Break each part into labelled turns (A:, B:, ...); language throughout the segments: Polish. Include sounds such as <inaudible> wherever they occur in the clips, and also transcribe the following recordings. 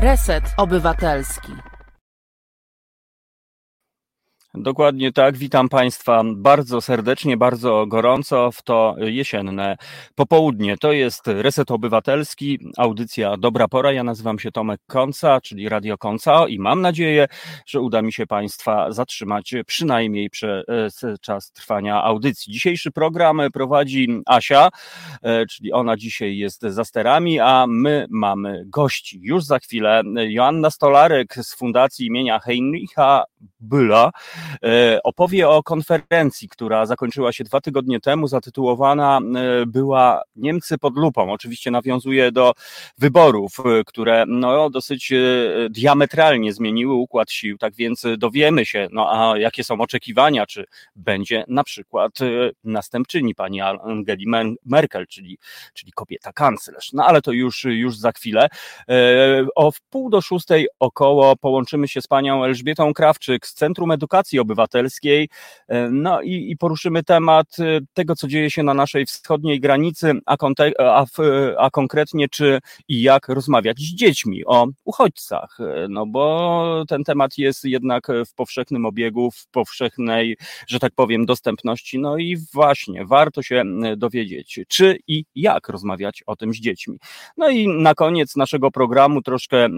A: Reset Obywatelski.
B: Dokładnie tak. Witam Państwa bardzo serdecznie, bardzo gorąco w to jesienne popołudnie. To jest Reset Obywatelski, audycja Dobra Pora. Ja nazywam się Tomek Konca, czyli Radio Konca i mam nadzieję, że uda mi się Państwa zatrzymać przynajmniej przez czas trwania audycji. Dzisiejszy program prowadzi Asia, czyli ona dzisiaj jest za sterami, a my mamy gości. Już za chwilę Joanna Stolarek z Fundacji imienia Heinricha Bülla E, opowie o konferencji, która zakończyła się dwa tygodnie temu, zatytułowana e, była Niemcy pod lupą. Oczywiście nawiązuje do wyborów, e, które no, dosyć diametralnie zmieniły układ sił, tak więc dowiemy się, no, a jakie są oczekiwania, czy będzie na przykład następczyni pani Angeli Merkel, czyli, czyli kobieta kanclerz. No ale to już, już za chwilę. O wpół do szóstej około połączymy się z panią Elżbietą Krawczyk z Centrum Edukacji Obywatelskiej. E, no i, i poruszymy temat e, tego, co dzieje się na naszej wschodniej granicy, a, a, a konkretnie czy i jak rozmawiać z dziećmi o uchodźcach. E, no bo ten temat jest jednak w powszechnym obiegu, w powszechnej, że tak powiem, dostępności. No i właśnie warto się dowiedzieć, czy i jak rozmawiać o tym z dziećmi. No i na koniec naszego programu troszkę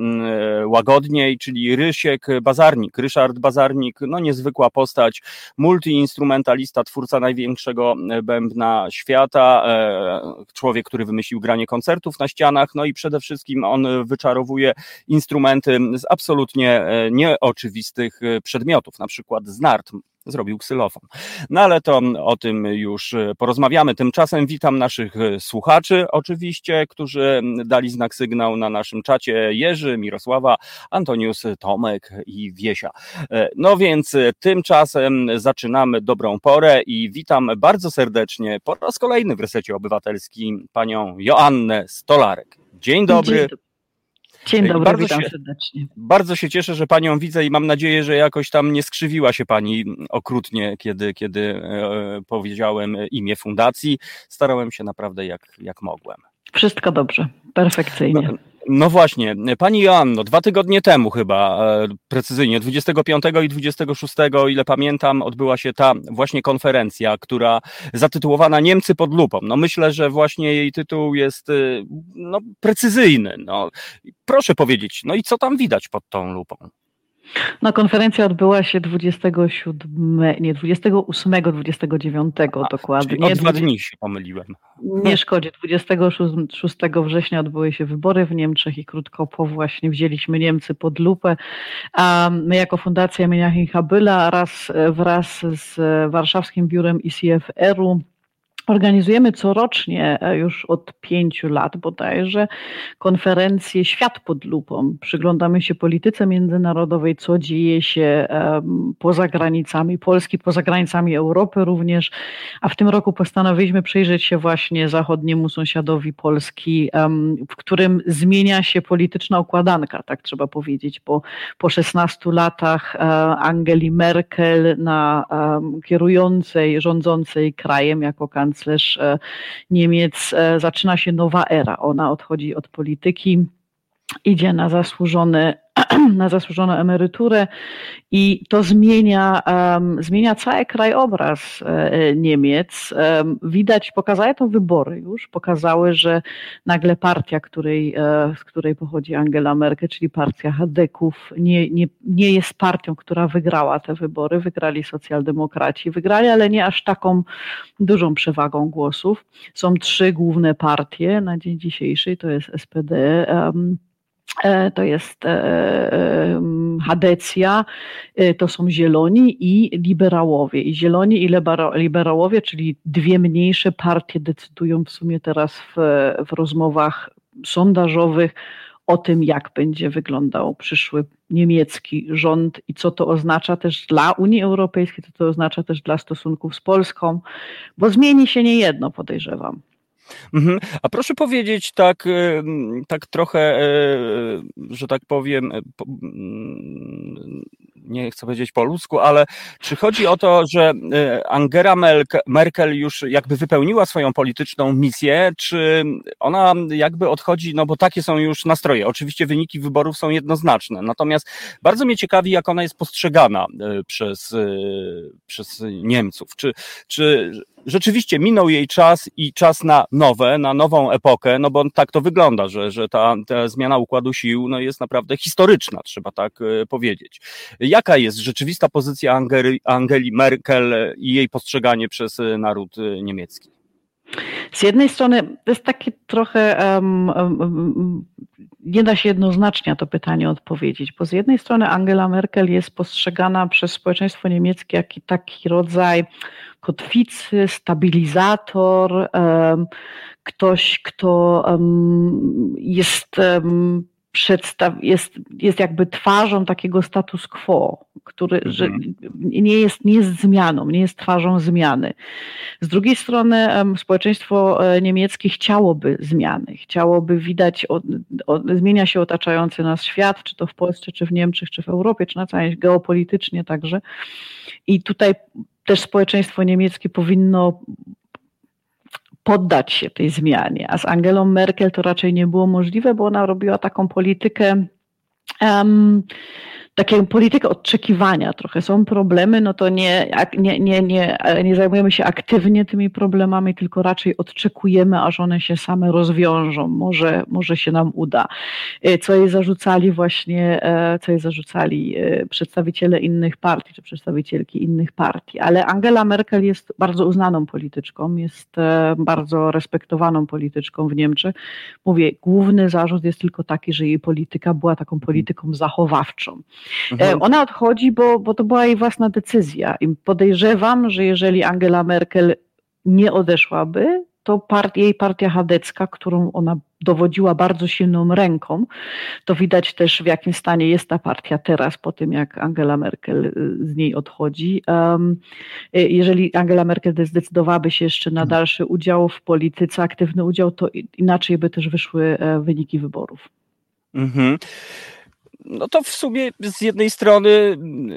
B: łagodniej, czyli Rysiek Bazarnik, Ryszard Bazarnik, no niezwykła postać, multiinstrumentalista, twórca największego e, bębna świata, e, człowiek, który wymyślił granie koncertów na ścianach, no i przede wszystkim on wyczarowuje instrumenty z absolutnie e, nieoczywistych przedmiotów, na przykład z nart zrobił ksylofon. No ale to o tym już e, porozmawiamy. Tymczasem witam naszych e, słuchaczy, oczywiście, którzy dali znak sygnał na naszym czacie Jerzy, Mirosława, Antonius, Tomek i Wiesia. E, no więc tymczasem zaczynamy dobrą porę i witam bardzo serdecznie po raz kolejny w Resecie Obywatelskim panią Joannę Stolarek. Dzień dobry. Dzień dobry.
C: Dzień dobry, bardzo witam się, serdecznie.
B: Bardzo się cieszę, że Panią widzę i mam nadzieję, że jakoś tam nie skrzywiła się Pani okrutnie, kiedy, kiedy e, powiedziałem imię fundacji. Starałem się naprawdę jak, jak mogłem.
C: Wszystko dobrze, perfekcyjnie.
B: No, no właśnie, pani Joanno, dwa tygodnie temu chyba, e, precyzyjnie, 25 i 26, o ile pamiętam, odbyła się ta właśnie konferencja, która zatytułowana Niemcy pod lupą. No myślę, że właśnie jej tytuł jest e, no, precyzyjny. No. Proszę powiedzieć, no i co tam widać pod tą lupą?
C: No, konferencja odbyła się 27, nie, 28, 29 A, dokładnie.
B: Czyli o dwa dni się pomyliłem.
C: Nie szkodzi. 26 września odbyły się wybory w Niemczech i krótko po właśnie wzięliśmy Niemcy pod lupę. A my jako Fundacja Menachem Habyla raz wraz z warszawskim biurem ICFR-u Organizujemy corocznie e, już od pięciu lat bodajże konferencję Świat pod lupą. Przyglądamy się polityce międzynarodowej, co dzieje się poza granicami Polski, poza granicami Europy również, a w tym roku postanowiliśmy przyjrzeć się właśnie zachodniemu sąsiadowi Polski, w którym zmienia się polityczna układanka, tak trzeba powiedzieć, bo po 16 latach e, Angeli Merkel na kierującej, rządzącej krajem jako kanclerz kanclerz Niemiec, e, zaczyna się nowa era. Ona odchodzi od polityki, idzie na zasłużony <clears throat> na zasłużoną emeryturę i to zmienia, um, zmienia cały krajobraz e, Niemiec. Widać, pokazały to wybory już, pokazały, że nagle partia, której, e, z której pochodzi Angela Merkel, czyli partia Hadeków, nie, nie, nie jest partią, która wygrała te wybory. Wygrali socjaldemokraci, wygrali, ale nie aż taką dużą przewagą głosów. Są trzy główne partie na dzień dzisiejszy, to jest SPD, um, to jest e, e, Hadecja, to są Zieloni i Liberałowie. I Zieloni i Liberałowie, czyli dwie mniejsze partie decydują w sumie teraz w, w rozmowach sondażowych o tym, jak będzie wyglądał przyszły niemiecki rząd i co to oznacza też dla Unii Europejskiej, co to oznacza też dla stosunków z Polską, bo zmieni się niejedno, podejrzewam.
B: Mhm. A proszę powiedzieć tak, tak trochę, że tak powiem, mm, nie chcę powiedzieć po ludzku, ale czy chodzi o to, że Angela Merkel już jakby wypełniła swoją polityczną misję, czy ona jakby odchodzi, no bo takie są już nastroje. Oczywiście wyniki wyborów są jednoznaczne, natomiast bardzo mnie ciekawi, jak ona jest postrzegana przez, przez Niemców. Czy, czy rzeczywiście minął jej czas i czas na nowe, na nową epokę, no bo tak to wygląda, że, że ta, ta zmiana układu sił no jest naprawdę historyczna, trzeba tak e, powiedzieć. Jaka jest rzeczywista pozycja Angeli, Angeli Merkel i jej postrzeganie przez e, naród e, niemiecki?
C: Z jednej strony to jest takie trochę, um, um, nie da się jednoznacznie na to pytanie odpowiedzieć, bo z jednej strony Angela Merkel jest postrzegana przez społeczeństwo niemieckie jako taki rodzaj kotwicy, stabilizator, um, ktoś, kto jest przedstaw, jest, jest jakby twarzą takiego status quo, który mhm. że nie, jest, nie jest zmianą, nie jest twarzą zmiany. Z drugiej strony społeczeństwo e, niemieckie chciałoby zmiany, chciałoby widać, o, o, zmienia się otaczający nas świat, czy to w Polsce, czy w Niemczech, czy w Europie, czy na całej geopolitycznie także. I tutaj też społeczeństwo niemieckie powinno poddać się tej zmianie. A z Angelą Merkel to raczej nie było możliwe, bo ona robiła taką politykę. Um, taką politykę oczekiwania trochę. Są problemy, no to nie, nie, nie, nie, nie zajmujemy się aktywnie tymi problemami, tylko raczej odczekujemy, aż one się same rozwiążą. Może, może się nam uda. E, co jej zarzucali właśnie, e, co jej zarzucali e, przedstawiciele innych partii, czy przedstawicielki innych partii. Ale Angela Merkel jest bardzo uznaną polityczką, jest bardzo respektowaną polityczką w Niemczech. Mówię, główny zarzut jest tylko taki, że jej polityka była taką polityką zachowawczą. Mhm. E, ona odchodzi, bo, bo to była jej własna decyzja. I podejrzewam, że jeżeli Angela Merkel nie odeszłaby, to part, jej partia chadecka, którą ona dowodziła bardzo silną ręką, to widać też w jakim stanie jest ta partia teraz, po tym jak Angela Merkel y, z niej odchodzi. Um, jeżeli Angela Merkel zdecydowałaby się jeszcze na mhm. dalszy udział w polityce, aktywny udział, to inaczej by też wyszły e, wyniki wyborów. Mhm
B: no to w sumie z jednej strony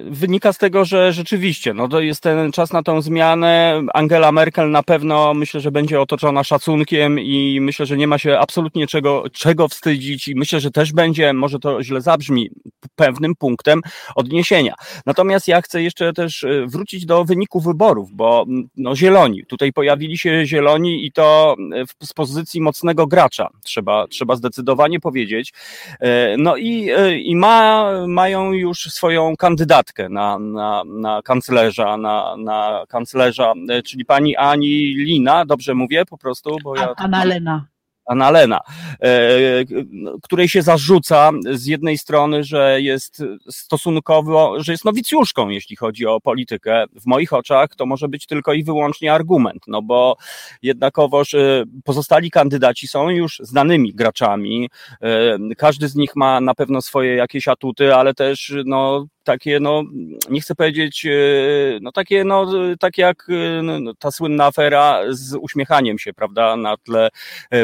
B: wynika z tego, że rzeczywiście, no to jest ten czas na tą zmianę. Angela Merkel na pewno myślę, że będzie otoczona szacunkiem i myślę, że nie ma się absolutnie czego, czego wstydzić i myślę, że też będzie, może to źle zabrzmi, pewnym punktem odniesienia. Natomiast ja chcę jeszcze też e, wrócić do wyniku wyborów, bo no zieloni, tutaj pojawili się zieloni i to z pozycji mocnego gracza, trzeba, trzeba zdecydowanie powiedzieć. E, no i, e, ma, mają już swoją kandydatkę na, na, na kanclerza, na, na kanclerza, e, czyli pani Ani Lina, dobrze mówię po prostu?
C: Bo ja... Anna Lena.
B: Annalena, e, której się zarzuca z jednej strony, że jest stosunkowo, że jest nowicjuszką, jeśli chodzi o politykę. W moich oczach to może być tylko i wyłącznie argument, no bo jednakowoż e, pozostali kandydaci są już znanymi graczami. E, każdy z nich ma na pewno swoje jakieś atuty, ale też no, takie, no, nie chcę powiedzieć, e, no takie, no, tak jak e, no, no, ta słynna afera z uśmiechaniem się, prawda, na tle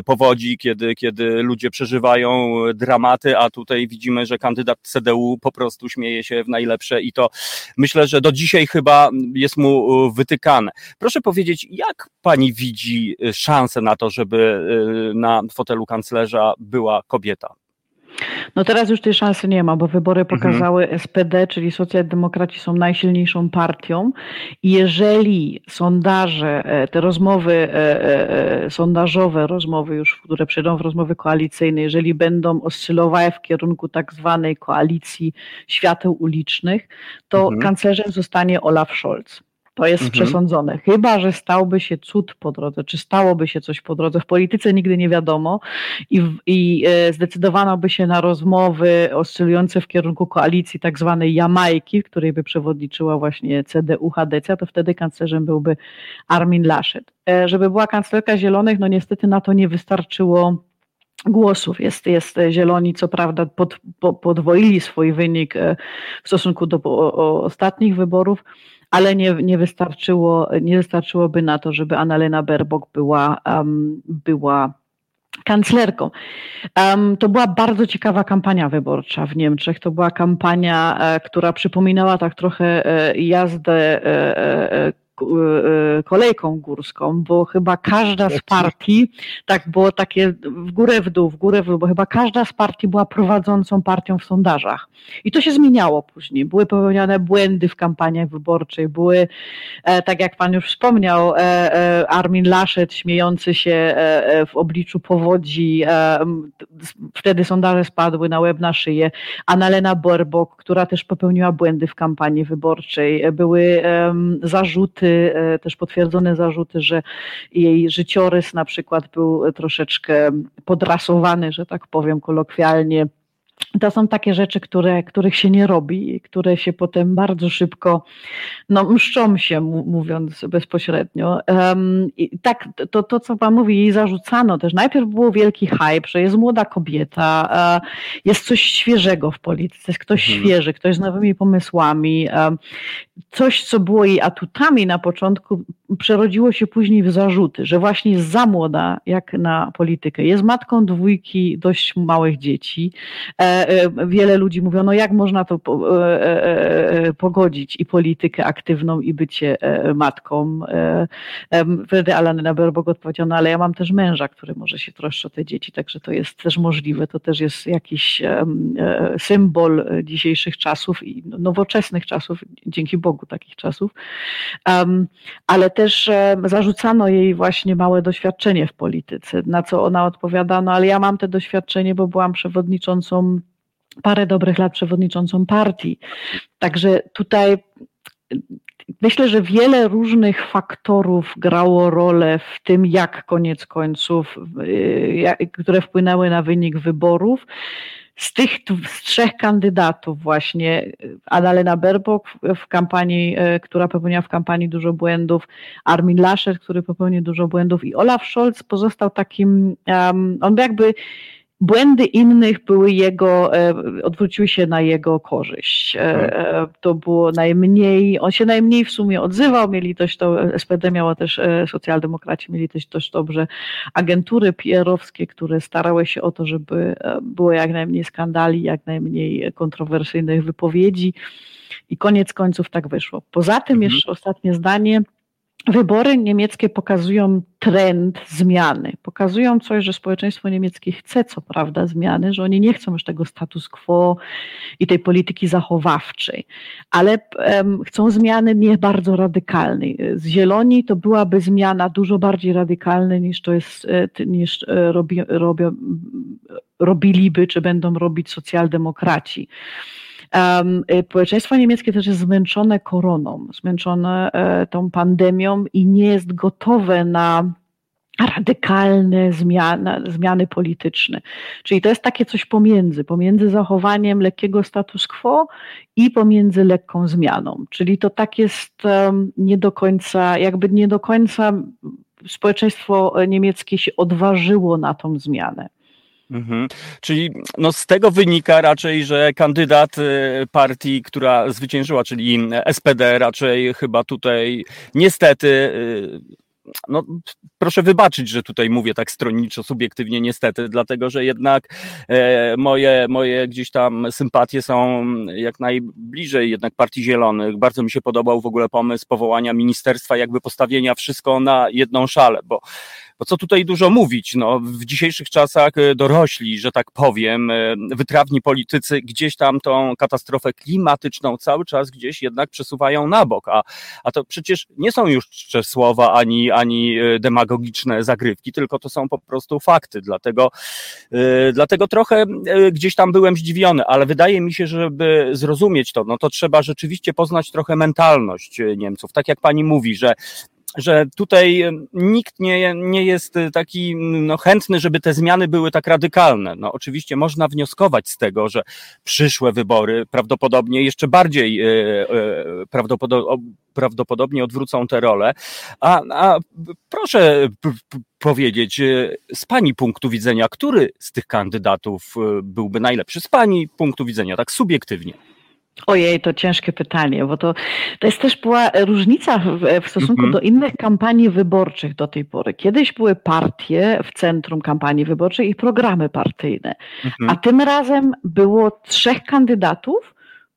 B: powodzi, kiedy, kiedy ludzie przeżywają dramaty, a tutaj widzimy, że kandydat CDU po prostu śmieje się w najlepsze i to myślę, że do dzisiaj chyba jest mu wytykane. Proszę powiedzieć, jak pani widzi szansę na to, żeby na fotelu kanclerza była kobieta?
C: No teraz już tej szansy nie ma, bo wybory mhm. pokazały mhm. SPD, czyli socjaldemokraci są najsilniejszą partią i jeżeli sondaże, e, te rozmowy e, e, sondażowe, rozmowy już, które przejdą w rozmowy koalicyjne, jeżeli będą oscylowały w kierunku tak zwanej koalicji świateł ulicznych, to mhm. kanclerzem zostanie Olaf Scholz. To jest mhm. przesądzone. Chyba, że stałby się cud po drodze, czy stałoby się coś po drodze. W polityce nigdy nie wiadomo i, i e, zdecydowano by się na rozmowy oscylujące w kierunku koalicji tak zwanej Jamajki, której by przewodniczyła właśnie CDU-HDC, to wtedy kanclerzem byłby Armin Laschet. E, żeby była kanclerka Zielonych, no niestety na to nie wystarczyło głosów. Jest, jest Zieloni, co prawda pod, po, podwoili swój wynik w stosunku do ostatnich wyborów, ale nie, nie, wystarczyło, nie wystarczyłoby na to, żeby Annalena Baerbock była, um, była kanclerką. Um, to była bardzo ciekawa kampania wyborcza w Niemczech. To była kampania, e, która przypominała tak trochę e, jazdę e, e E, kolejką górską, bo chyba każda z partii, tak było takie w górę w dół, w górę w dół, bo chyba każda z partii była prowadzącą partią w sondażach. I to się zmieniało później. Były popełniane błędy w kampaniach wyborczej, były, e, tak jak pan już wspomniał, e, Armin Laschet śmiejący się w obliczu powodzi, wtedy sondaże spadły na łeb na szyję, Annalena Borbok, która też popełniła błędy w kampanii wyborczej, były zarzuty E, też potwierdzone zarzuty, że jej życiorys na przykład był troszeczkę podrasowany, że tak powiem kolokwialnie to są takie rzeczy, które, których się nie robi, które się potem bardzo szybko no, mszczą się, mówiąc bezpośrednio. Um, i tak, to, to, co Pan mówi, jej zarzucano też. Najpierw był wielki hype, że jest młoda kobieta, uh, jest coś świeżego w polityce, jest ktoś mhm. świeży, ktoś z nowymi pomysłami. Um, coś, co było jej atutami na początku, przerodziło się później w zarzuty, że właśnie jest za młoda jak na politykę. Jest matką dwójki dość małych dzieci. E, e, wiele ludzi mówią, no jak można to e, pogodzić i politykę aktywną i bycie matką. Wtedy Alana Baerbock odpowiedział, no ale ja mam też męża, który może się troszczy o te dzieci, także to jest też możliwe. To też jest jakiś symbol dzisiejszych czasów i nowoczesnych czasów, dzięki Bogu takich czasów. Ale też też zarzucano jej właśnie małe doświadczenie w polityce, na co ona odpowiada, no ale ja mam te doświadczenie, bo byłam przewodniczącą parę dobrych lat przewodniczącą partii. Także tutaj myślę, że wiele różnych faktorów grało rolę w tym, jak koniec końców, y, które wpłynęły na wynik wyborów z tych z trzech kandydatów właśnie Annalena Baerbock w kampanii, e, która popełniła w kampanii dużo błędów, Armin Laschet, który popełnił dużo błędów i Olaf Scholz pozostał takim, um, on jakby błędy innych były jego, e, odwróciły się na jego korzyść. E, mhm. To było najmniej, on się najmniej w sumie odzywał, mieli dość to, SPD miała też, e, socjaldemokraci mieli też dość dobrze agentury PR-owskie, które starały się o to, żeby było jak najmniej skandali, jak najmniej kontrowersyjnych wypowiedzi i koniec końców tak wyszło. Poza tym mhm. jeszcze ostatnie zdanie, Wybory niemieckie pokazują trend zmiany. Pokazują coś, że społeczeństwo niemieckie chce, co prawda, zmiany, że oni nie chcą już tego status quo i tej polityki zachowawczej, ale um, chcą zmiany nie bardzo radykalnej. Z Zieloni to byłaby zmiana dużo bardziej radykalna niż to jest, e, niż e, robi, robią, robiliby, czy będą robić socjaldemokraci. Um, społeczeństwo niemieckie też jest zmęczone koroną, zmęczone e, tą pandemią i nie jest gotowe na radykalne zmiany, zmiany polityczne. Czyli to jest takie coś pomiędzy, pomiędzy zachowaniem lekkiego status quo i pomiędzy lekką zmianą. Czyli to tak jest um, nie do końca, jakby nie do końca społeczeństwo niemieckie się odważyło na tą zmianę.
B: Mhm. Czyli no z tego wynika raczej, że kandydat y, partii, która zwyciężyła, czyli SPD, raczej chyba tutaj niestety y, no, proszę wybaczyć, że tutaj mówię tak stronniczo, subiektywnie niestety, dlatego że jednak e, moje, moje gdzieś tam sympatie są jak najbliżej jednak Partii Zielonych. Bardzo mi się podobał w ogóle pomysł powołania ministerstwa, jakby postawienia wszystko na jedną szalę, bo bo co tutaj dużo mówić, no, w dzisiejszych czasach e, dorośli, że tak powiem, e, wytrawni politycy gdzieś tam tą katastrofę klimatyczną cały czas gdzieś jednak przesuwają na bok, a, a to przecież nie są już słowa ani, ani e, demagogiczne zagrywki, tylko to są po prostu fakty, dlatego, dlatego trochę gdzieś tam byłem zdziwiony, ale wydaje mi się, żeby zrozumieć to, no to trzeba rzeczywiście poznać trochę mentalność Niemców, tak jak pani mówi, że że tutaj nikt nie, nie jest taki no, chętny, żeby te zmiany były tak radykalne. No, oczywiście można wnioskować z tego, że przyszłe wybory prawdopodobnie jeszcze bardziej e, e, prawdopodobnie odwrócą tę rolę. A, a proszę powiedzieć, z Pani punktu widzenia, który z tych kandydatów byłby najlepszy? Z Pani punktu widzenia, tak subiektywnie.
C: Ojej, to ciężkie pytanie, bo to, to jest też była różnica w, w stosunku mhm. do innych kampanii wyborczych do tej pory. Kiedyś były partie w centrum kampanii wyborczej i programy partyjne, mhm. a tym razem było trzech kandydatów,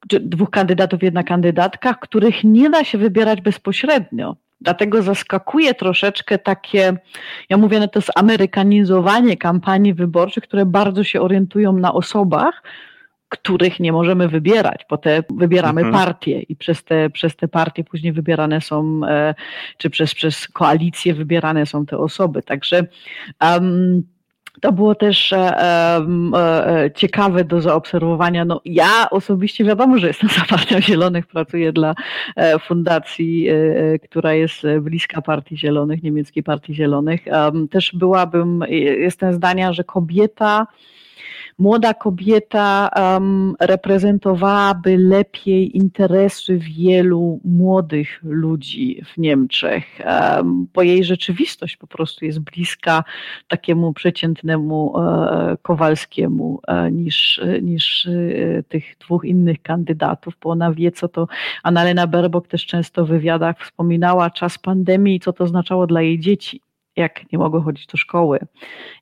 C: dwóch kandydatów, jedna kandydatka, których nie da się wybierać bezpośrednio. Dlatego zaskakuje troszeczkę takie, ja mówię, no to jest amerykanizowanie kampanii wyborczych, które bardzo się orientują na osobach, których nie możemy wybierać, bo te wybieramy mhm. partie i przez te, przez te partie później wybierane są, e, czy przez, przez koalicje wybierane są te osoby. Także um, to było też e, e, ciekawe do zaobserwowania. No, ja osobiście wiadomo, że jestem <laughs> za Partią Zielonych, pracuję dla fundacji, która jest bliska Partii Zielonych, niemieckiej Partii Zielonych. Też byłabym, jestem zdania, że kobieta młoda kobieta um, reprezentowałaby lepiej interesy wielu młodych ludzi w Niemczech, um, bo jej rzeczywistość po prostu jest bliska takiemu przeciętnemu e, Kowalskiemu e, niż, niż e, tych dwóch innych kandydatów, bo ona wie, co to Annalena Baerbock też często w wywiadach wspominała czas pandemii i co to oznaczało dla jej dzieci jak nie mogą chodzić do szkoły,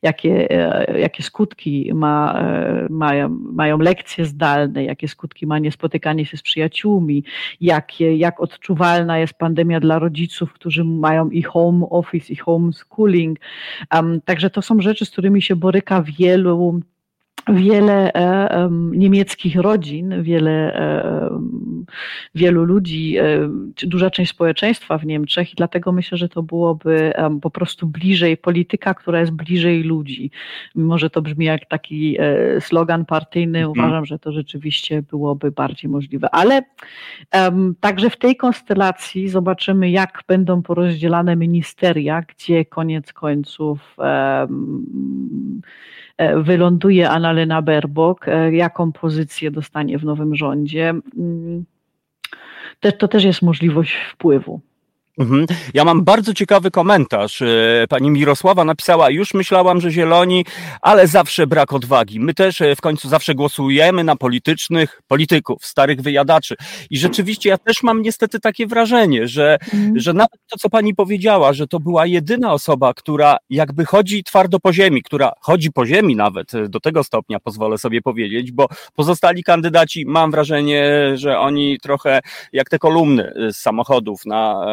C: jakie, e, jakie skutki ma, e, mają, mają lekcje zdalne, jakie skutki ma niespotykanie się z przyjaciółmi, jakie, jak odczuwalna jest pandemia dla rodziców, którzy mają i home office, i homeschooling. Um, także to są rzeczy, z którymi się boryka wielu wiele e, niemieckich rodzin, wiele, e, wielu ludzi, e, duża część społeczeństwa w Niemczech i dlatego myślę, że to byłoby po prostu bliżej, polityka, która jest bliżej ludzi. Mimo, że to brzmi jak taki slogan partyjny, mhm. uważam, że to rzeczywiście byłoby bardziej możliwe. Ale także w tej konstelacji zobaczymy, jak będą porozdzielane ministeria, gdzie koniec końców E, wyląduje Annalena Baerbock, e, jaką pozycję dostanie w nowym rządzie. Mm, to też jest możliwość wpływu.
B: Mhm. Ja mam bardzo ciekawy komentarz. E, pani Mirosława napisała, już myślałam, że zieloni, ale zawsze brak odwagi. My też e, w końcu zawsze głosujemy na politycznych polityków, starych wyjadaczy. I rzeczywiście ja też mam niestety takie wrażenie, że, mm. że nawet to, co pani powiedziała, że to była jedyna osoba, która jakby chodzi twardo po ziemi, która chodzi po ziemi nawet e, do tego stopnia, pozwolę sobie powiedzieć, bo pozostali kandydaci, mam wrażenie, że oni trochę jak te kolumny z samochodów na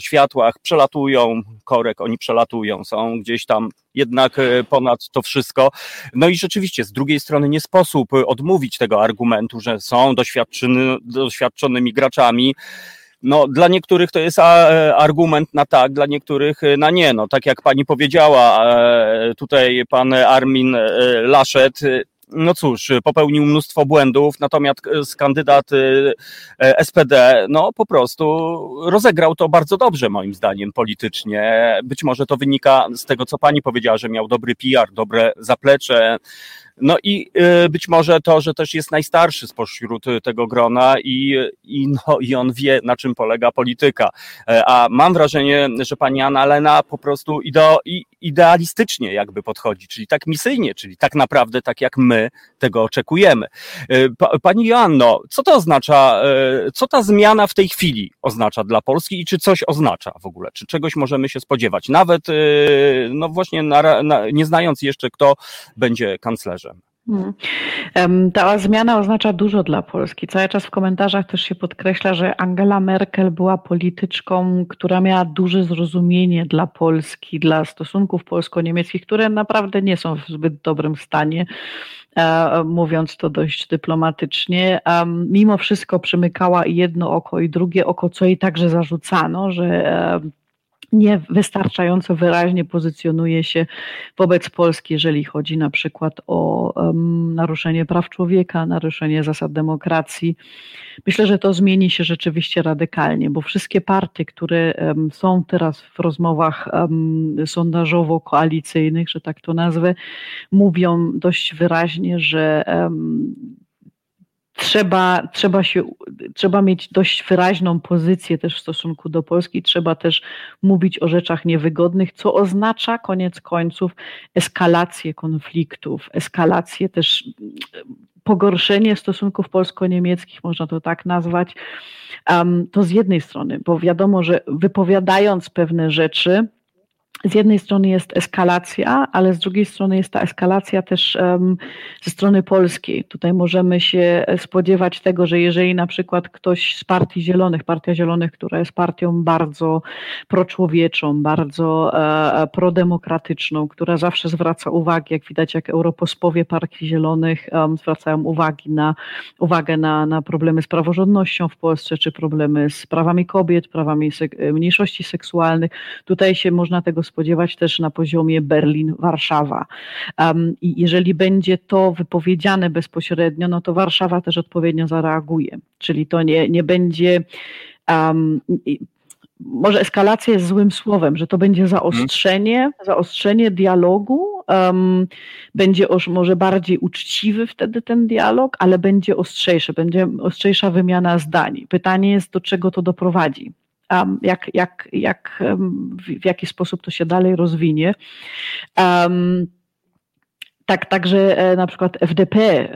B: światłach, przelatują korek, oni przelatują, są gdzieś tam jednak e, ponad to wszystko. No i rzeczywiście, z drugiej strony nie sposób odmówić tego argumentu, że są doświadczony, doświadczonymi graczami. No, dla niektórych to jest e, argument na tak, dla niektórych e, na nie. No, tak jak pani powiedziała, tutaj pan Armin Laszet no cóż, popełnił mnóstwo błędów, natomiast kandydat y, e, SPD, no po prostu rozegrał to bardzo dobrze, moim zdaniem, politycznie. Być może to wynika z tego, co pani powiedziała, że miał dobry PR, dobre zaplecze, no i y, być może to, że też jest najstarszy spośród tego grona i, i, no, i on wie, na czym polega polityka. E, a mam wrażenie, że pani Anna Lena po prostu ideo, idealistycznie jakby podchodzi, czyli tak misyjnie, czyli tak naprawdę tak jak my tego oczekujemy. E, pani Joanno, co to oznacza, e, co ta zmiana w tej chwili oznacza dla Polski i czy coś oznacza w ogóle? Czy czegoś możemy się spodziewać? Nawet, no właśnie, na, na, nie znając jeszcze, kto będzie kanclerzem.
C: Hmm. Ta zmiana oznacza dużo dla Polski. Cały czas w komentarzach też się podkreśla, że Angela Merkel była polityczką, która miała duże zrozumienie dla Polski, dla stosunków polsko-niemieckich, które naprawdę nie są w zbyt dobrym stanie e, mówiąc to dość dyplomatycznie. Mimo wszystko przymykała jedno oko i drugie oko, co jej także zarzucano, że niewystarczająco wyraźnie pozycjonuje się wobec Polski, jeżeli chodzi na przykład o um, naruszenie praw człowieka, naruszenie zasad demokracji. Myślę, że to zmieni się rzeczywiście radykalnie, bo wszystkie partie, które um, są teraz w rozmowach um, sondażowo-koalicyjnych, że tak to nazwę, mówią dość wyraźnie, że trzeba, trzeba, się, trzeba mieć dość wyraźną pozycję też w stosunku do Polski, trzeba też mówić o rzeczach niewygodnych, co oznacza koniec końców eskalację konfliktów, eskalację też pogorszenie stosunków polsko-niemieckich, można to tak nazwać. Um, to z jednej strony, bo wiadomo, że wypowiadając pewne rzeczy, z jednej strony jest eskalacja, ale z drugiej strony jest ta eskalacja też um, ze strony polskiej. Tutaj możemy się spodziewać tego, że jeżeli na przykład ktoś z Partii Zielonych, Partia Zielonych, która jest partią bardzo proczłowieczą, bardzo e, prodemokratyczną, która zawsze zwraca uwagę, jak widać, jak europosłowie Partii Zielonych um, zwracają uwagi na, uwagę na, na problemy z praworządnością w Polsce, czy problemy z prawami kobiet, prawami mniejszości seksualnych. Tutaj się można tego spodziewać spodziewać też na poziomie Berlin-Warszawa. Um, I jeżeli będzie to wypowiedziane bezpośrednio, no to Warszawa też odpowiednio zareaguje. Czyli to nie, nie będzie. Um, może eskalacja jest złym słowem, że to będzie zaostrzenie, hmm. zaostrzenie dialogu, um, będzie oż, może bardziej uczciwy wtedy ten dialog, ale będzie ostrzejszy, będzie ostrzejsza wymiana zdań. Pytanie jest, do czego to doprowadzi jak, jak, jak, w jaki sposób to się dalej rozwinie. Tak, także e, na przykład FDP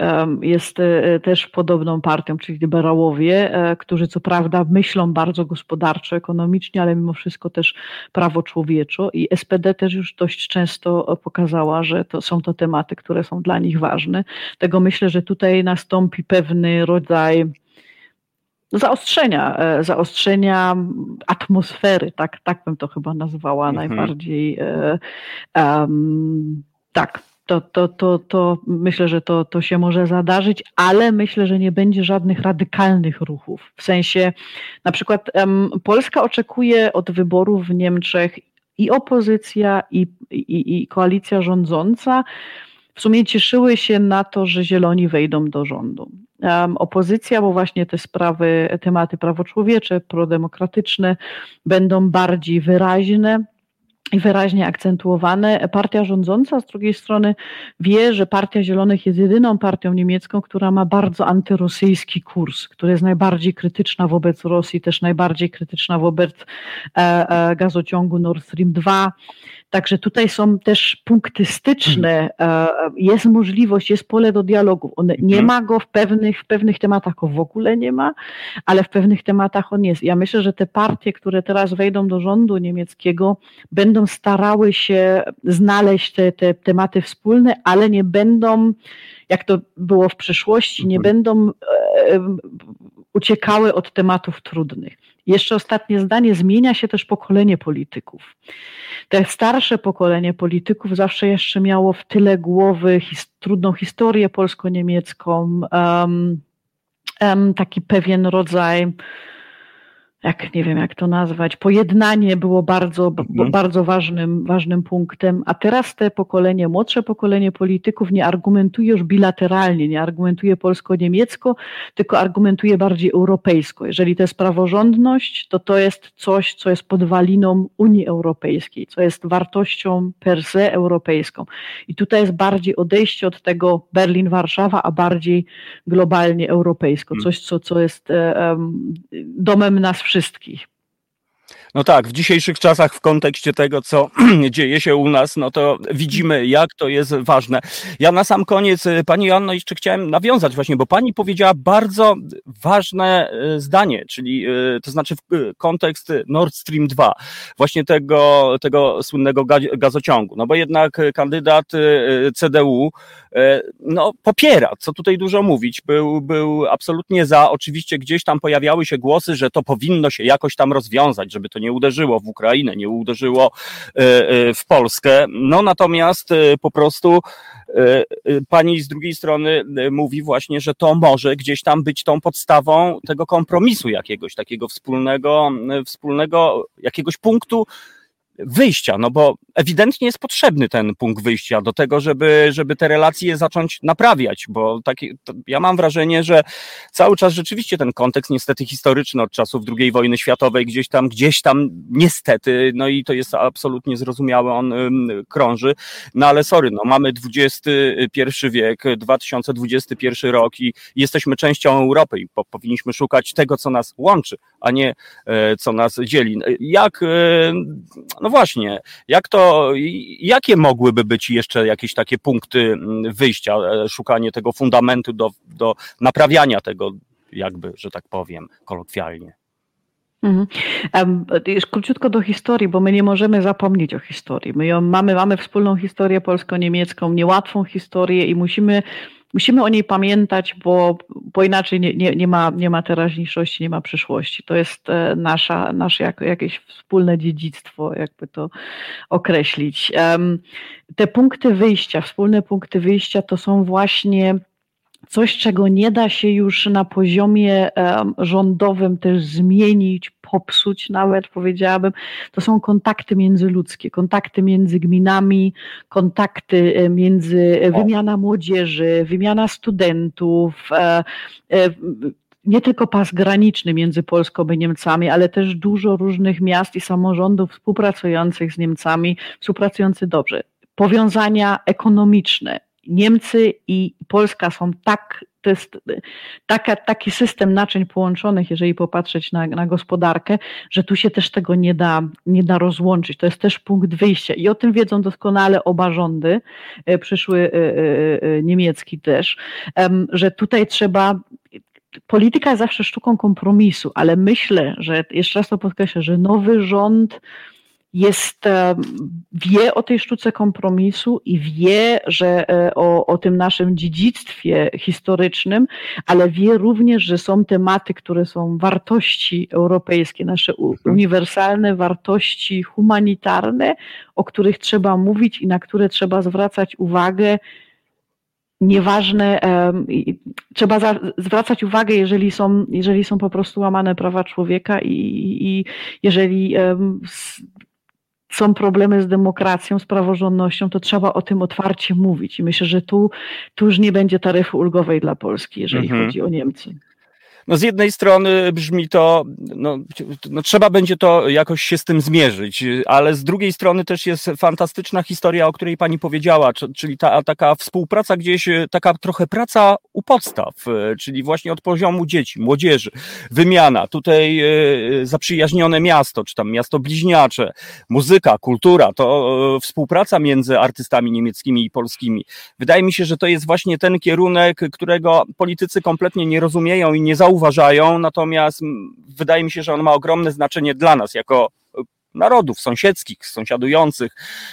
C: jest e, też podobną partią, czyli liberałowie, e, którzy co prawda myślą bardzo gospodarczo, ekonomicznie, ale mimo wszystko też prawo człowieczo i SPD też już dość często pokazała, że to są to tematy, które są dla nich ważne. Tego myślę, że tutaj nastąpi pewny rodzaj zaostrzenia, e, zaostrzenia atmosfery, tak, tak bym to chyba nazwała mhm. najbardziej. Um, tak, to, to, to, to myślę, że to, to się może zadarzyć, ale myślę, że nie będzie żadnych radykalnych ruchów. W sensie, na przykład um, Polska oczekuje od wyborów w Niemczech i opozycja, i, i, i koalicja rządząca w sumie cieszyły się na to, że zieloni wejdą do rządu opozycja, bo właśnie te sprawy, tematy prawoczłowiecze, prodemokratyczne będą bardziej wyraźne i wyraźnie akcentuowane. Partia rządząca z drugiej strony wie, że Partia Zielonych jest jedyną partią niemiecką, która ma bardzo antyrosyjski kurs, która jest najbardziej krytyczna wobec Rosji, też najbardziej krytyczna wobec e, e, gazociągu Nord Stream 2. Także tutaj są też punkty styczne, mhm. e, jest możliwość, jest pole do dialogu. On nie mhm. ma go w pewnych, w pewnych tematach, go w ogóle nie ma, ale w pewnych tematach on jest. Ja myślę, że te partie, które teraz wejdą do rządu niemieckiego, będą starały się znaleźć te, te tematy wspólne, ale nie będą, jak to było w przeszłości, nie mhm. będą e, uciekały od tematów trudnych. Jeszcze ostatnie zdanie, zmienia się też pokolenie polityków. Te starsze pokolenie polityków zawsze jeszcze miało w tyle głowy his trudną historię polsko-niemiecką, um, um, taki pewien rodzaj jak nie wiem jak to nazwać, pojednanie było bardzo, mhm. bardzo ważnym, ważnym punktem, a teraz te pokolenie, młodsze pokolenie polityków nie argumentuje już bilateralnie, nie argumentuje polsko-niemiecko, tylko argumentuje bardziej europejsko. Jeżeli to jest praworządność, to to jest coś, co jest podwaliną Unii Europejskiej, co jest wartością per se europejską. I tutaj jest bardziej odejście od tego Berlin-Warszawa, a bardziej globalnie europejsko, mhm. coś, co, co jest um, domem nas wszystkich.
B: No tak, w dzisiejszych czasach, w kontekście tego, co <clears throat> dzieje się u nas, no to widzimy, jak to jest ważne. Ja na sam koniec, y, Pani Joanno, jeszcze chciałem nawiązać właśnie, bo Pani powiedziała bardzo ważne y, zdanie, czyli y, to znaczy kontekst Nord Stream 2, właśnie tego, tego słynnego gazociągu. No bo jednak kandydat CDU no, popiera, co tutaj dużo mówić, był, był absolutnie za. Oczywiście gdzieś tam pojawiały się głosy, że to powinno się jakoś tam rozwiązać, żeby to nie uderzyło w Ukrainę, nie uderzyło e, e, w Polskę. No natomiast e, po prostu pani z drugiej strony mówi właśnie, że to może gdzieś tam być tą podstawą tego kompromisu jakiegoś takiego wspólnego, wspólnego jakiegoś punktu wyjścia, no bo ewidentnie jest potrzebny ten punkt wyjścia do tego, żeby, żeby te relacje zacząć naprawiać, bo takie, ja mam wrażenie, że cały czas rzeczywiście ten kontekst niestety historyczny od czasów II wojny światowej gdzieś tam, gdzieś tam niestety, no i to jest absolutnie zrozumiałe, on krąży, no ale sorry, no mamy XXI wiek, 2021 rok i jesteśmy częścią Europy i po, powinniśmy szukać tego, co nas łączy, a nie e, co nas dzieli. Jak, e, no właśnie, jak to, jakie mogłyby być jeszcze jakieś takie punkty wyjścia, e, szukanie tego fundamentu do, do naprawiania tego, jakby, że tak powiem, kolokwialnie?
C: Mhm. Króciutko do historii, bo my nie możemy zapomnieć o historii. My ją mamy, mamy wspólną historię polsko-niemiecką, niełatwą historię i musimy musimy o niej pamiętać, bo, bo inaczej nie, nie, nie, ma, nie ma teraźniejszości, nie ma przyszłości. To jest e, nasza, nasze jak, jakieś wspólne dziedzictwo, jakby to określić. Te punkty wyjścia, wspólne punkty wyjścia to są właśnie coś, czego nie da się już na poziomie rządowym też zmienić, popsuć nawet powiedziałabym, to są kontakty międzyludzkie, kontakty między gminami, kontakty e, między, e, wymiana młodzieży, wymiana studentów, e, nie tylko pas graniczny między Polską i Niemcami, ale też dużo różnych miast i samorządów współpracujących z Niemcami, współpracujących dobrze. Powiązania ekonomiczne, Niemcy i Polska są tak, to jest taka, taki system naczyń połączonych, jeżeli popatrzeć na, na gospodarkę, że tu się też tego nie da, nie da rozłączyć. To jest też punkt wyjścia i o tym wiedzą doskonale oba rządy, e, przyszły e, e, niemiecki też, że tutaj trzeba polityka jest zawsze sztuką kompromisu, ale myślę, że jeszcze raz to podkreślę, że nowy rząd jest, e, wie o tej sztuce kompromisu i wie, że e, o, o tym naszym dziedzictwie historycznym, ale wie również, że są tematy, które są wartości europejskie, nasze mhm. uniwersalne wartości humanitarne, o których trzeba mówić i na które trzeba zwracać uwagę nieważne, trzeba zwracać uwagę, jeżeli są, jeżeli są po prostu łamane prawa człowieka i, i jeżeli są problemy z demokracją, z praworządnością, to trzeba o tym otwarcie mówić. I myślę, że tu, tu już nie będzie taryfy ulgowej dla Polski, jeżeli mhm. chodzi o Niemcy.
B: No z jednej strony brzmi to, no, no, trzeba będzie to jakoś się z tym zmierzyć, ale z drugiej strony też jest fantastyczna historia, o której pani powiedziała, czyli ta taka współpraca gdzieś, taka trochę praca u podstaw, czyli właśnie od poziomu dzieci, młodzieży, wymiana, tutaj e, zaprzyjaźnione miasto, czy tam miasto bliźniacze, muzyka, kultura, to e, współpraca między artystami niemieckimi i polskimi. Wydaje mi się, że to jest właśnie ten kierunek, którego politycy kompletnie nie rozumieją i nie zauważają, uważają, natomiast wydaje mi się, że on ma ogromne znaczenie dla nas jako e, narodów sąsiedzkich, sąsiadujących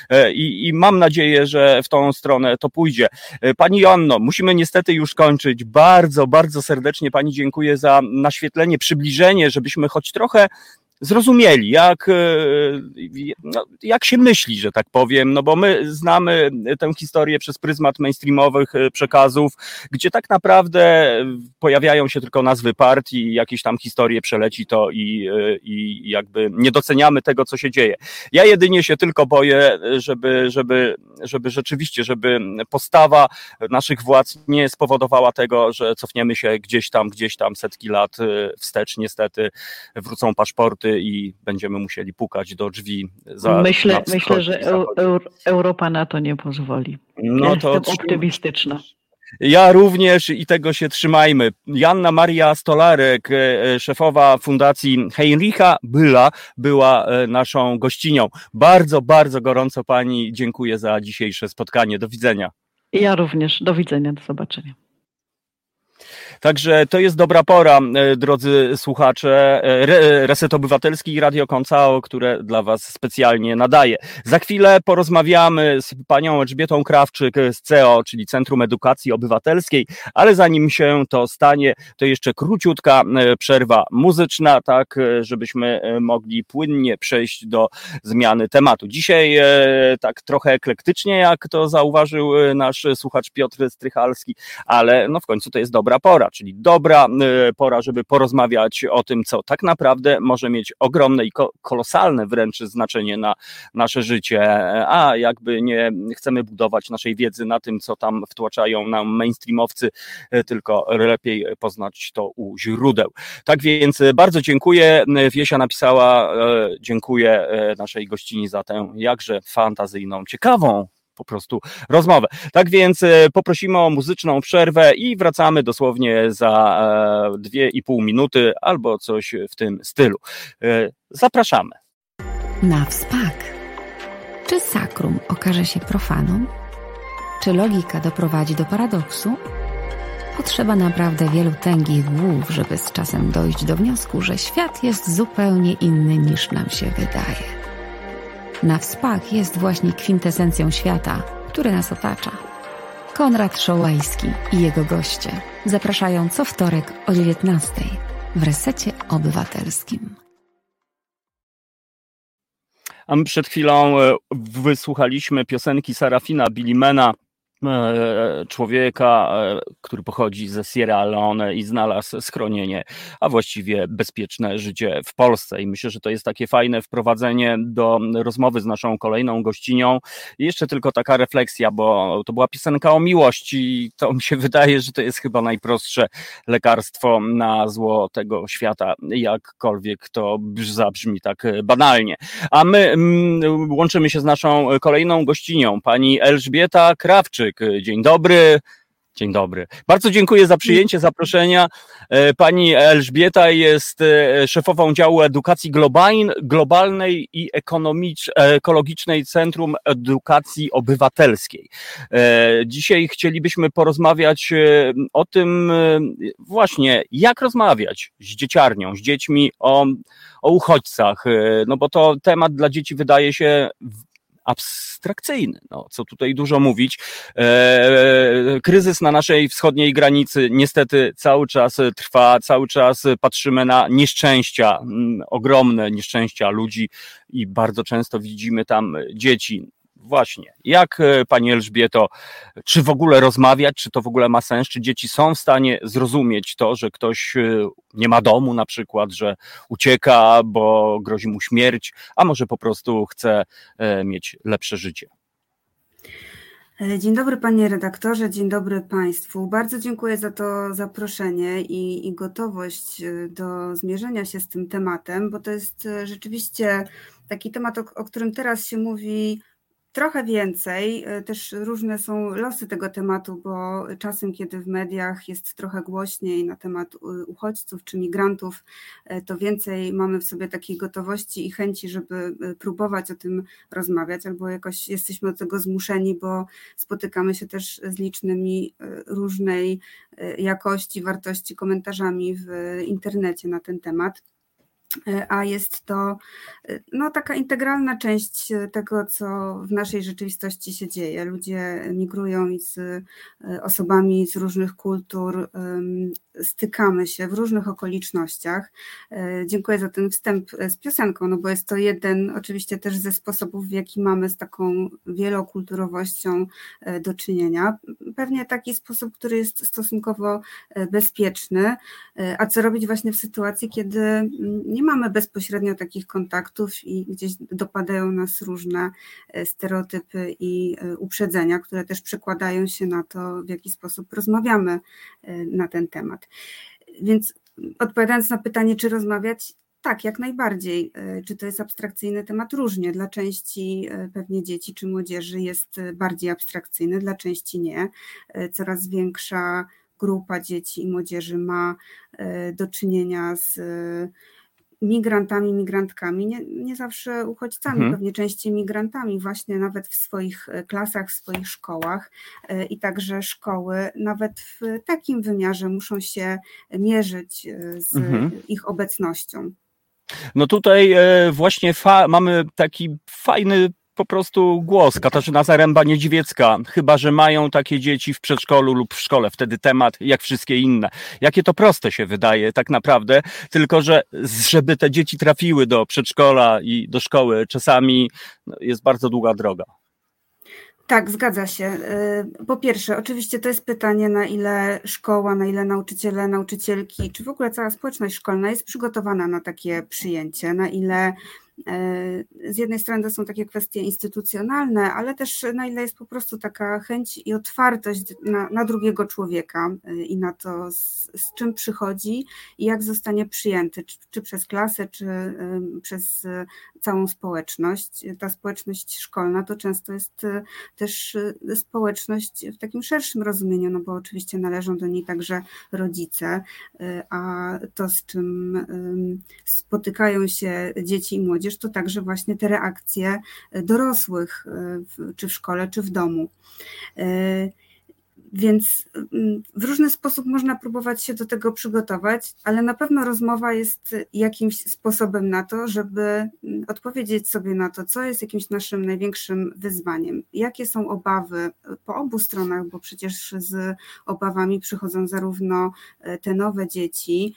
B: e, i, i, mam nadzieję, że w tą stronę to pójdzie. E, pani Joanno, musimy niestety już kończyć. Bardzo, bardzo serdecznie Pani dziękuję za naświetlenie, przybliżenie, żebyśmy choć trochę zrozumieli, jak, e, no, jak się myśli, że tak powiem, no bo my znamy tę historię przez pryzmat mainstreamowych e, przekazów, gdzie tak naprawdę pojawiają się tylko nazwy partii, jakieś tam historie przeleci to i, e, i jakby nie doceniamy tego, co się dzieje. Ja jedynie się tylko boję, żeby, żeby, żeby rzeczywiście, żeby postawa naszych władz nie spowodowała tego, że cofniemy się gdzieś tam, gdzieś tam setki lat wstecz, niestety wrócą paszporty, i będziemy musieli pukać do drzwi. Za,
C: myślę, myślę że Europa na to nie pozwoli. No ja to jestem optymistyczna.
B: Ja również i tego się trzymajmy. Janna Maria Stolarek, e, e, szefowa Fundacji Heinricha Byla, była e, naszą gościnią. Bardzo, bardzo gorąco Pani dziękuję za dzisiejsze spotkanie. Do widzenia.
C: Ja również. Do widzenia. Do zobaczenia.
B: Także to jest dobra pora, e, drodzy słuchacze. E, Reset Obywatelski i Radio Koncao, które dla Was specjalnie nadaje. Za chwilę porozmawiamy z panią Elżbietą Krawczyk z CEO, czyli Centrum Edukacji Obywatelskiej, ale zanim się to stanie, to jeszcze króciutka e, przerwa muzyczna, tak żebyśmy mogli płynnie przejść do zmiany tematu. Dzisiaj tak trochę eklektycznie, jak to zauważył nasz słuchacz Piotr Strychalski, ale no w końcu to jest dobra pora. Pora, czyli dobra pora, żeby porozmawiać o tym, co tak naprawdę może mieć ogromne i kolosalne wręcz znaczenie na nasze życie, a jakby nie chcemy budować naszej wiedzy na tym, co tam wtłaczają nam mainstreamowcy, tylko lepiej poznać to u źródeł. Tak więc bardzo dziękuję. Wiesia napisała, dziękuję naszej gościni za tę jakże fantazyjną, ciekawą po prostu rozmowę. Tak więc e, poprosimy o muzyczną przerwę i wracamy dosłownie za e, dwie i pół minuty albo coś w tym stylu. E, zapraszamy.
D: Na wspak. Czy sakrum okaże się profaną? Czy logika doprowadzi do paradoksu? Potrzeba naprawdę wielu tęgich głów, żeby z czasem dojść do wniosku, że świat jest zupełnie inny niż nam się wydaje. Na wspak jest właśnie kwintesencją świata, który nas otacza. Konrad Szołajski i jego goście zapraszają co wtorek o 19 w Resecie Obywatelskim.
B: A my przed chwilą e, wysłuchaliśmy piosenki Sarafina Bilimena E, człowieka, e, który pochodzi ze Sierra Leone i znalazł schronienie, a właściwie bezpieczne życie w Polsce. I myślę, że to jest takie fajne wprowadzenie do rozmowy z naszą kolejną gościnią. I jeszcze tylko taka refleksja, bo to była piosenka o miłości i to mi się <laughs> wydaje, że to jest chyba najprostsze lekarstwo na zło tego świata, jakkolwiek to zabrzmi tak banalnie. A my mm, łączymy się z naszą kolejną gościnią, pani Elżbieta Krawczyk. Dzień dobry. Dzień dobry. Bardzo dziękuję za przyjęcie zaproszenia. E, pani Elżbieta jest e, szefową działu edukacji globalnej i ekologicznej Centrum Edukacji Obywatelskiej. E, dzisiaj chcielibyśmy porozmawiać o tym właśnie, jak rozmawiać z dzieciarnią, z dziećmi o, o uchodźcach, no bo to temat dla dzieci wydaje się abstrakcyjny. No, co tutaj dużo mówić. E, kryzys na naszej wschodniej granicy niestety cały czas trwa, cały czas patrzymy na nieszczęścia, mm, ogromne nieszczęścia ludzi i bardzo często widzimy tam dzieci właśnie, jak e, Pani Elżbieto, czy w ogóle rozmawiać, czy to w ogóle ma sens, czy dzieci są w stanie zrozumieć to, że ktoś e, nie ma domu na przykład, że ucieka, bo grozi mu śmierć, a może po prostu chce e, mieć lepsze życie?
E: Dzień dobry panie redaktorze, dzień dobry państwu. Bardzo dziękuję za to zaproszenie i, i, gotowość do zmierzenia się z tym tematem, bo to jest rzeczywiście taki temat, o, o którym teraz się mówi trochę więcej. E, też różne są losy tego tematu, bo czasem, kiedy w mediach jest trochę głośniej na temat uchodźców czy migrantów, e, to więcej mamy w sobie takiej gotowości i chęci, żeby e, próbować o tym rozmawiać, albo jakoś jesteśmy do tego zmuszeni, bo spotykamy się też z licznymi różnej jakości, wartości komentarzami w internecie na ten temat. E, a jest to e, no, taka integralna część e, tego, co w naszej rzeczywistości się dzieje. Ludzie migrują i z osobami z różnych kultur stykamy się w różnych okolicznościach. Dziękuję za ten wstęp z piosenką, no bo jest to jeden oczywiście też ze sposobów, w jaki mamy z taką wielokulturowością do czynienia. Pewnie taki sposób, który jest stosunkowo bezpieczny. A co robić właśnie w sytuacji, kiedy nie mamy bezpośrednio takich kontaktów i gdzieś dopadają nas różne e, stereotypy i e, uprzedzenia, które też przekładają się na to, w jaki sposób rozmawiamy e, na ten temat. Więc odpowiadając na pytanie, czy rozmawiać, tak, jak najbardziej. Czy to jest abstrakcyjny temat? Różnie. Dla części pewnie dzieci czy młodzieży jest bardziej abstrakcyjny, dla części nie. Coraz większa grupa dzieci i młodzieży ma do czynienia z migrantami, migrantkami, nie, nie zawsze uchodźcami, mhm. pewnie częściej migrantami, właśnie nawet w swoich e, klasach, w swoich szkołach e, i także szkoły, nawet w takim wymiarze muszą się mierzyć e, z mhm. ich obecnością.
B: No tutaj właśnie mamy taki fajny po prostu głos. Katarzyna Zaręba-Niedźwiecka, chyba że mają takie dzieci w przedszkolu lub w szkole, wtedy temat jak wszystkie inne. Jakie to proste się wydaje tak naprawdę, tylko że żeby te dzieci trafiły do przedszkola i do szkoły, czasami no, jest bardzo długa droga.
E: Tak, zgadza się. Y, po pierwsze, oczywiście to jest pytanie, na ile szkoła, na ile nauczyciele, nauczycielki, czy w ogóle cała społeczność szkolna jest przygotowana na takie przyjęcie, na ile z jednej strony to są takie kwestie instytucjonalne, ale też na ile jest po prostu taka chęć i otwartość na, na drugiego człowieka e, i na to, z, z, czym przychodzi i jak zostanie przyjęty, czy, czy przez klasę, czy przez całą społeczność. Ta społeczność szkolna to często jest e, też społeczność w takim szerszym rozumieniu, no bo oczywiście należą do niej także rodzice, a to, z czym spotykają się dzieci i młodzież, młodzież, to także właśnie te reakcje e, dorosłych, e, czy w szkole, czy w domu. E, więc mm, w różny sposób można próbować się do tego przygotować, ale na pewno rozmowa jest jakimś sposobem na to, żeby mm, odpowiedzieć sobie na to, co jest jakimś naszym największym wyzwaniem. Jakie są obawy po obu stronach, bo przecież z obawami przychodzą zarówno te nowe dzieci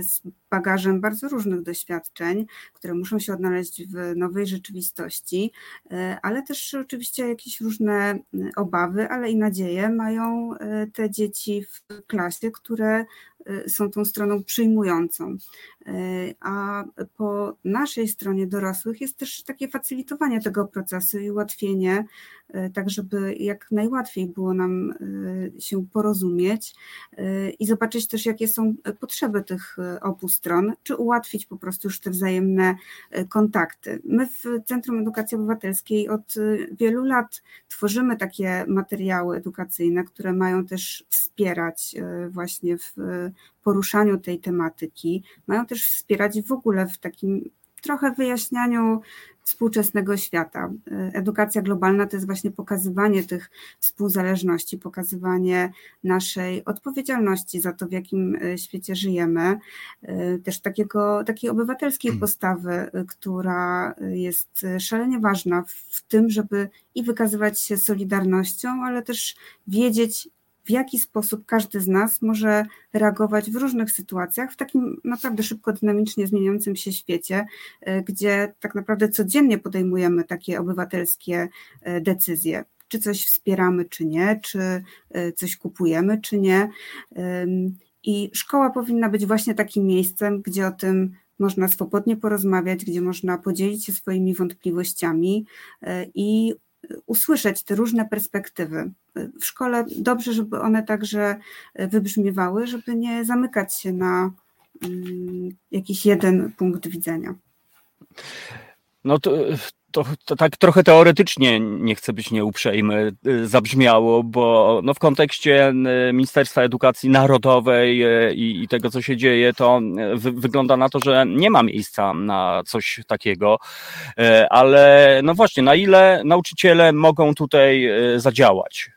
E: z bagażem bardzo różnych doświadczeń, które muszą się odnaleźć w nowej rzeczywistości, e, ale też oczywiście jakieś różne obawy, ale i nadzieje mają e, te dzieci w klasie, które e, są tą stroną przyjmującą. A po naszej stronie dorosłych jest też takie facylitowanie tego procesu i ułatwienie, tak żeby jak najłatwiej było nam się porozumieć i zobaczyć też, jakie są potrzeby tych obu stron, czy ułatwić po prostu już te wzajemne e, kontakty. My w Centrum Edukacji Obywatelskiej od e, wielu lat tworzymy takie materiały edukacyjne, które mają też wspierać e, właśnie w poruszaniu tej tematyki, mają też wspierać w ogóle w takim trochę wyjaśnianiu współczesnego świata. Edukacja globalna to jest właśnie pokazywanie tych współzależności, pokazywanie naszej odpowiedzialności za to, w jakim e, świecie żyjemy, e, też takiego, takiej obywatelskiej mm. postawy, e, która jest szalenie ważna w tym, żeby i wykazywać się solidarnością, ale też wiedzieć, w jaki sposób każdy z nas może reagować w różnych sytuacjach, w takim naprawdę szybko, dynamicznie zmieniającym się świecie, e, gdzie tak naprawdę codziennie podejmujemy takie obywatelskie e, decyzje. Czy coś wspieramy, czy nie, czy e, coś kupujemy, czy nie. I szkoła powinna być właśnie takim miejscem, gdzie o tym można swobodnie porozmawiać, gdzie można podzielić się swoimi wątpliwościami i usłyszeć te różne perspektywy. W szkole dobrze, żeby one także wybrzmiewały, żeby nie zamykać się na mm, jakiś jeden punkt widzenia.
B: No to, to, to, tak trochę teoretycznie, nie chcę być nieuprzejmy, y, zabrzmiało, bo no w kontekście Ministerstwa Edukacji Narodowej i, i tego, co się dzieje, to wy, wygląda na to, że nie ma miejsca na coś takiego. Ale no właśnie, na ile nauczyciele mogą tutaj zadziałać?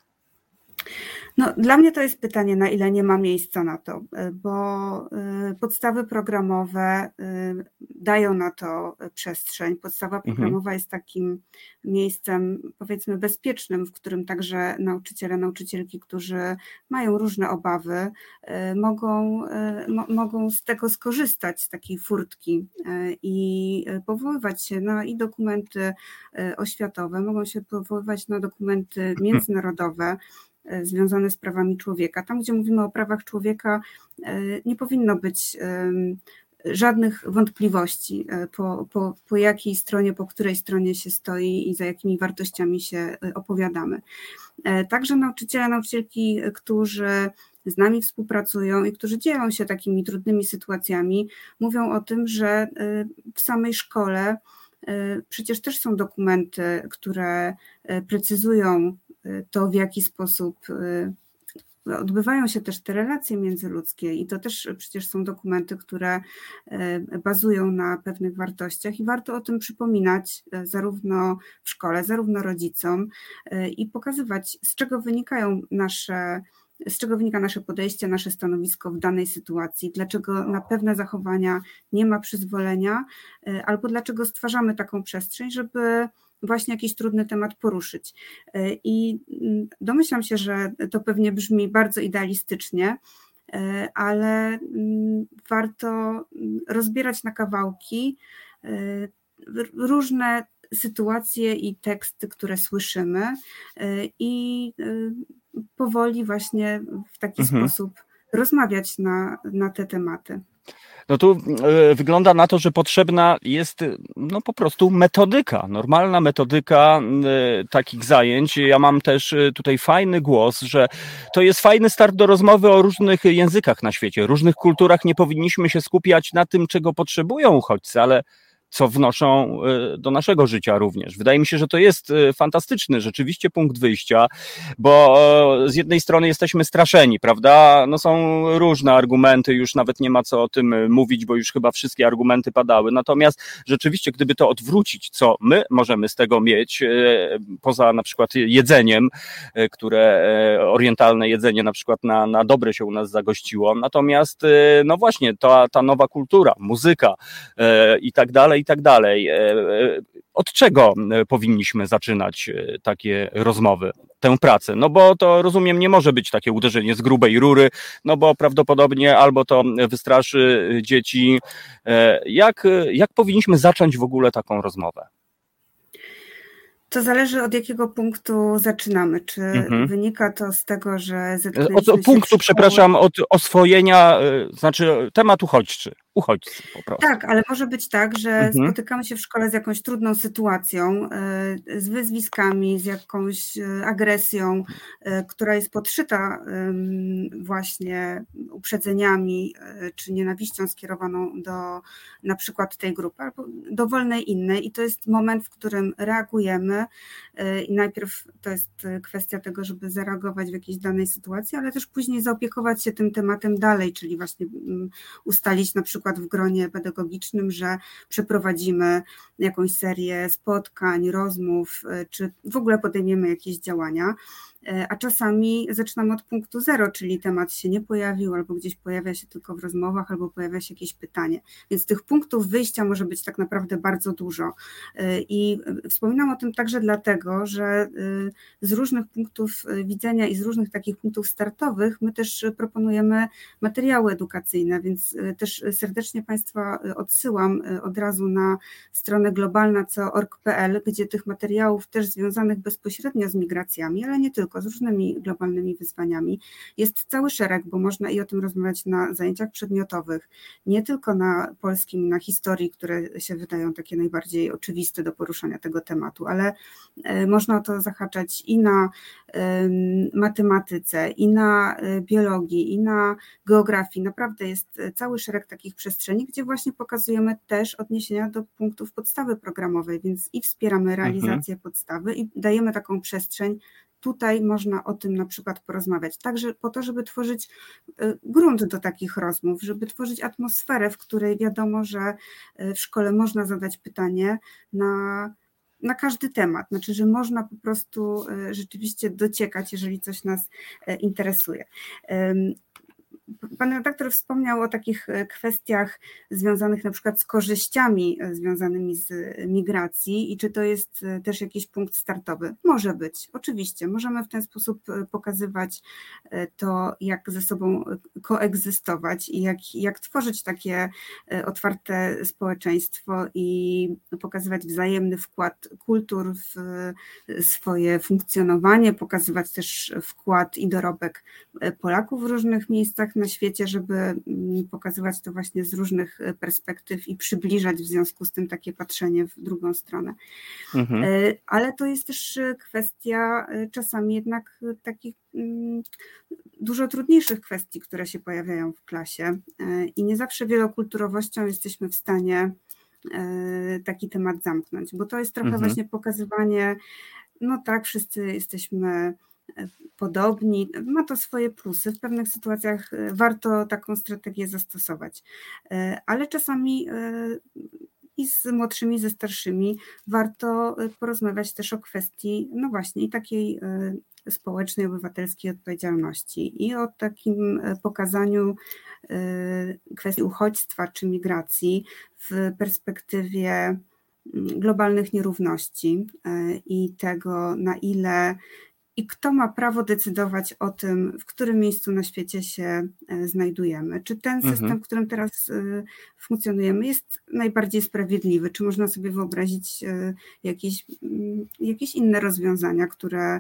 E: No, dla mnie to jest pytanie, na ile nie ma miejsca na to, e, bo e, podstawy programowe e, dają na to przestrzeń. Podstawa mhm. programowa mhm. jest takim miejscem, powiedzmy, bezpiecznym, w którym także nauczyciele, nauczycielki, którzy mają różne obawy, mogą, mo, mogą z tego skorzystać, z takiej furtki i powoływać się na i dokumenty oświatowe, mogą się powoływać na dokumenty <clears throat> międzynarodowe związane z prawami człowieka. Tam, gdzie mówimy o prawach człowieka, e, nie powinno być żadnych wątpliwości, e, po, po, po jakiej stronie, po której stronie się stoi i za jakimi wartościami się opowiadamy. Także nauczyciele, nauczycielki, którzy z nami współpracują i którzy dzielą się takimi trudnymi sytuacjami, mówią o tym, że w samej szkole przecież też są dokumenty, które precyzują to, w jaki sposób y, odbywają się też te relacje międzyludzkie i to też przecież są dokumenty, które y, bazują na pewnych wartościach i warto o tym przypominać y, zarówno w szkole, zarówno rodzicom i pokazywać, z czego wynikają nasze z czego wynika nasze podejście, nasze stanowisko w danej sytuacji, dlaczego na pewne zachowania nie ma przyzwolenia, albo dlaczego stwarzamy taką przestrzeń, żeby właśnie jakiś trudny temat poruszyć. E, I mm, domyślam się, że to pewnie brzmi bardzo idealistycznie, e, ale mm, warto mm, rozbierać na kawałki e, różne sytuacje i teksty, które słyszymy i powoli właśnie w taki mhm. sposób rozmawiać na, na te tematy.
B: No tu y, wygląda na to, że potrzebna jest no po prostu metodyka, normalna metodyka y, takich zajęć. Ja mam też tutaj fajny głos, że to jest fajny start do rozmowy o różnych językach na świecie, różnych kulturach. Nie powinniśmy się skupiać na tym, czego potrzebują uchodźcy, ale co wnoszą e, do naszego życia również. Wydaje mi się, że to jest e, fantastyczny rzeczywiście punkt wyjścia, bo e, z jednej strony jesteśmy straszeni, prawda? No są różne argumenty, już nawet nie ma co o tym mówić, bo już chyba wszystkie argumenty padały. Natomiast rzeczywiście, gdyby to odwrócić, co my możemy z tego mieć, poza na przykład jedzeniem, które orientalne jedzenie na przykład na, na dobre się u nas zagościło. Natomiast, no właśnie, ta, ta nowa kultura, muzyka i tak dalej, i tak dalej. E, e, od czego e, powinniśmy zaczynać takie rozmowy, tę pracę? No bo to rozumiem, nie może być takie uderzenie z grubej rury, no bo prawdopodobnie albo to wystraszy dzieci. Jak, jak powinniśmy zacząć w ogóle taką rozmowę?
E: To zależy od jakiego punktu zaczynamy. Czy mhm. wynika to z tego, że Od,
B: od punktu, przepraszam, od oswojenia, znaczy temat uchodźczy uchodźcy po prostu.
E: Tak, ale może być tak, że mhm. spotykamy się w szkole z jakąś trudną sytuacją, e, z wyzwiskami, z jakąś e, agresją, e, która jest podszyta właśnie uprzedzeniami czy nienawiścią skierowaną do na przykład tej grupy albo dowolnej innej i to jest moment, w którym reagujemy i najpierw to jest kwestia tego, żeby zareagować w jakiejś danej sytuacji, ale też później zaopiekować się tym tematem dalej, czyli właśnie mm, ustalić na przykład przykład w gronie pedagogicznym, że przeprowadzimy jakąś serię spotkań, rozmów, y, czy w ogóle podejmiemy jakieś działania. E, a czasami zaczynamy od punktu zero, czyli temat się nie pojawił, albo gdzieś pojawia się tylko w rozmowach, albo pojawia się jakieś pytanie. Więc tych punktów wyjścia może być tak naprawdę bardzo dużo. E, I wspominam o tym także dlatego, że e, z różnych punktów widzenia i z różnych takich punktów startowych my też proponujemy materiały edukacyjne, więc też serdecznie Państwa odsyłam od razu na stronę globalna.org.pl, gdzie tych materiałów też związanych bezpośrednio z migracjami, ale nie tylko tylko, z różnymi globalnymi wyzwaniami. Jest cały szereg, bo można i o tym rozmawiać na zajęciach przedmiotowych, nie tylko na polskim, na historii, które się wydają takie najbardziej oczywiste do poruszania tego tematu, ale e, można o to zahaczać i na matematyce, i na e, biologii, i na geografii. Naprawdę jest cały szereg takich przestrzeni, gdzie właśnie pokazujemy też odniesienia do punktów podstawy programowej, więc i wspieramy realizację mhm. podstawy i dajemy taką przestrzeń tutaj można o tym na przykład porozmawiać. Także po to, żeby tworzyć y, grunt do takich rozmów, żeby tworzyć atmosferę, w której wiadomo, że y, w szkole można zadać pytanie na na każdy temat, znaczy, że można po prostu y, rzeczywiście dociekać, jeżeli coś nas interesuje. Pan redaktor wspomniał o takich e, kwestiach związanych na przykład z korzyściami e, związanymi z migracji i czy to jest e, też jakiś punkt startowy. Może być, oczywiście. Możemy w ten sposób pokazywać to, jak ze sobą koegzystować i jak, jak tworzyć takie otwarte społeczeństwo i pokazywać wzajemny wkład kultur w swoje funkcjonowanie, pokazywać też wkład i dorobek Polaków w różnych miejscach na świecie, żeby mm, pokazywać to właśnie z różnych e, perspektyw i przybliżać w związku z tym takie patrzenie w drugą stronę. Mhm. E, ale to jest też e, kwestia czasami jednak takich mm, dużo trudniejszych kwestii, które się pojawiają w klasie i nie zawsze wielokulturowością jesteśmy w stanie taki temat zamknąć, bo to jest trochę mhm. właśnie pokazywanie, no tak, wszyscy jesteśmy podobni. Ma to swoje plusy. W pewnych sytuacjach e, warto taką strategię zastosować, e, ale czasami e, i z młodszymi, ze starszymi warto porozmawiać też o kwestii, no właśnie, takiej społecznej, obywatelskiej odpowiedzialności i o takim pokazaniu kwestii uchodźstwa czy migracji w perspektywie globalnych nierówności i tego, na ile i kto ma prawo decydować o tym, w którym miejscu na świecie się e, znajdujemy. Czy ten mhm. system, w którym teraz e, funkcjonujemy, jest najbardziej sprawiedliwy? Czy można sobie wyobrazić e, jakieś, mm, jakieś inne rozwiązania, które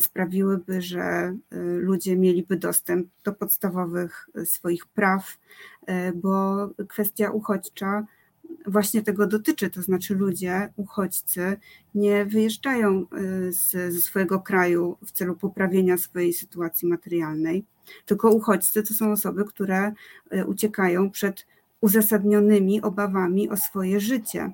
E: sprawiłyby, że ludzie mieliby dostęp do podstawowych swoich praw, bo kwestia uchodźcza właśnie tego dotyczy, to znaczy ludzie, uchodźcy nie wyjeżdżają y, z, ze swojego kraju w celu poprawienia swojej sytuacji materialnej, tylko uchodźcy to są osoby, które y, uciekają przed uzasadnionymi obawami o swoje życie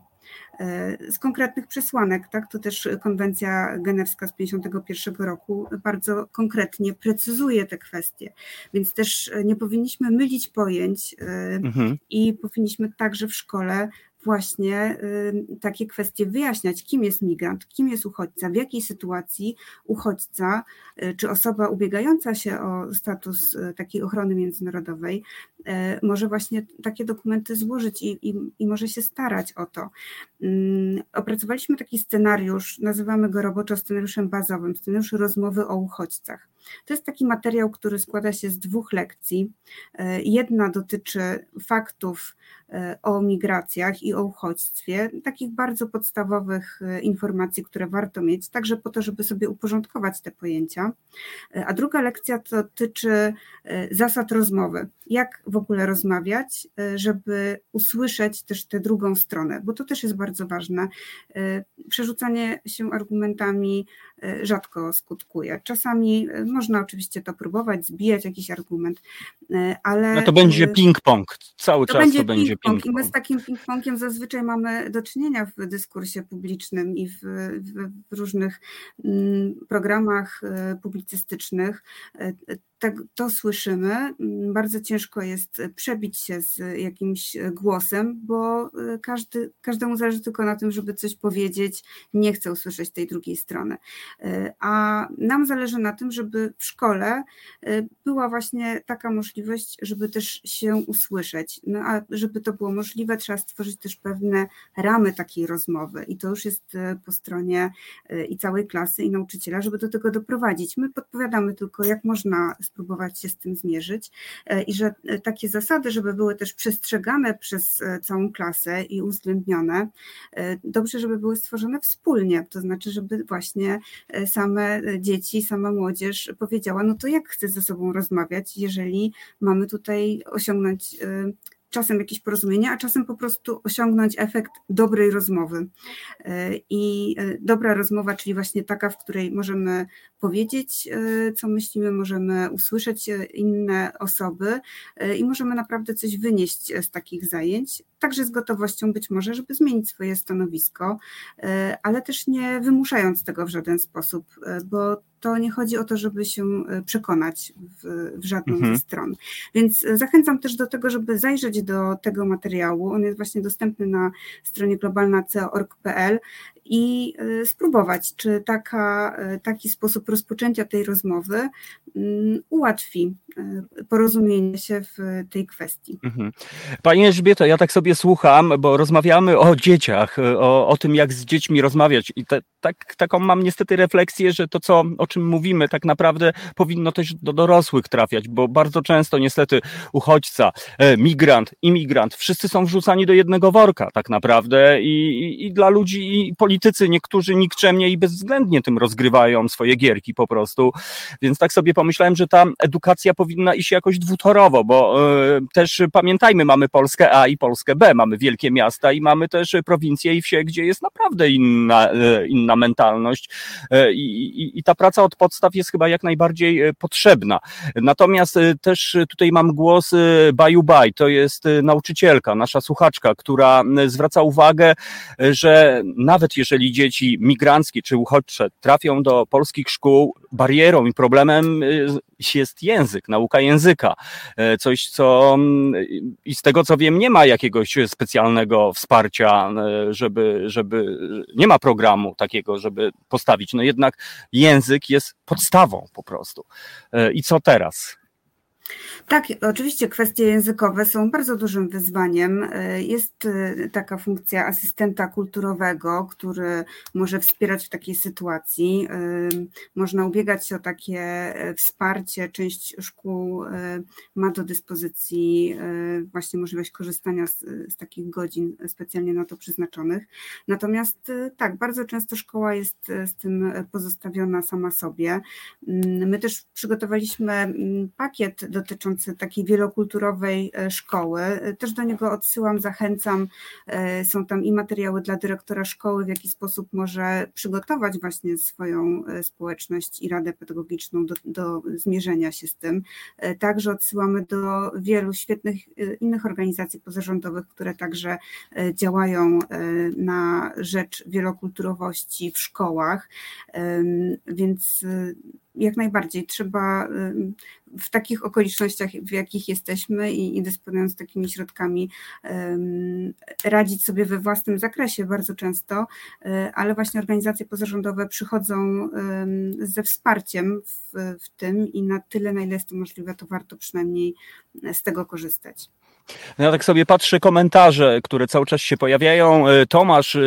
E: z konkretnych przesłanek. Tak? To też konwencja genewska z 1951 roku bardzo konkretnie precyzuje te kwestie. Więc też nie powinniśmy mylić pojęć y, mhm. i powinniśmy także w szkole właśnie y, takie kwestie wyjaśniać, kim jest migrant, kim jest uchodźca, w jakiej sytuacji uchodźca y, czy osoba ubiegająca się o status y, takiej ochrony międzynarodowej może właśnie takie dokumenty złożyć i, i, i może się starać o to. Mm, opracowaliśmy taki scenariusz, nazywamy go roboczo scenariuszem bazowym, scenariusz rozmowy o uchodźcach. To jest taki materiał, który składa się z dwóch lekcji. Jedna dotyczy faktów, o migracjach i o uchodźstwie, takich bardzo podstawowych e, informacji, które warto mieć, także po to, żeby sobie uporządkować te pojęcia. E, a druga lekcja dotyczy zasad rozmowy. Jak w ogóle rozmawiać, żeby usłyszeć też tę drugą stronę, bo to też jest bardzo ważne. Przerzucanie się argumentami rzadko skutkuje. Czasami można oczywiście to próbować, zbijać jakiś argument, ale.
B: No to będzie ping-pong, cały to czas będzie to będzie
E: ping-pong. I my z takim ping-pongiem zazwyczaj mamy do czynienia w dyskursie publicznym i w, w, różnych mm, programach e, publicystycznych. E, tak, to słyszymy. Mm, bardzo ciężko jest przebić się z jakimś głosem, bo każdy, każdemu zależy tylko na tym, żeby coś powiedzieć, nie chce usłyszeć tej drugiej strony. A nam zależy na tym, żeby w szkole była właśnie taka możliwość, żeby też się usłyszeć. No a żeby to było możliwe, trzeba stworzyć też pewne ramy takiej rozmowy i to już jest po stronie i całej klasy i nauczyciela, żeby do tego doprowadzić. My podpowiadamy tylko, jak można spróbować się z tym zmierzyć. E, i że e, takie zasady, żeby były też przestrzegane przez e, całą klasę i uwzględnione, dobrze, żeby były stworzone wspólnie, to znaczy, żeby właśnie same dzieci, sama młodzież powiedziała, no to jak chcę ze sobą rozmawiać, jeżeli mamy tutaj osiągnąć czasem jakieś porozumienie, a czasem po prostu osiągnąć efekt dobrej rozmowy. E, I e, dobra rozmowa, czyli właśnie taka, w której możemy powiedzieć, e, co myślimy, możemy usłyszeć inne osoby i możemy naprawdę coś wynieść z takich zajęć, także z gotowością być może, żeby zmienić swoje stanowisko, ale też nie wymuszając tego w żaden sposób, bo to nie chodzi o to, żeby się e, przekonać w, w żadną mhm. ze stron. Więc e, zachęcam też do tego, żeby zajrzeć do tego materiału. On jest właśnie dostępny na stronie globalnaco.org.pl i e, spróbować, czy taka, taki sposób rozpoczęcia tej rozmowy mm, ułatwi porozumienie się w tej kwestii. Mhm.
B: Pani Elżbieto, ja tak sobie słucham, bo rozmawiamy o dzieciach, o, o tym, jak z dziećmi rozmawiać i te, tak, taką mam niestety refleksję, że to, co, o czym mówimy, tak naprawdę powinno też do dorosłych trafiać, bo bardzo często niestety uchodźca, e, migrant, imigrant, wszyscy są wrzucani do jednego worka tak naprawdę i, i, i dla ludzi, i politycy niektórzy nikczemnie i bezwzględnie tym rozgrywają swoje gierki po prostu, więc tak sobie pomyślałem, że ta edukacja powinna iść jakoś dwutorowo, bo y, też pamiętajmy, mamy Polskę A i Polskę B, mamy wielkie miasta i mamy też prowincje i wsie, gdzie jest naprawdę inna, y, inna mentalność y, i, ta praca od podstaw jest chyba jak najbardziej potrzebna. Natomiast też tutaj mam głos Baju Baj, to jest nauczycielka, nasza słuchaczka, która zwraca uwagę, że nawet jeżeli dzieci migranckie czy uchodźcze trafią do polskich szkół, barierą i problemem jest język, nauka języka. E, coś, co mm, i z tego co wiem, nie ma jakiegoś specjalnego wsparcia, e, żeby, żeby nie ma programu takiego, żeby postawić. No jednak język jest podstawą po prostu. E, I co teraz?
E: Tak, oczywiście kwestie językowe są bardzo dużym wyzwaniem. Jest taka funkcja asystenta kulturowego, który może wspierać w takiej sytuacji. Można ubiegać się o takie wsparcie. Część szkół ma do dyspozycji właśnie możliwość korzystania z, z takich godzin specjalnie na to przeznaczonych. Natomiast tak, bardzo często szkoła jest z tym pozostawiona sama sobie. Mm, my też przygotowaliśmy mm, pakiet dotyczący takiej wielokulturowej e, szkoły. Też do niego odsyłam, zachęcam. E, są tam i materiały dla dyrektora szkoły, w jaki sposób może przygotować właśnie swoją e, społeczność i radę pedagogiczną do, do zmierzenia się z tym. Także odsyłamy do wielu świetnych innych organizacji pozarządowych, które także działają na rzecz wielokulturowości w szkołach. Więc jak najbardziej trzeba w takich okolicznościach, w jakich jesteśmy i, i dysponując takimi środkami, radzić sobie we własnym zakresie bardzo często, e, ale właśnie organizacje pozarządowe przychodzą ze wsparciem w, w tym i na tyle, na ile jest to możliwe, to warto przynajmniej z tego korzystać.
B: No ja tak sobie patrzę komentarze, które cały czas się pojawiają. E, Tomasz e,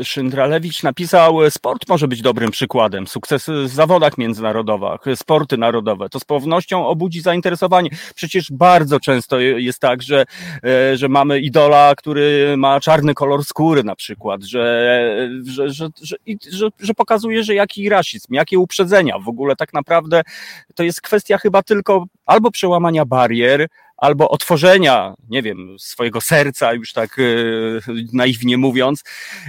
B: e, Szyndralewicz napisał, sport może być dobrym przykładem. Sukces w zawodach międzynarodowych, sporty narodowe. To z pewnością obudzi zainteresowanie. Przecież bardzo często jest tak, że, że mamy idola, który ma czarny kolor skóry na przykład, że, że, że, że, że, że pokazuje, że jaki rasizm, jakie uprzedzenia. W ogóle tak naprawdę to jest kwestia chyba tylko albo przełamania barier, albo otworzenia, nie wiem, swojego serca, już tak e, naiwnie mówiąc.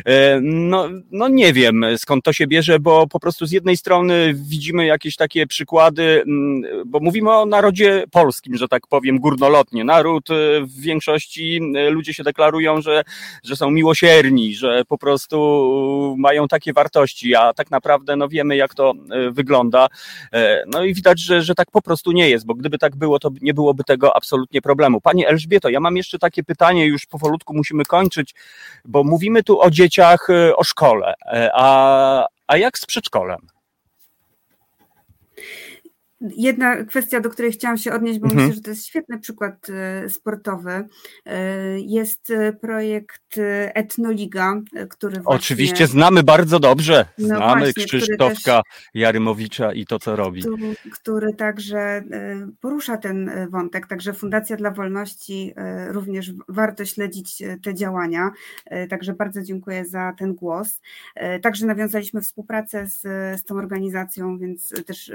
B: E, no, no nie wiem skąd to się bierze, bo po prostu z jednej strony widzimy jakieś takie przykłady, bo mówimy o narodzie polskim, że tak powiem, górnolotnie. Naród e, w większości ludzie się deklarują, że, że są miłosierni, że po prostu mają takie wartości, a tak naprawdę no wiemy jak to wygląda. No i widać, że, że tak po prostu nie jest, bo gdyby tak było, to nie byłoby tego absolutnie absolutnie problemu. Pani Elżbieto, ja mam jeszcze takie pytanie, już powolutku musimy kończyć, bo mówimy tu o dzieciach, e, o szkole, e, a, a jak z przedszkolem?
E: Jedna kwestia, do której chciałam się odnieść, bo mhm. myślę, że to jest świetny przykład e, sportowy. E, jest e, projekt Etnoliga, który
B: właśnie... Oczywiście znamy bardzo dobrze. No znamy właśnie, Krzysztofka też, Jarymowicza i to, co robi.
E: Który, który także porusza ten wątek, także Fundacja dla Wolności również warto śledzić te działania. Także bardzo dziękuję za ten głos. Także nawiązaliśmy współpracę z, z tą organizacją, więc też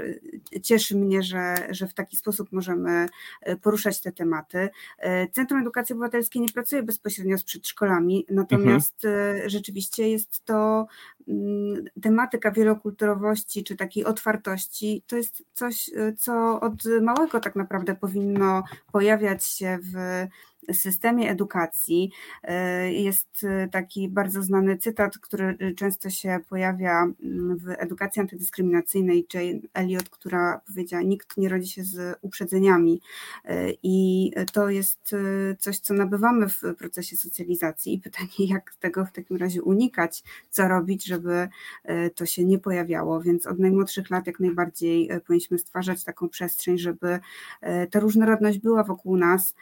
E: cieszy mnie, że, że w taki sposób możemy e, poruszać te tematy. E, Centrum Edukacji Obywatelskiej nie pracuje bezpośrednio z przedszkolami, natomiast mhm. rzeczywiście jest to mm, tematyka wielokulturowości czy takiej otwartości. To jest coś, co od małego tak naprawdę powinno pojawiać się w systemie edukacji e, jest e, taki bardzo znany cytat, który często się pojawia mm, w edukacji antydyskryminacyjnej Jane Elliot, która powiedziała: Nikt nie rodzi się z uprzedzeniami. E, I to jest coś, co nabywamy w procesie socjalizacji. I pytanie, jak tego w takim razie unikać, co robić, żeby to się nie pojawiało. Więc od najmłodszych lat jak najbardziej powinniśmy stwarzać taką przestrzeń, żeby ta różnorodność była wokół nas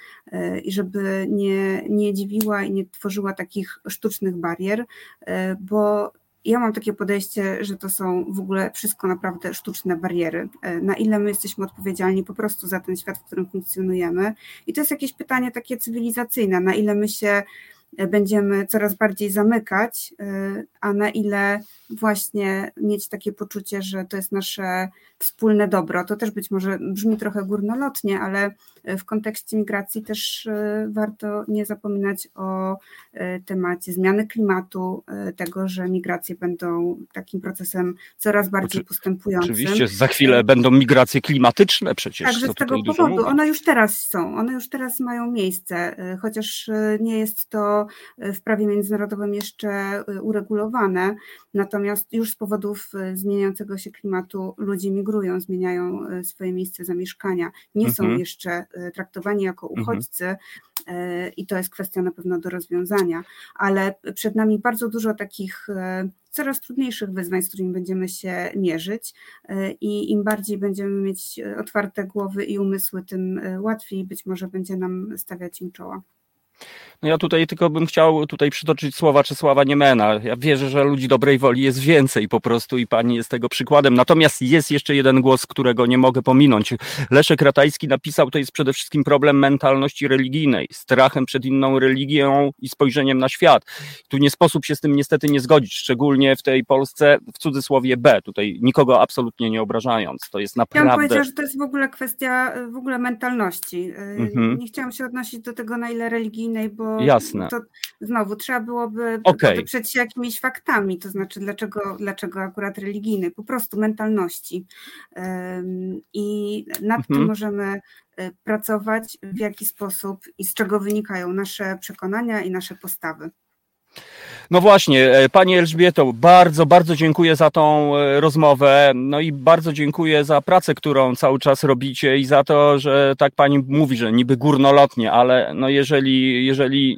E: i żeby żeby nie, nie dziwiła i nie tworzyła takich sztucznych barier, e, bo ja mam takie podejście, że to są w ogóle wszystko naprawdę sztuczne bariery. E, na ile my jesteśmy odpowiedzialni po prostu za ten świat, w którym funkcjonujemy. I to jest jakieś pytanie takie cywilizacyjne, na ile my się będziemy coraz bardziej zamykać, e, a na ile właśnie mieć takie poczucie, że to jest nasze wspólne dobro. To też być może brzmi trochę górnolotnie, ale w kontekście migracji też e, warto nie zapominać o e, temacie zmiany klimatu, e, tego, że migracje będą takim procesem coraz bardziej Oczy, postępującym.
B: Oczywiście, za chwilę będą migracje klimatyczne przecież.
E: Także z tego powodu, one już teraz są, one już teraz mają miejsce, chociaż nie jest to w prawie międzynarodowym jeszcze uregulowane, natomiast już z powodów zmieniającego się klimatu ludzie migrują, zmieniają swoje miejsce zamieszkania, nie mhm. są jeszcze traktowani jako mhm. uchodźcy, i to jest kwestia na pewno do rozwiązania, ale przed nami bardzo dużo takich coraz trudniejszych wyzwań, z którymi będziemy się mierzyć i im bardziej będziemy mieć otwarte głowy i umysły, tym łatwiej być może będzie nam stawiać im czoła.
B: No ja tutaj tylko bym chciał tutaj przytoczyć słowa Czesława Niemena. Ja wierzę, że ludzi dobrej woli jest więcej po prostu i pani jest tego przykładem. Natomiast jest jeszcze jeden głos, którego nie mogę pominąć. Leszek Ratajski napisał, to jest przede wszystkim problem mentalności religijnej, strachem przed inną religią i spojrzeniem na świat. Tu nie sposób się z tym niestety nie zgodzić, szczególnie w tej Polsce w cudzysłowie B, tutaj nikogo absolutnie nie obrażając. To jest naprawdę...
E: Ja bym powiedziała, że to jest w ogóle kwestia w ogóle mentalności. Mhm. Nie chciałam się odnosić do tego, na ile religijnej, bo
B: Jasne.
E: to znowu trzeba byłoby
B: okay.
E: poprzeć się jakimiś faktami, to znaczy dlaczego, dlaczego akurat religijny, po prostu mentalności. I nad mhm. tym możemy e, pracować, w jaki sposób i z czego wynikają nasze przekonania i nasze postawy.
B: No właśnie, e, Pani Elżbieto, bardzo, bardzo dziękuję za tą e, rozmowę. No i bardzo dziękuję za pracę, którą cały czas robicie i za to, że tak Pani mówi, że niby górnolotnie, ale no jeżeli, jeżeli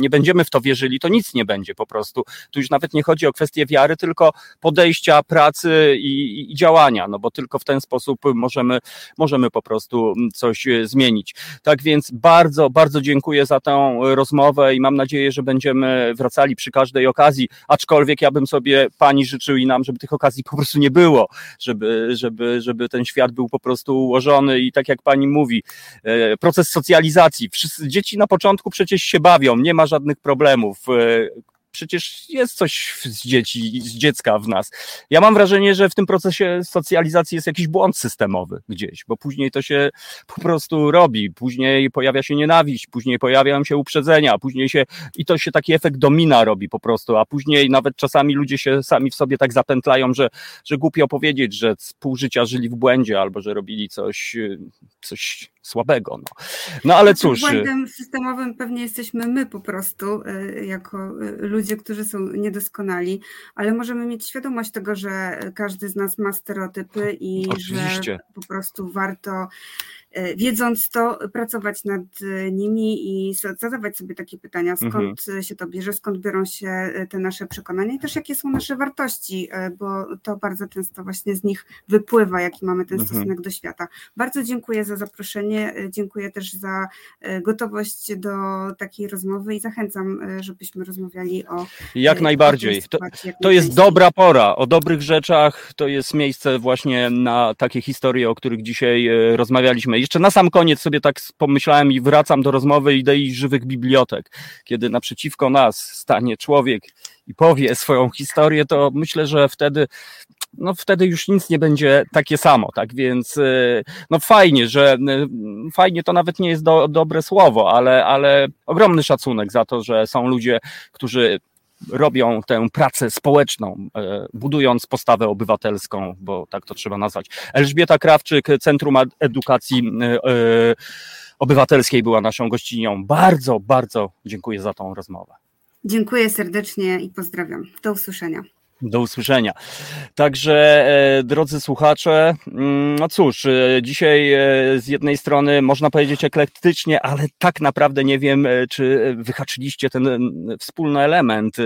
B: nie będziemy w to wierzyli, to nic nie będzie po prostu. Tu już nawet nie chodzi o kwestię wiary, tylko podejścia, pracy i, i działania, no bo tylko w ten sposób możemy, możemy po prostu coś e, zmienić. Tak więc bardzo, bardzo dziękuję za tę rozmowę i mam nadzieję, że będziemy przy każdej okazji, aczkolwiek ja bym sobie pani życzył i nam, żeby tych okazji po prostu nie było, żeby, żeby, żeby ten świat był po prostu ułożony i tak jak pani mówi, e, proces socjalizacji. Wszyscy, dzieci na początku przecież się bawią, nie ma żadnych problemów e, przecież jest coś z dzieci, z dziecka w nas. Ja mam wrażenie, że w tym procesie socjalizacji jest jakiś błąd systemowy gdzieś, bo później to się po prostu robi, później pojawia się nienawiść, później pojawiają się uprzedzenia, później się i to się taki efekt domina robi po prostu, a później nawet czasami ludzie się sami w sobie tak zapętlają, że, że głupio powiedzieć, że pół życia żyli w błędzie albo że robili coś, coś słabego. No, no ale znaczy, cóż.
E: Błędem systemowym pewnie jesteśmy my po prostu, y, jako y, ludzie, którzy są niedoskonali, ale możemy mieć świadomość tego, że każdy z nas ma stereotypy i Oczywiście. że po prostu warto wiedząc to, pracować nad e, nimi i zadawać sobie takie pytania, skąd mhm. się to bierze, skąd biorą się e, te nasze przekonania i też jakie są nasze wartości, bo to bardzo często właśnie z nich wypływa, jaki mamy ten mhm. stosunek do świata. Bardzo dziękuję za zaproszenie, dziękuję też za gotowość do takiej rozmowy i zachęcam, żebyśmy rozmawiali o.
B: Jak najbardziej. To, to jest dobra pora. O dobrych rzeczach to jest miejsce właśnie na takie historie, o których dzisiaj rozmawialiśmy jeszcze na sam koniec sobie tak pomyślałem i wracam do rozmowy idei żywych bibliotek. Kiedy naprzeciwko nas stanie człowiek i powie swoją historię, to myślę, że wtedy no wtedy już nic nie będzie takie samo, tak więc y, no fajnie, że y, fajnie to nawet nie jest do, dobre słowo, ale, ale ogromny szacunek za to, że są ludzie, którzy robią tę pracę społeczną, e, budując postawę obywatelską, bo tak to trzeba nazwać. Elżbieta Krawczyk, Centrum Edukacji e, e, Obywatelskiej była naszą gościnią. Bardzo, bardzo dziękuję za tą rozmowę.
E: Dziękuję serdecznie i pozdrawiam. Do usłyszenia.
B: Do usłyszenia. Także, e, drodzy słuchacze, mm, no cóż, e, dzisiaj e, z jednej strony można powiedzieć eklektycznie, ale tak naprawdę nie wiem, czy wyhaczyliście ten wspólny element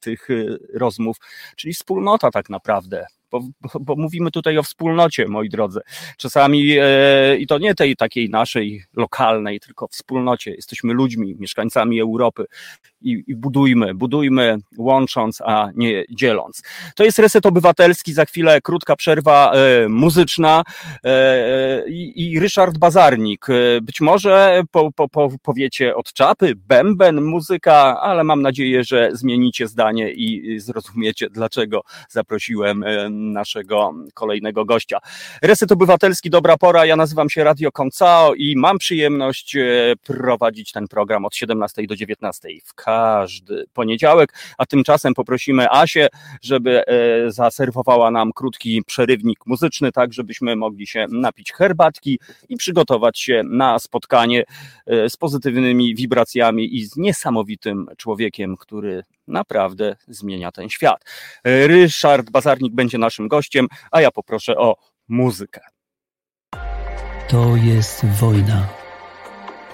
B: tych rozmów, czyli wspólnota tak naprawdę bo, bo, mówimy tutaj o wspólnocie, moi drodzy. Czasami e, i to nie tej takiej naszej lokalnej, tylko wspólnocie. Jesteśmy ludźmi, mieszkańcami Europy i, i budujmy, budujmy łącząc, a nie dzieląc. To jest Reset Obywatelski, za chwilę krótka przerwa e, muzyczna e, i Ryszard Bazarnik. E, być może po, po, po, powiecie od czapy, bęben, muzyka, ale mam nadzieję, że zmienicie zdanie i zrozumiecie, dlaczego zaprosiłem e, naszego kolejnego gościa. Reset Obywatelski, dobra pora. Ja nazywam się Radio Koncao i mam przyjemność e, prowadzić ten program od 17 do 19 w każdy poniedziałek, a tymczasem poprosimy Asię, żeby e, zaserwowała nam krótki przerywnik muzyczny, tak żebyśmy mogli się napić herbatki i przygotować się na spotkanie e, z pozytywnymi wibracjami i z niesamowitym człowiekiem, który naprawdę zmienia ten świat. Ryszard Bazarnik będzie naszym gościem, a ja poproszę o muzykę.
F: To jest wojna.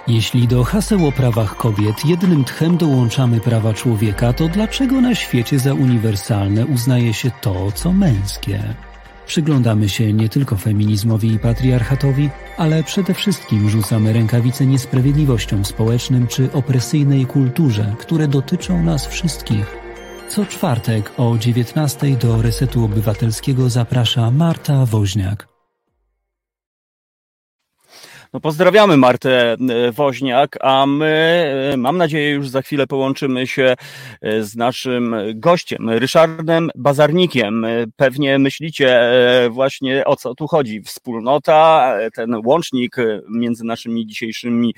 F: Jeśli do haseł o prawach kobiet jednym tchem dołączamy prawa człowieka, to dlaczego na świecie za uniwersalne uznaje się to, co męskie? Przyglądamy się nie tylko feminizmowi i patriarchatowi, ale przede wszystkim rzucamy rękawice niesprawiedliwościom społecznym czy opresyjnej kulturze, które dotyczą nas wszystkich. Co czwartek o 19 do Resetu Obywatelskiego zaprasza Marta Woźniak.
B: No pozdrawiamy Martę e, Woźniak, a my, e, mam nadzieję, już za chwilę połączymy się e, z naszym gościem, Ryszardem Bazarnikiem. Pewnie myślicie właśnie o co tu chodzi. Wspólnota, ten łącznik między naszymi dzisiejszymi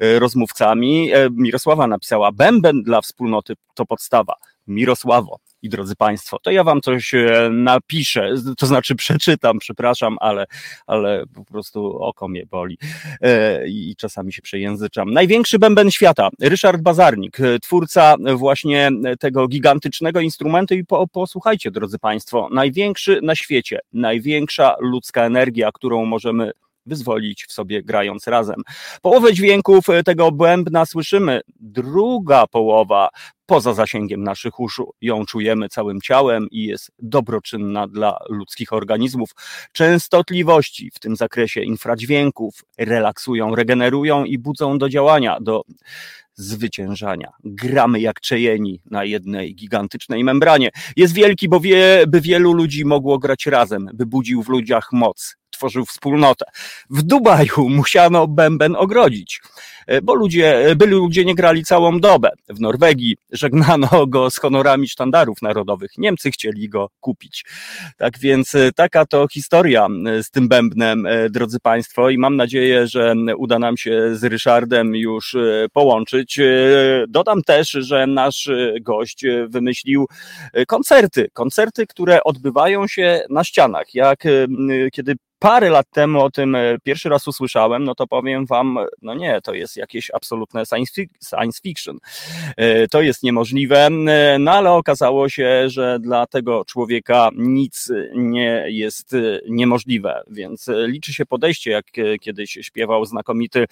B: rozmówcami. Mirosława napisała, bęben dla wspólnoty to podstawa. Mirosławo, i drodzy Państwo, to ja Wam coś e, napiszę, to znaczy przeczytam, przepraszam, ale, ale po prostu oko mnie boli e, i czasami się przejęzyczam. Największy bęben świata, Ryszard Bazarnik, e, twórca właśnie tego gigantycznego instrumentu i po, posłuchajcie, drodzy Państwo, największy na świecie, największa ludzka energia, którą możemy wyzwolić w sobie grając razem. Połowę dźwięków tego bębna słyszymy, druga połowa poza zasięgiem naszych uszu. Ją czujemy całym ciałem i jest dobroczynna dla ludzkich organizmów. Częstotliwości w tym zakresie infradźwięków relaksują, regenerują i budzą do działania, do zwyciężania. Gramy jak czejeni na jednej gigantycznej membranie. Jest wielki, bo wie, by wielu ludzi mogło grać razem, by budził w ludziach moc, tworzył wspólnotę. W Dubaju <laughs> musiano bęben ogrodzić. E, bo ludzie, e, byli ludzie nie grali całą dobę. W Norwegii żegnano <laughs> go z honorami sztandarów narodowych. Niemcy chcieli go kupić. Tak więc e, taka to historia z tym bębnem, drodzy Państwo, i mam nadzieję, że uda nam się z Ryszardem już połączyć. Dodam też, że nasz gość wymyślił koncerty, koncerty, które odbywają się na ścianach. Jak kiedy parę lat temu o tym e, pierwszy raz usłyszałem, no to powiem wam, no nie, to jest jakieś absolutne science fiction. E, to jest niemożliwe, e, no ale okazało się, że dla tego człowieka nic nie jest niemożliwe, więc liczy się podejście, jak kiedyś śpiewał znakomity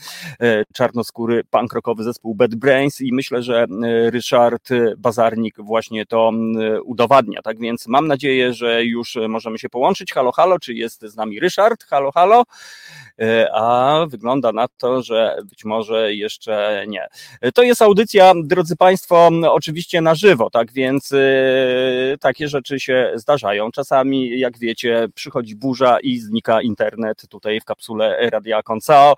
B: czarnoskóry punk rockowy zespół Bad Brains i myślę, że Ryszard Bazarnik właśnie to udowadnia. Tak więc mam nadzieję, że już możemy się połączyć. Halo, halo, czy jest z nami Ryszard? Ryszard, halo, halo, a wygląda na to, że być może jeszcze nie. E, to jest audycja, drodzy Państwo, oczywiście na żywo, tak więc e, takie rzeczy się zdarzają. Czasami, jak wiecie, przychodzi burza i znika internet tutaj w kapsule Radia Koncao,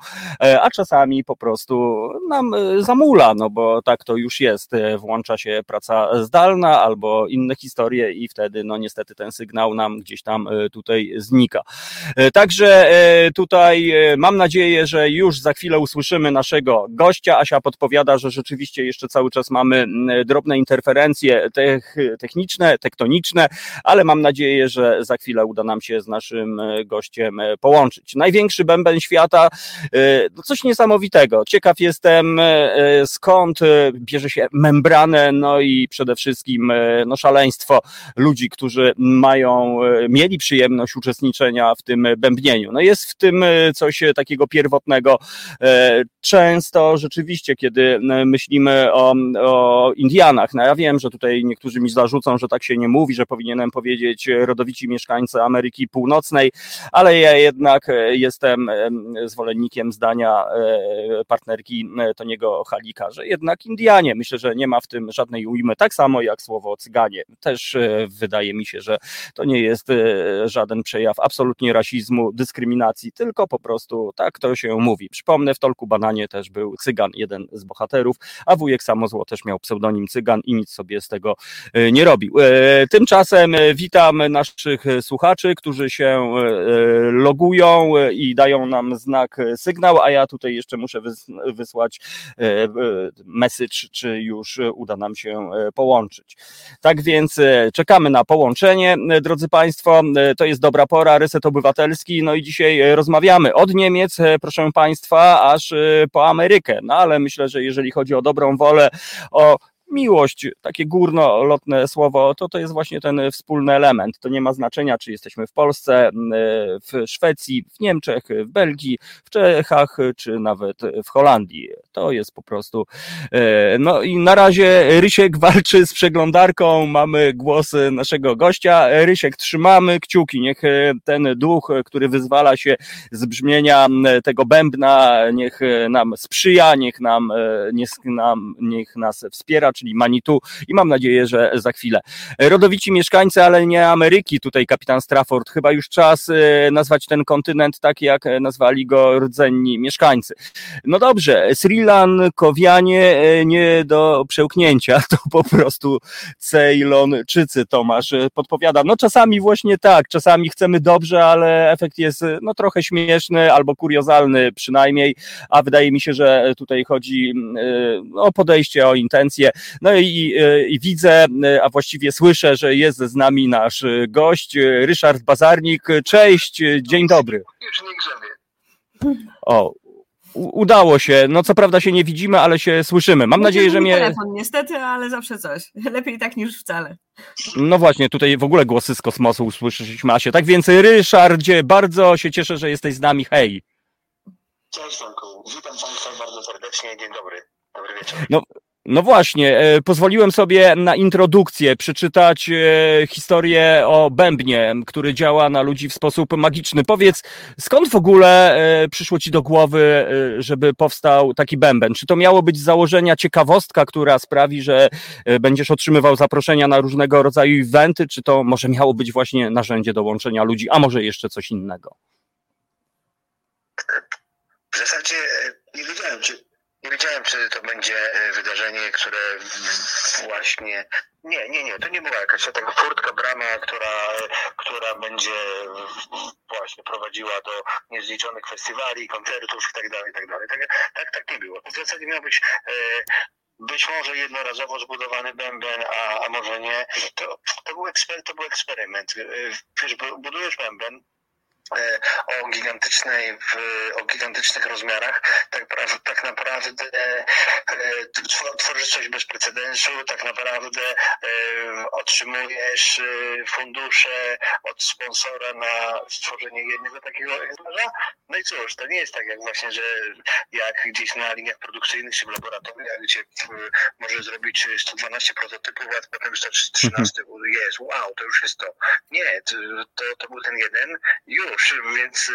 B: a czasami po prostu nam zamula, no bo tak to już jest. Włącza się praca zdalna albo inne historie i wtedy, no niestety ten sygnał nam gdzieś tam tutaj znika. Także e, tutaj e, mam nadzieję, że już za chwilę usłyszymy naszego gościa. Asia podpowiada, że rzeczywiście jeszcze cały czas mamy drobne interferencje techniczne, tektoniczne, ale mam nadzieję, że za chwilę uda nam się z naszym e, gościem połączyć. Największy bęben świata, no coś niesamowitego. Ciekaw jestem, skąd bierze się membranę, no i przede wszystkim no, szaleństwo ludzi, którzy mają, mieli przyjemność uczestniczenia w tym bębnieniu. No jest w tym e, coś e, takiego pierwotnego. E, często rzeczywiście, kiedy myślimy o, o Indianach, no ja wiem, że tutaj niektórzy mi zarzucą, że tak się nie mówi, że powinienem powiedzieć rodowici mieszkańcy Ameryki Północnej, ale ja jednak jestem zwolennikiem zdania partnerki Toniego Halika, że jednak Indianie, myślę, że nie ma w tym żadnej ujmy, tak samo jak słowo cyganie. Też wydaje mi się, że to nie jest żaden przejaw absolutnie rasizmu, dyskryminacji, tylko po prostu tak to się mówi. Przypomnę, w Tolku Bananie też był Cygan, jeden z bohaterów, a wujek Samozło też miał pseudonim Cygan i nic sobie z tego e, nie robił. E, tymczasem e, witam naszych słuchaczy, którzy się logują i dają nam znak sygnał, a ja tutaj jeszcze muszę wysłać message, czy już uda nam się połączyć. Tak więc czekamy na połączenie, drodzy Państwo. To jest dobra pora, reset obywatelski. No i dzisiaj rozmawiamy od Niemiec, e, proszę Państwa, aż e, po Amerykę. No ale myślę, że jeżeli chodzi o dobrą wolę, o miłość, takie górnolotne słowo, to to jest właśnie ten wspólny element. To nie ma znaczenia, czy jesteśmy w Polsce, w Szwecji, w Niemczech, w Belgii, w Czechach, czy nawet w Holandii. To jest po prostu. E, no i na razie Rysiek walczy z przeglądarką. Mamy głos naszego gościa. Rysiek, trzymamy kciuki. Niech ten duch, który wyzwala się z brzmienia tego bębna, niech nam sprzyja, niech nam, niech nam, niech nas wspiera, czyli Manitu i mam nadzieję, że za chwilę. Rodowici mieszkańcy, ale nie Ameryki, tutaj kapitan Strafford, chyba już czas e, nazwać ten kontynent tak, jak nazwali go rdzenni mieszkańcy. No dobrze, Sri Lankowianie e, nie do przełknięcia, <laughs> to po prostu Ceylonczycy, Tomasz e, podpowiada. No czasami właśnie tak, czasami chcemy dobrze, ale efekt jest no trochę śmieszny albo kuriozalny przynajmniej, a wydaje mi się, że tutaj chodzi o podejście, o intencje. No i, i widzę, a właściwie słyszę, że jest z nami nasz gość, Ryszard Bazarnik. Cześć, dzień dobry.
G: Już nie grzebie.
B: O, udało się. No co prawda się nie widzimy, ale się słyszymy. Mam nadzieję, że mnie...
G: telefon niestety, ale zawsze coś. <laughs> Lepiej tak niż wcale.
B: No właśnie, tutaj w ogóle głosy z kosmosu usłyszeliśmy Asie. Tak więc Ryszardzie, bardzo się cieszę, że jesteś z nami. Hej.
G: Cześć Tomku, witam Państwa bardzo serdecznie. Dzień dobry. Dobry wieczór.
B: No, no właśnie, e, pozwoliłem sobie na introdukcję przeczytać e, historię o bębnie, który działa na ludzi w sposób magiczny. Powiedz, skąd w ogóle e, przyszło ci do głowy, żeby powstał taki bęben? Czy to miało być z założenia ciekawostka, która sprawi, że będziesz otrzymywał zaproszenia na różnego rodzaju eventy, czy to może miało być właśnie narzędzie do łączenia ludzi, a może jeszcze coś innego?
G: W zasadzie nie wiedziałem, czy nie wiedziałem, czy to będzie e, wydarzenie, które właśnie. Nie, nie, nie. To nie była jakaś taka furtka, brama, która, która będzie właśnie prowadziła do niezliczonych festiwali, koncertów itd. Tak, tak, tak, tak, tak nie było. To w zasadzie miał być e, być może jednorazowo zbudowany bęben, a, a może nie. To, to, był to był eksperyment. E, wiesz, budujesz bęben, o gigantycznej, o gigantycznych rozmiarach, tak, tak naprawdę e, tworzysz coś bez precedensu, tak naprawdę e, otrzymujesz fundusze od sponsora na stworzenie jednego takiego egzemplarza. No i cóż, to nie jest tak jak właśnie, że jak gdzieś na liniach produkcyjnych czy w laboratoriach, gdzie może zrobić 112 prototypów, a potem wystarczy 13, jest, wow, to już jest to. Nie, to, to był ten jeden, już, więc,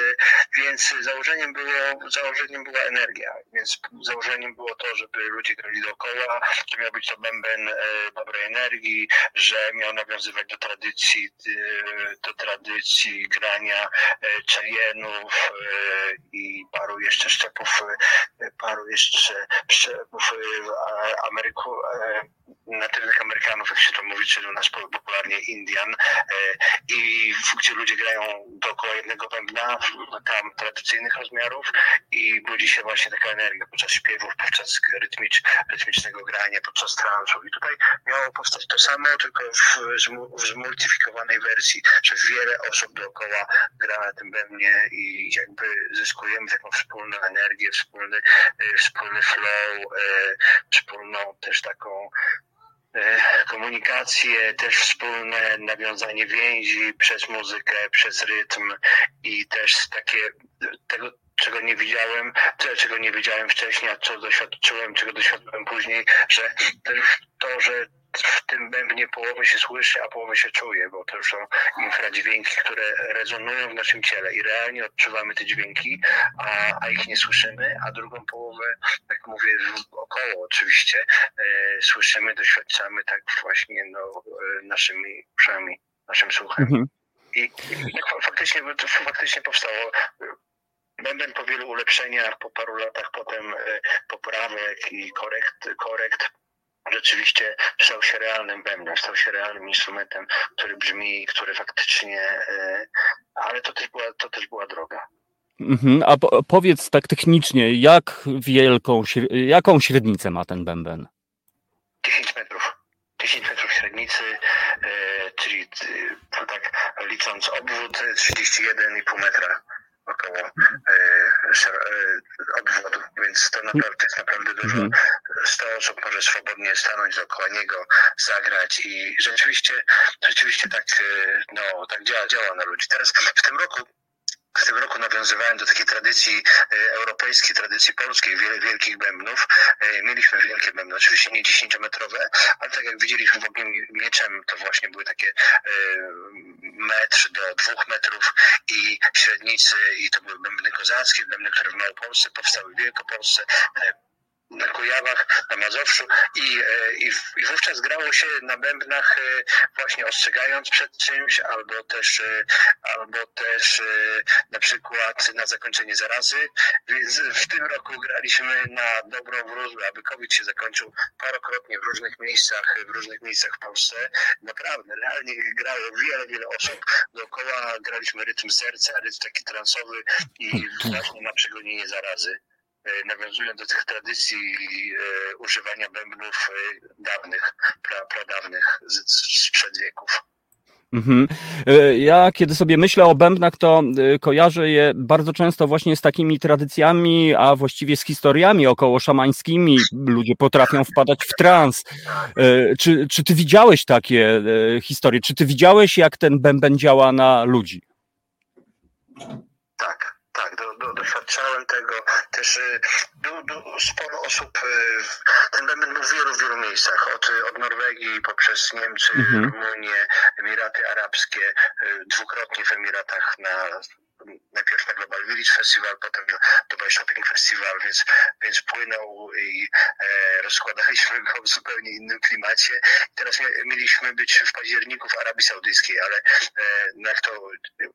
G: więc założeniem, było, założeniem była energia, więc założeniem było to, żeby ludzie grali dookoła, że miał być to bęben e, dobrej energii, że miał nawiązywać do tradycji, e, do tradycji grania e, czajenów i paru jeszcze szczepów, paru jeszcze szczepów Ameryku, natywnych Amerykanów, jak się to mówi, czyli u nas popularnie Indian, i gdzie ludzie grają dookoła jednego bębna, tam tradycyjnych rozmiarów i budzi się właśnie taka energia podczas śpiewów, podczas rytmicz, rytmicznego grania, podczas transu. I tutaj miało powstać to samo, tylko w, w wersji, że wiele osób dookoła gra na tym bębnie i jakby zyskujemy taką wspólną energię, wspólny, y, wspólny flow, y, wspólną też taką komunikację, też wspólne nawiązanie więzi przez muzykę, przez rytm i też takie tego, czego nie widziałem, czego nie wiedziałem wcześniej, a co doświadczyłem, czego doświadczyłem później, że to, że w tym bębnie połowę się słyszy, a połowę się czuje, bo to już są infradźwięki, które rezonują w naszym ciele i realnie odczuwamy te dźwięki, a, a ich nie słyszymy, a drugą połowę, tak mówię, około oczywiście, e, słyszymy, doświadczamy tak właśnie no, e, naszymi uszami, naszym słuchem. Mhm. I, i tak faktycznie, faktycznie powstało Bęben po wielu ulepszeniach, po paru latach potem e, poprawek i korekt, korekt rzeczywiście stał się realnym bębnem, stał się realnym instrumentem, który brzmi, który faktycznie, e, ale to też była, to też była droga.
B: Mhm. A powiedz tak technicznie, jak wielką, jaką średnicę ma ten bęben?
G: 10 metrów. 10 metrów średnicy, e, czyli tak licząc obwód 31,5 metra około e, obwodu, więc to naprawdę jest naprawdę dużo. Mhm. 100 osób może swobodnie stanąć dookoła niego, zagrać i rzeczywiście, rzeczywiście tak, e, no, tak działa, działa na ludzi. Teraz w tym roku w tym roku nawiązywałem do takiej tradycji e, europejskiej, tradycji polskiej, wiele wielkich bębnów. E, Mieliśmy wielkie bębny, oczywiście nie 10-metrowe, ale tak jak widzieliśmy w ogniu mieczem, to właśnie były takie e, metr do dwóch metrów i średnicy i to były bębny kozackie, bębny, które w Małopolsce powstały, w Wielkopolsce, na Kujawach, na Mazowszu i, e, i, i wówczas grało się na bębnach e, właśnie ostrzegając przed czymś, albo też, e, albo też na przykład na zakończenie zarazy. Więc w tym roku graliśmy na dobrą wróżbę, aby COVID się zakończył parokrotnie w różnych miejscach, w różnych miejscach w Polsce. Naprawdę, realnie grało wiele, wiele osób dookoła. Graliśmy rytm serca, rytm taki transowy i właśnie na przegonienie zarazy e, nawiązując do tych tradycji e, używania bębnów e, dawnych, pra, pradawnych sprzed wieków.
B: Mhm. Ja, kiedy sobie myślę o bębnach, to kojarzę je bardzo często właśnie z takimi tradycjami, a właściwie z historiami około szamańskimi. Ludzie potrafią wpadać w trans. Czy, czy ty widziałeś takie historie? Czy ty widziałeś, jak ten bęben działa na ludzi?
G: Tak, do, do, doświadczałem tego. Też y, du, du, sporo osób, y, ten bęben był w wielu, wielu miejscach, od, od Norwegii poprzez Niemcy,
B: Mhm.
G: Rumunię, Emiraty Arabskie, y, dwukrotnie w Emiratach na najpierw na Global Village Festival, potem na Dubai Shopping Festival, więc, więc płynął i e, rozkładaliśmy <laughs> go w zupełnie innym klimacie. Teraz mieliśmy być w październiku w Arabii Saudyjskiej, ale e, no jak to e,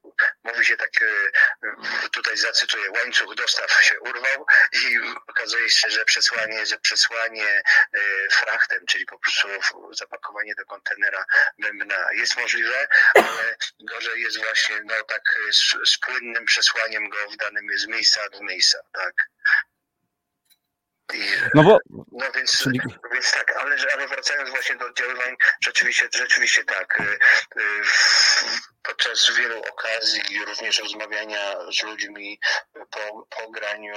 G: mówi się tak, e, tutaj zacytuję, łańcuch dostaw się urwał i okazuje się, że przesłanie, że przesłanie e, frachtem, czyli po prostu zapakowanie do kontenera bębna jest możliwe, ale gorzej jest właśnie no tak e, z, z płynnym przesłaniem go w danym z miejsca do miejsca, tak. I,
B: No bo
G: no więc,
B: Czyli-
G: więc tak, ale, ale wracając właśnie do oddziaływań, rzeczywiście, rzeczywiście tak. y, y, Podczas wielu okazji, również rozmawiania z ludźmi po, po graniu,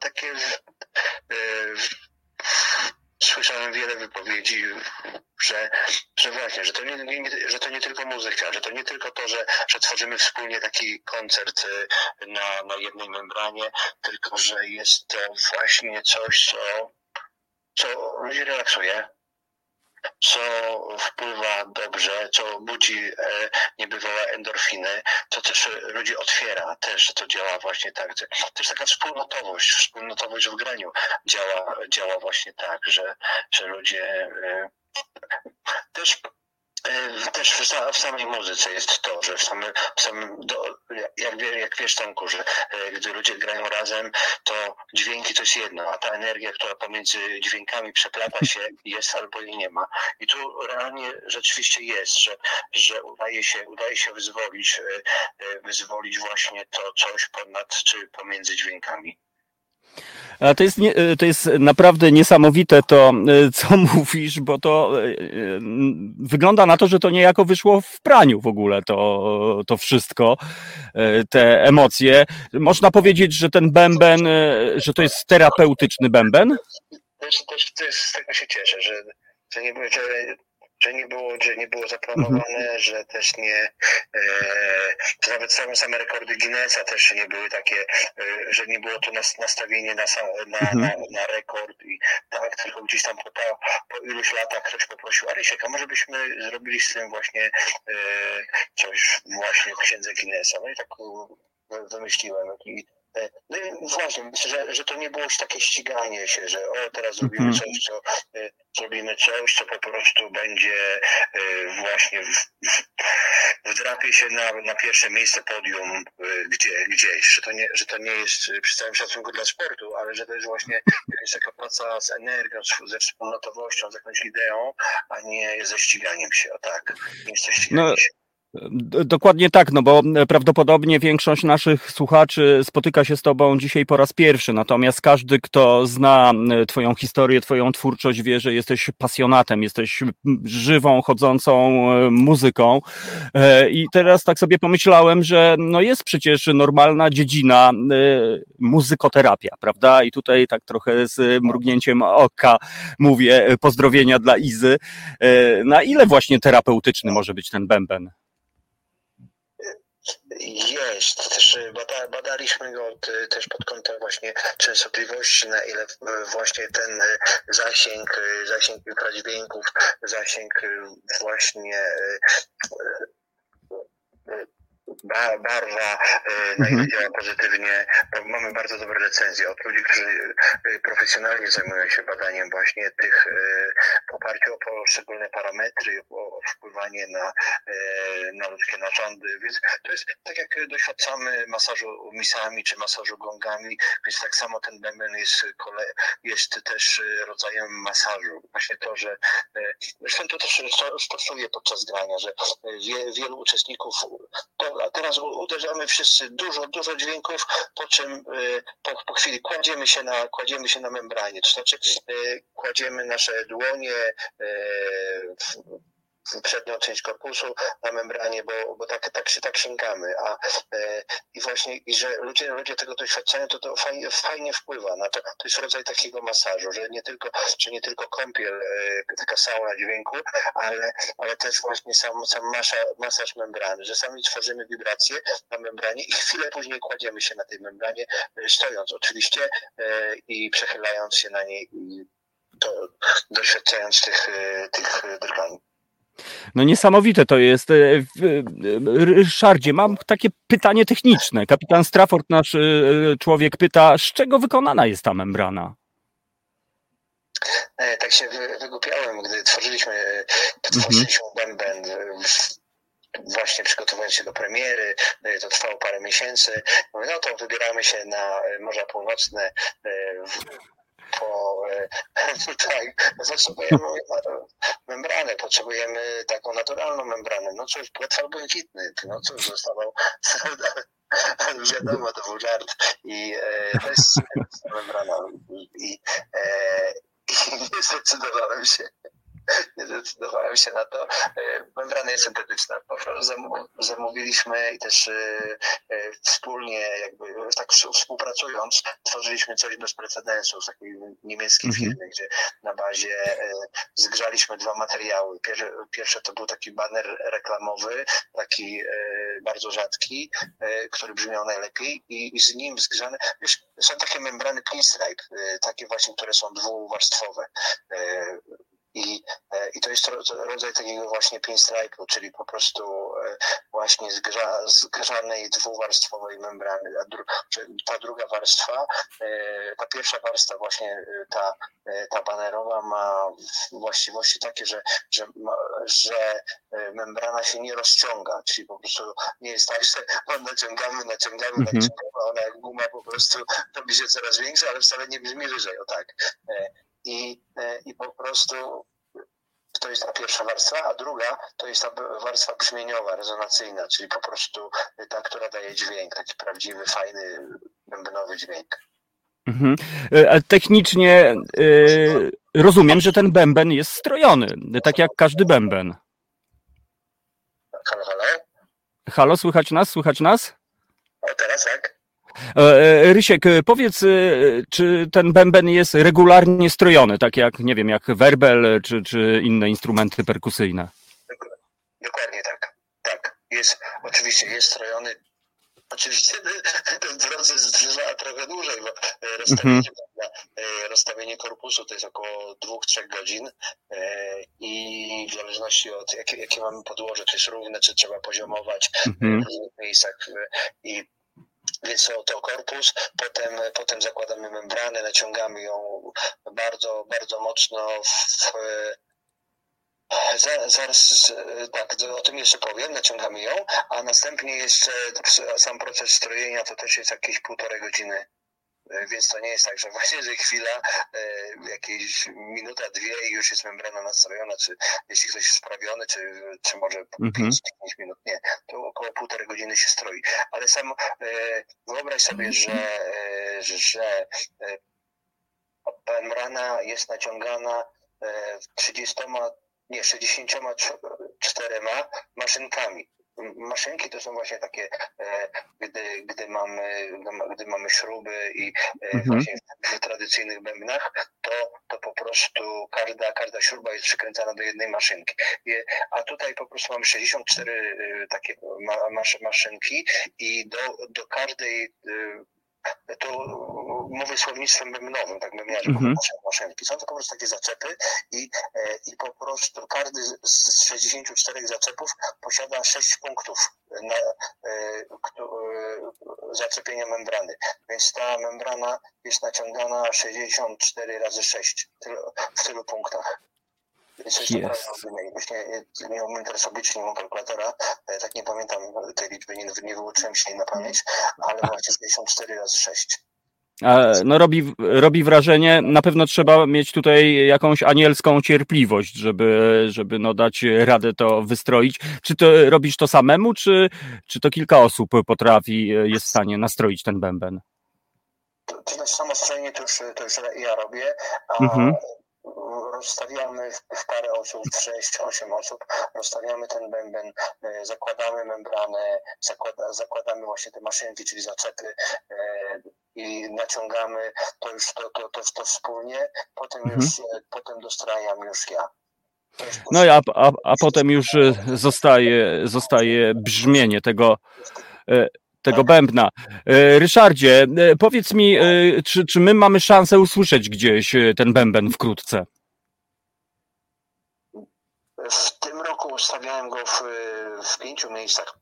G: takie y, słyszałem wiele wypowiedzi, że, że właśnie, że to nie, nie, że to nie tylko muzyka, że to nie tylko to, że, że tworzymy wspólnie taki koncert y, na, na jednej membranie, tylko że jest to właśnie coś, co, co ludzi relaksuje, co wpływa dobrze, co budzi e, niebywałe endorfiny, to też ludzi otwiera, też to działa właśnie tak. Też taka wspólnotowość, wspólnotowość w graniu działa, działa właśnie tak, że, że ludzie e, też też w, w samej muzyce jest to, że w samym, w samym do, jak, jak wiesz Tomku, że e, gdy ludzie grają razem, to dźwięki to jest jedno, a ta energia, która pomiędzy dźwiękami przeplata się, jest albo jej nie ma. I tu realnie rzeczywiście jest, że, że udaje się, udaje się wyzwolić, e, e, wyzwolić właśnie to coś ponad czy pomiędzy dźwiękami.
B: To jest, nie, to jest naprawdę niesamowite to, e, co <laughs> mówisz, bo to e, e, wygląda na to, że to niejako wyszło w praniu w ogóle to, to wszystko, e, te emocje. Można powiedzieć, że ten bęben, e, że to jest terapeutyczny bęben?
G: Też, też, z tego się cieszę, że, nie, że nie było, że nie było zaplanowane, że też nie, e, nawet same, same rekordy Guinnessa też nie były takie, e, że nie było to nas, nastawienie na, na,
B: Mhm.
G: na, na rekord i tak, tylko gdzieś tam po, ta- po iluś latach ktoś poprosił, Arysiek, a może byśmy zrobili z tym właśnie e, coś właśnie w księdze Guinnessa. No i tak e, wymyśliłem i No i właśnie, myślę, że, że to nie było takie ściganie się, że o, teraz zrobimy
B: Mhm.
G: coś, co e, zrobimy coś, co po prostu będzie e, właśnie w, w, wdrapie się na, na pierwsze miejsce podium e, gdzie, gdzieś, że to, nie, że to nie jest przy całym szacunku dla sportu, ale że to jest właśnie jakaś taka praca z energią, z- ze wspólnotowością, z jakąś ideą, a nie ze ściganiem się, o tak, nie jest to ściganie
B: No,
G: się.
B: Dokładnie tak, no bo prawdopodobnie większość naszych słuchaczy spotyka się z Tobą dzisiaj po raz pierwszy, natomiast każdy, kto zna Twoją historię, Twoją twórczość, wie, że jesteś pasjonatem, jesteś żywą, chodzącą e, muzyką. E, I teraz tak sobie pomyślałem, że no jest przecież normalna dziedzina e, muzykoterapia, prawda? I tutaj tak trochę z mrugnięciem oka mówię pozdrowienia dla Izy. Na ile właśnie terapeutyczny może być ten bęben?
G: Jest, też y, bada, badaliśmy go y, też pod kątem właśnie częstotliwości, na ile y, właśnie ten zasięg, zasięg infradźwięków, zasięg właśnie barwa, y, na ile
B: Mhm.
G: działa pozytywnie. Mamy bardzo dobre recenzje od ludzi, którzy y, profesjonalnie zajmują się badaniem właśnie tych y, w oparciu o poszczególne parametry, o wpływanie na, na ludzkie narządy. Więc to jest tak jak doświadczamy masażu misami czy masażu gongami, więc tak samo ten bęben jest, jest też rodzajem masażu. Właśnie to, że zresztą to też sto- stosuję podczas grania, że wie, wielu uczestników to, teraz uderzamy wszyscy. Dużo, dużo dźwięków, po czym y, po, po chwili kładziemy się na, kładziemy się na membranie, to znaczy y, kładziemy nasze dłonie y, w przednią część korpusu na membranie, bo, bo tak, tak, się, tak sięgamy, a e, i właśnie, i że ludzie, ludzie tego doświadczają, to to fajnie, fajnie wpływa na to, to jest rodzaj takiego masażu, że nie tylko, że nie tylko kąpiel, e, taka sauna dźwięku, ale, ale też właśnie sam, sam masza, masaż membrany, że sami tworzymy wibracje na membranie i chwilę później kładziemy się na tej membranie, e, stojąc oczywiście e, i przechylając się na niej i to, doświadczając tych, e, tych drgań.
B: No niesamowite to jest. E, w- e, Ryszardzie, mam takie pytanie techniczne. Kapitan Strafford, nasz e, człowiek, pyta, z czego wykonana jest ta membrana?
G: E, tak się wy, wygłupiałem, gdy tworzyliśmy, tworzyliśmy bęben, e, w- właśnie przygotowując się do premiery, e, to trwało parę miesięcy. Mówię, no to wybieramy się na e, Morza Północne, e, po, e, <laughs> tak, potrzebujemy e, membranę, potrzebujemy taką naturalną membranę. No cóż, płetwal błękitny, no cóż, zostawał, <laughs> wiadomo, to był żart i e, ta membrana i, i, e, <laughs> i nie zdecydowałem się. Nie zdecydowałem się na to. Membrana jest syntetyczna. Zamówiliśmy i też e, e, wspólnie, jakby tak współ- współpracując, tworzyliśmy coś bez precedensu z takiej niemieckiej
B: Mhm.
G: firmy, gdzie na bazie e, zgrzaliśmy dwa materiały. Pierwsze, to był taki baner reklamowy, taki bardzo rzadki, który brzmiał najlepiej i, z nim zgrzane. Wiesz, są takie membrany pinstripe, takie właśnie, które są dwuwarstwowe. I, e, I to jest ro- rodzaj takiego właśnie pinstripe'u, czyli po prostu e, właśnie zgrza, zgrzanej dwuwarstwowej membrany. Ta druga warstwa, e, ta pierwsza warstwa właśnie ta, ta banerowa ma właściwości takie, że, że, że membrana się nie rozciąga, czyli po prostu nie jest tak, że naciągamy, naciągamy,
B: Mhm.
G: naciągamy, ona jak guma po prostu robi się coraz większa, ale wcale nie brzmi lżej, o tak. I, e, i po prostu to jest ta pierwsza warstwa, a druga to jest ta warstwa brzmieniowa, rezonacyjna, czyli po prostu ta, która daje dźwięk, taki prawdziwy, fajny, bębnowy dźwięk.
B: Mhm. E, Technicznie e, rozumiem, że ten bęben jest strojony, tak jak każdy bęben.
G: Halo, halo?
B: Halo, słychać nas? Słychać nas?
G: O, teraz tak?
B: E, e, Rysiek, e, powiedz, czy ten bęben jest regularnie strojony, tak jak, nie wiem, jak werbel czy, czy inne instrumenty perkusyjne?
G: Dokładnie tak. Tak. Jest, oczywiście jest strojony. Oczywiście <laughs> ten proces trwa trochę dłużej, bo rozstawienie, e, rozstawienie korpusu to jest około 2-3 godzin i w zależności od jakie, jakie mamy podłoże, czy jest równe, czy trzeba poziomować w
B: Mhm.
G: różnych miejscach i więc to, korpus, potem, potem zakładamy membranę, naciągamy ją bardzo, bardzo mocno w, za- Zaraz z- tak, o tym jeszcze powiem, naciągamy ją, a następnie jeszcze sam proces strojenia to też jest jakieś półtorej godziny Więc to nie jest tak, że właśnie, że chwila, e, jakieś minuta, dwie i już jest membrana nastawiona, czy jeśli ktoś jest sprawiony, czy, czy może
B: Mhm.
G: 5-10 minut, nie, to około półtorej godziny się stroi. Ale sam e, wyobraź sobie, że, e, że, że membrana jest naciągana e, 30, nie, 64 maszynkami. Maszynki to są właśnie takie, e, gdy, gdy, mamy, gdy mamy śruby i e,
B: Mhm.
G: właśnie w, tradycyjnych bębnach, to, to po prostu każda, każda śruba jest przykręcana do jednej maszynki. A tutaj po prostu mamy 64 e, takie ma, masz, maszynki i do, do każdej to mówię słownictwem bębnowym, tak bębniarzy,
B: Mhm.
G: mhm. maszynki. Są to po prostu takie zaczepy i, e, i po prostu każdy z- z 64 zaczepów posiada 6 punktów na e, e, zaczepienia membrany. Więc ta membrana jest naciągana 64 razy 6 tylu- w tylu punktach. Naprawdę olbrzymie. Właśnie nie, umiem teraz obliczyć, nie mam kalkulatora, tak nie pamiętam tej liczby, nie, nie wyuczyłem się jej na pamięć, ale właśnie 64 razy 6.
B: No robi, robi wrażenie, na pewno trzeba mieć tutaj jakąś anielską cierpliwość, żeby, żeby no dać radę to wystroić. Czy to robisz to samemu, czy, czy to kilka osób potrafi, jest w stanie nastroić ten bęben?
G: To, to znaczy samo strojenie to już, to już ja robię, a
B: Mhm.
G: rozstawiamy w, parę osób, w 6-8 osób, rozstawiamy ten bęben, e, zakładamy membranę, zakłada, zakładamy właśnie te maszynki, czyli zaczepy e, i naciągamy to już to, to, to, to wspólnie, potem
B: Mhm.
G: już, e, potem dostrajam już ja.
B: No i a, a, a potem już e, zostaje, zostaje brzmienie tego, e, tego bębna. E, Ryszardzie, powiedz mi, czy, czy my mamy szansę usłyszeć gdzieś ten bęben wkrótce?
G: W tym roku ustawiałem go w, w pięciu miejscach.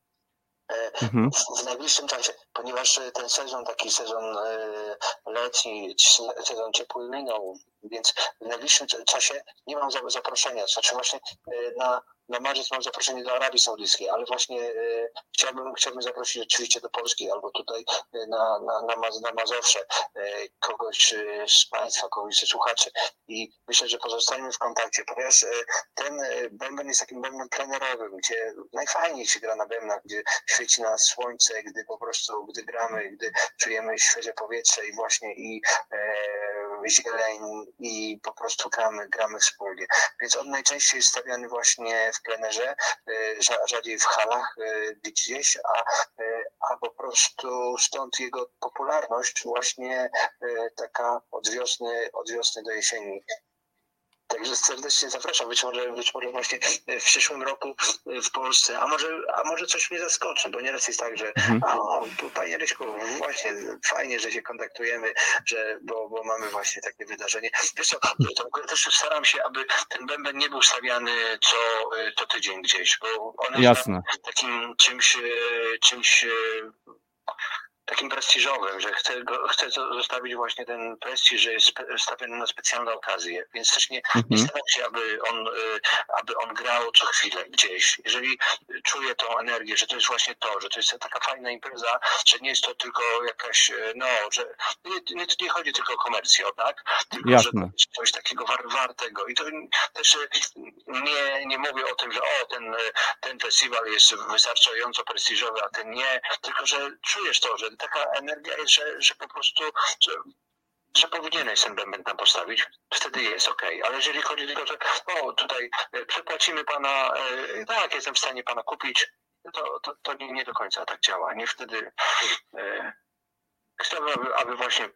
B: Mhm.
G: w, w najbliższym czasie, ponieważ ten sezon, taki sezon e, letni, c- sezon ciepły minął, więc w najbliższym cza- czasie nie mam za- zaproszenia. Znaczy właśnie e, na, na marzec mam zaproszenie do Arabii Saudyjskiej, ale właśnie e, chciałbym, chciałbym zaprosić oczywiście do Polski albo tutaj e, na, na, na, Maz- na Mazowsze kogoś z Państwa, kogoś ze słuchaczy i myślę, że pozostaniemy w kontakcie, ponieważ ten bęben jest takim bębenem plenerowym, gdzie najfajniej się gra na bębnach, gdzie świeci nas słońce, gdy po prostu, gdy gramy, gdy czujemy świeże powietrze i właśnie i e, zieleń i po prostu gramy, gramy wspólnie. Więc on najczęściej jest stawiany właśnie w plenerze, rza- rzadziej w halach e, gdzieś, a, e, a po prostu stąd jego popularność właśnie taka od wiosny, od wiosny do jesieni. Także serdecznie zapraszam. Być może, być może właśnie w przyszłym roku w Polsce, a może, a może coś mnie zaskoczy, bo nieraz jest tak, że
B: Mhm.
G: o, panie Ryśku, właśnie fajnie, że się kontaktujemy, że, bo, bo mamy właśnie takie wydarzenie. Wiesz co, to też staram się, aby ten bęben nie był stawiany co, co tydzień gdzieś, bo on jest takim czymś, e, czymś e, takim prestiżowym, że chcę, go, chcę zostawić właśnie ten prestiż, że jest stawiany na specjalne okazje, więc też nie, nie
B: Mhm.
G: staram się, aby on, y, aby on grał co chwilę gdzieś. Jeżeli czuję tą energię, że to jest właśnie to, że to jest taka fajna impreza, że nie jest to tylko jakaś, y, no, że nie, nie, nie chodzi tylko o komercję, tak? Tylko,
B: Jasne.
G: że to jest coś takiego war, wartego. I to też y, nie, nie mówię o tym, że o, ten, ten festiwal jest wystarczająco prestiżowy, a ten nie, tylko że czujesz to, że taka energia jest, że, że po prostu, że, że powinieneś ten bęben tam postawić, wtedy jest ok. Ale jeżeli chodzi tylko, że o, tutaj e, przepłacimy pana, e, tak, jestem w stanie pana kupić, to, to, to nie, nie do końca tak działa. Nie wtedy e, chciałbym, aby, aby właśnie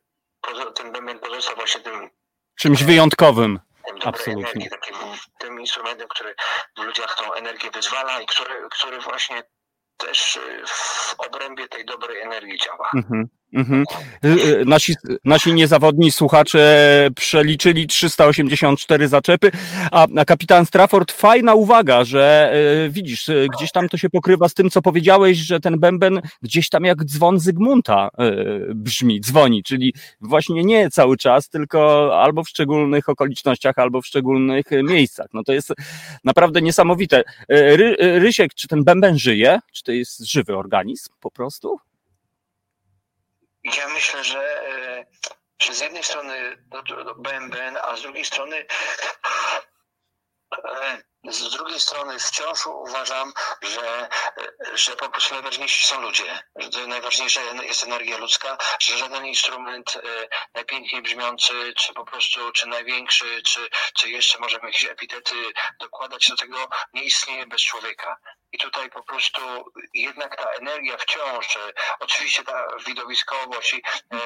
G: ten bęben pozostał właśnie tym
B: Czymś wyjątkowym. Absolutnie.
G: energii, takim tym instrumentem, który w ludziach tą energię wyzwala i który, który właśnie też y, w obrębie tej dobrej energii działa.
B: Mhm, mhm. Y, y, Nasi, nasi niezawodni słuchacze przeliczyli 384 zaczepy, a a kapitan Strafford, fajna uwaga, że y, widzisz, y, gdzieś tam to się pokrywa z tym, co powiedziałeś, że ten bęben gdzieś tam jak dzwon Zygmunta y, brzmi, dzwoni, czyli właśnie nie cały czas, tylko albo w szczególnych okolicznościach, albo w szczególnych miejscach. No to jest naprawdę niesamowite. Y, Ry, Rysiek, czy ten bęben żyje? Czy to jest żywy organizm po prostu?
G: Ja myślę, że, e, że z jednej strony to BNBN, a z drugiej strony e, z drugiej strony wciąż uważam, że, że po prostu najważniejsi są ludzie. Że najważniejsza jest energia ludzka, że żaden instrument e, najpiękniej brzmiący, czy po prostu, czy największy, czy, czy jeszcze możemy jakieś epitety dokładać do tego, nie istnieje bez człowieka. I tutaj po prostu jednak ta energia wciąż, e, oczywiście ta widowiskowość i e,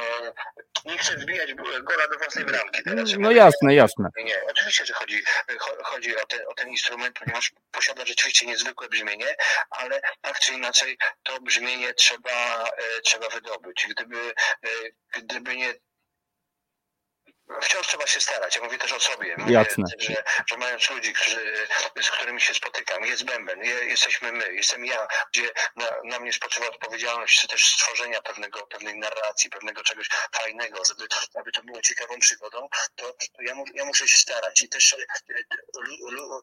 G: nie chcę wbijać gola do własnej bramki teraz.
B: No jasne, jasne.
G: Nie, oczywiście, że chodzi, cho- chodzi o, ten, o ten instrument, ponieważ posiada rzeczywiście niezwykłe brzmienie, ale tak czy inaczej to brzmienie trzeba, e, trzeba wydobyć. Gdyby, e, gdyby nie Wciąż trzeba się starać. Ja mówię też o sobie. Mówię,
B: Jasne.
G: Że, że mając ludzi, którzy, z którymi się spotykam, jest bęben, je, jesteśmy my, jestem ja, gdzie na, na mnie spoczywa odpowiedzialność, czy też stworzenia pewnego, pewnej narracji, pewnego czegoś fajnego, żeby, aby to było ciekawą przygodą, to, to ja, ja muszę się starać i też e,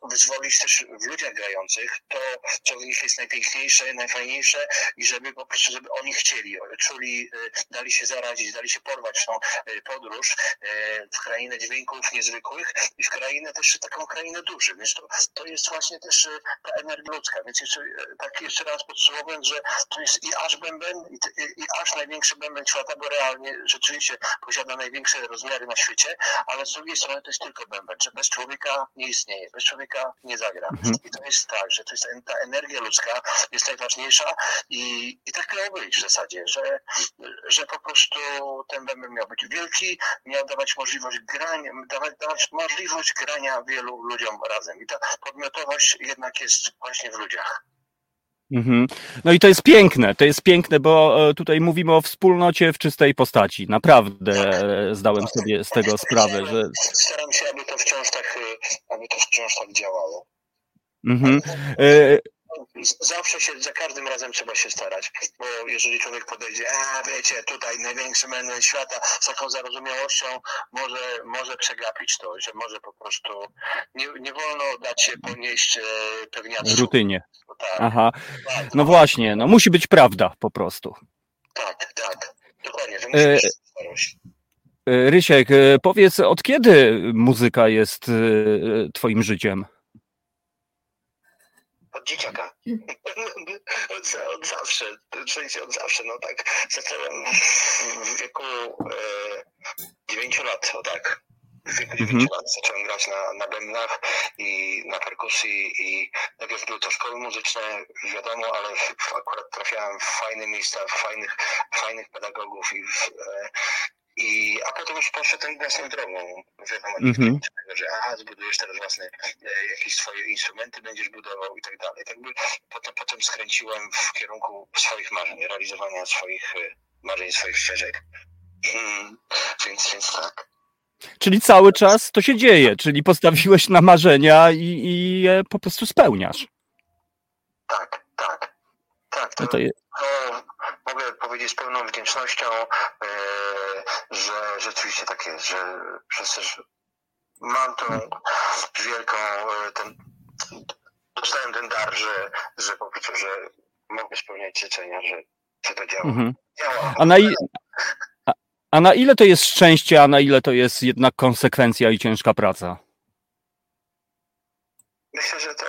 G: wyzwolić też w ludziach grających to, co w nich jest najpiękniejsze, najfajniejsze i żeby po prostu, żeby oni chcieli, czuli, e, dali się zarazić, dali się porwać w tą e, podróż w krainę dźwięków niezwykłych i w krainę też taką krainę duszy, więc to, to jest właśnie też e, ta energia ludzka, więc jeszcze, e, tak jeszcze raz podsumowując, że to jest i aż bęben, i, t- i aż największy bęben świata, bo realnie rzeczywiście posiada największe rozmiary na świecie, ale z drugiej strony to jest tylko bęben, że bez człowieka nie istnieje, bez człowieka nie zagra.
B: Mhm.
G: I to jest tak, że to jest ta energia ludzka jest najważniejsza i, i tak miało być w zasadzie, że, że po prostu ten bęben miał być wielki, miał dawać możliwość grania, dawać, dawać możliwość grania wielu ludziom razem. I ta podmiotowość jednak jest właśnie w ludziach.
B: Mhm. No i to jest piękne, to jest piękne, bo e, tutaj mówimy o wspólnocie w czystej postaci. Naprawdę e, zdałem sobie z tego sprawę, że.
G: Staram się, aby to wciąż tak, y, aby to wciąż tak działało.
B: Mhm. E,
G: Zawsze się, za każdym razem trzeba się starać, bo jeżeli człowiek podejdzie, a wiecie, tutaj największy menel świata z taką zarozumiałością może, może przegapić to, że może po prostu nie, nie wolno dać się ponieść e, pewniactwu.
B: rutynie.
G: Tak,
B: Aha.
G: tak,
B: No właśnie, no musi być prawda po prostu.
G: tak, tak, dokładnie, że
B: E,
G: musi być starość.
B: E, Rysiek, e, powiedz, od kiedy muzyka jest e, twoim życiem? <laughs>
G: Od dzieciaka. od, od zawsze, w sensie od zawsze, no tak. Zacząłem w, wieku e, 9 lat, o tak. W wieku 9
B: Mhm.
G: lat zacząłem grać na, na bębnach i na perkusji i najpierw były to szkoły muzyczne, wiadomo, ale w, akurat trafiałem w fajne miejsca, w fajnych, fajnych pedagogów i w, e, i, a potem już poszedłem własną drogą. Wiadomo,
B: Mhm.
G: tego, że aha, zbudujesz teraz własne e, jakieś swoje instrumenty będziesz budował i tak dalej. Tak by potem, potem skręciłem w kierunku swoich marzeń, realizowania swoich e, marzeń, swoich ścieżek. Hmm, więc, więc tak.
B: Czyli cały czas to się dzieje, czyli postawiłeś na marzenia i, i je po prostu spełniasz.
G: Tak, tak. Tak, to,
B: No to je,
G: to mogę powiedzieć z pełną wdzięcznością, e, że rzeczywiście tak jest, że że mam tą wielką, e, ten, dostałem ten dar, że, że po prostu, że mogę spełniać życzenia, że, że to działa.
B: mhm.
G: działa.
B: a, na i, a, a na ile to jest szczęście, a na ile to jest jednak konsekwencja i ciężka praca?
G: Myślę, że to,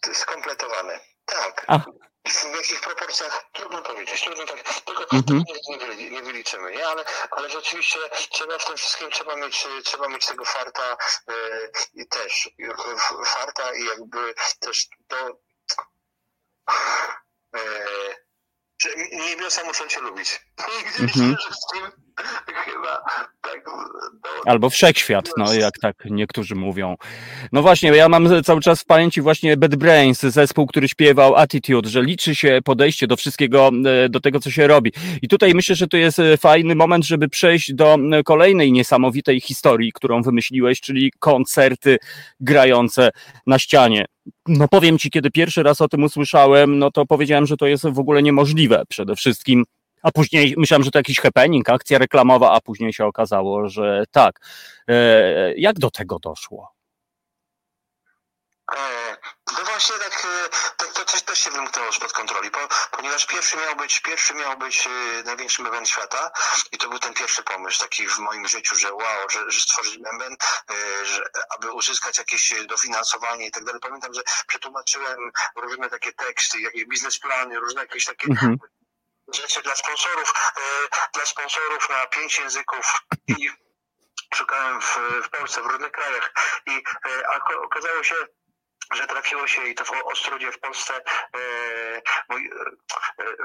G: to jest skompletowane. Tak.
B: A.
G: W jakich proporcjach trudno powiedzieć, trudno tak, tylko
B: Mhm.
G: nie, nie, wyli- nie wyliczymy, nie? Ale, ale rzeczywiście trzeba w tym wszystkim trzeba mieć, trzeba mieć tego farta e, i też farta i jakby też to e, że niebiosa muszą cię lubić. <laughs>
B: Mhm.
G: Chyba tak
B: Albo wszechświat, no jak tak niektórzy mówią. No właśnie, ja mam cały czas w pamięci właśnie Bad Brains, zespół, który śpiewał Attitude, że liczy się podejście do wszystkiego, e, do tego, co się robi. I tutaj myślę, że to jest e, fajny moment, żeby przejść do e, kolejnej niesamowitej historii, którą wymyśliłeś, czyli koncerty grające na ścianie. No powiem ci, kiedy pierwszy raz o tym usłyszałem, no to powiedziałem, że to jest w ogóle niemożliwe przede wszystkim. A później myślałem, że to jakiś happening, akcja reklamowa, a później się okazało, że tak. E, jak do tego doszło?
G: E, No właśnie tak, e, tak to też, też się wymknęło spod kontroli, po, ponieważ pierwszy miał być, pierwszy miał być największym event świata i to był ten pierwszy pomysł taki w moim życiu, że wow, że, że stworzyć event, że, aby uzyskać jakieś dofinansowanie i tak dalej. Pamiętam, że przetłumaczyłem różne takie teksty, jakieś biznesplany, różne jakieś takie
B: Mhm.
G: Rzeczy dla sponsorów, y, dla sponsorów na pięć języków i szukałem w, w Polsce, w różnych krajach. I y, a okazało się, że trafiło się i to w Ostrudzie w Polsce e, mój, e, e,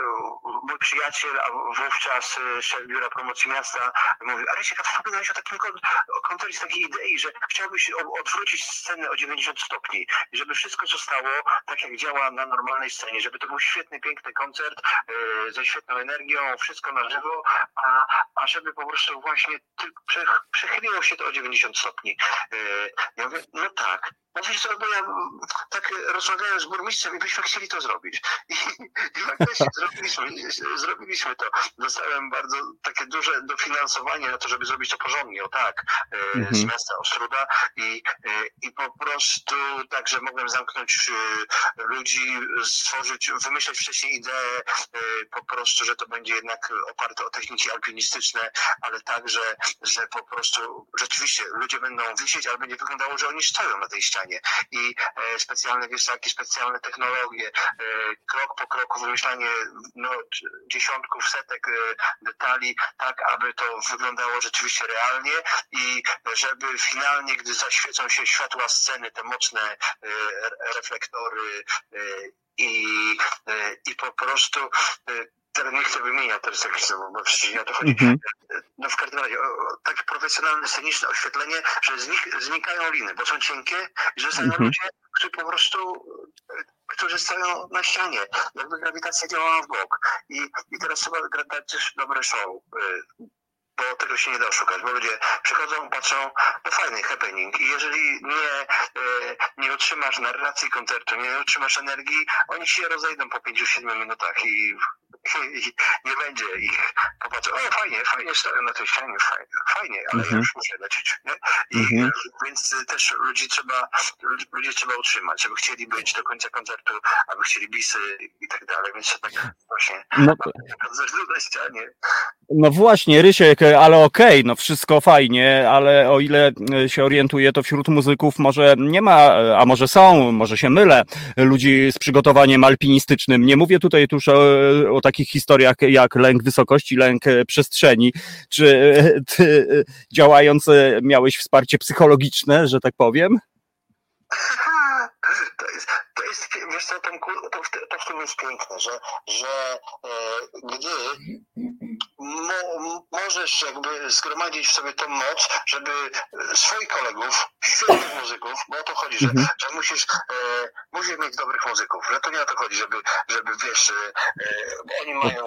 G: mój przyjaciel, a wówczas e, szef biura promocji miasta mówi, a Rysiek, a wspominałeś o takim kon- kontekście takiej idei, że chciałbyś odwrócić scenę o 90 stopni żeby wszystko zostało tak jak działa na normalnej scenie, żeby to był świetny, piękny koncert e, ze świetną energią, wszystko na żywo, a, a żeby po prostu właśnie przechyliło się to o 90 stopni. E, ja mówię, no tak. No wiesz co, bo ja tak rozmawiałem z burmistrzem i byśmy chcieli to zrobić. I, i faktycznie zrobiliśmy, zrobiliśmy to. Dostałem bardzo takie duże dofinansowanie na to, żeby zrobić to porządnie, o tak, e, z
B: Mhm.
G: miasta Ostruda i, e, i po prostu tak, że mogłem zamknąć e, ludzi, stworzyć, wymyśleć wcześniej ideę po prostu, że to będzie jednak oparte o techniki alpinistyczne, ale także, że po prostu rzeczywiście ludzie będą wisieć, ale będzie wyglądało, że oni stoją na tej ścianie i specjalne, wiesz, jakieś specjalne technologie, e, krok po kroku wymyślanie no, dziesiątków, setek e, detali, tak aby to wyglądało rzeczywiście realnie i żeby finalnie, gdy zaświecą się światła sceny, te mocne e, re- reflektory e, i, e, i po prostu e, teraz nie chcę wymieniać teraz jakichś, nie o to chodzi.
B: Mhm.
G: No w każdym razie, o, o, tak profesjonalne, sceniczne oświetlenie, że z nich znikają liny, bo są cienkie i że zostają
B: Mhm.
G: ludzie, którzy po prostu, e, którzy stoją na ścianie, jakby grawitacja działała w bok. I, i teraz trzeba dać też dobre show. e, Bo tego się nie da oszukać, bo ludzie przychodzą, patrzą, no fajny happening i jeżeli nie, e, nie utrzymasz narracji koncertu, nie utrzymasz energii, oni się rozejdą po 5-7 minutach i, i nie będzie ich popatrzą, o fajnie, fajnie na tej ścianie, fajnie, fajnie ale
B: Mhm.
G: już muszę lecieć. Nie? I,
B: Mhm.
G: e, Więc e, też ludzi trzeba, ludzi- trzeba utrzymać, żeby chcieli być do końca koncertu, aby chcieli bisy i tak dalej, więc to tak właśnie
B: No,
G: na ścianie.
B: no właśnie, Rysiek, ale okej, no wszystko fajnie, ale o ile e, się orientuję, to wśród muzyków może nie ma, e, a może są, może się mylę, ludzi z przygotowaniem alpinistycznym. Nie mówię tutaj tuż o, o takich historiach jak lęk wysokości, lęk e, przestrzeni. Czy e, ty e, działając miałeś wsparcie psychologiczne, że tak powiem? <laughs>
G: To jest, to jest wiesz co, Tomku, to, w, to w tym jest piękne, że, że e, gdy mo, możesz jakby zgromadzić w sobie tą moc, żeby swoich kolegów, świetnych muzyków, bo o to chodzi, że,
B: Mhm.
G: że musisz, e, musisz mieć dobrych muzyków, że to nie o to chodzi, żeby, żeby wiesz, e, bo oni mają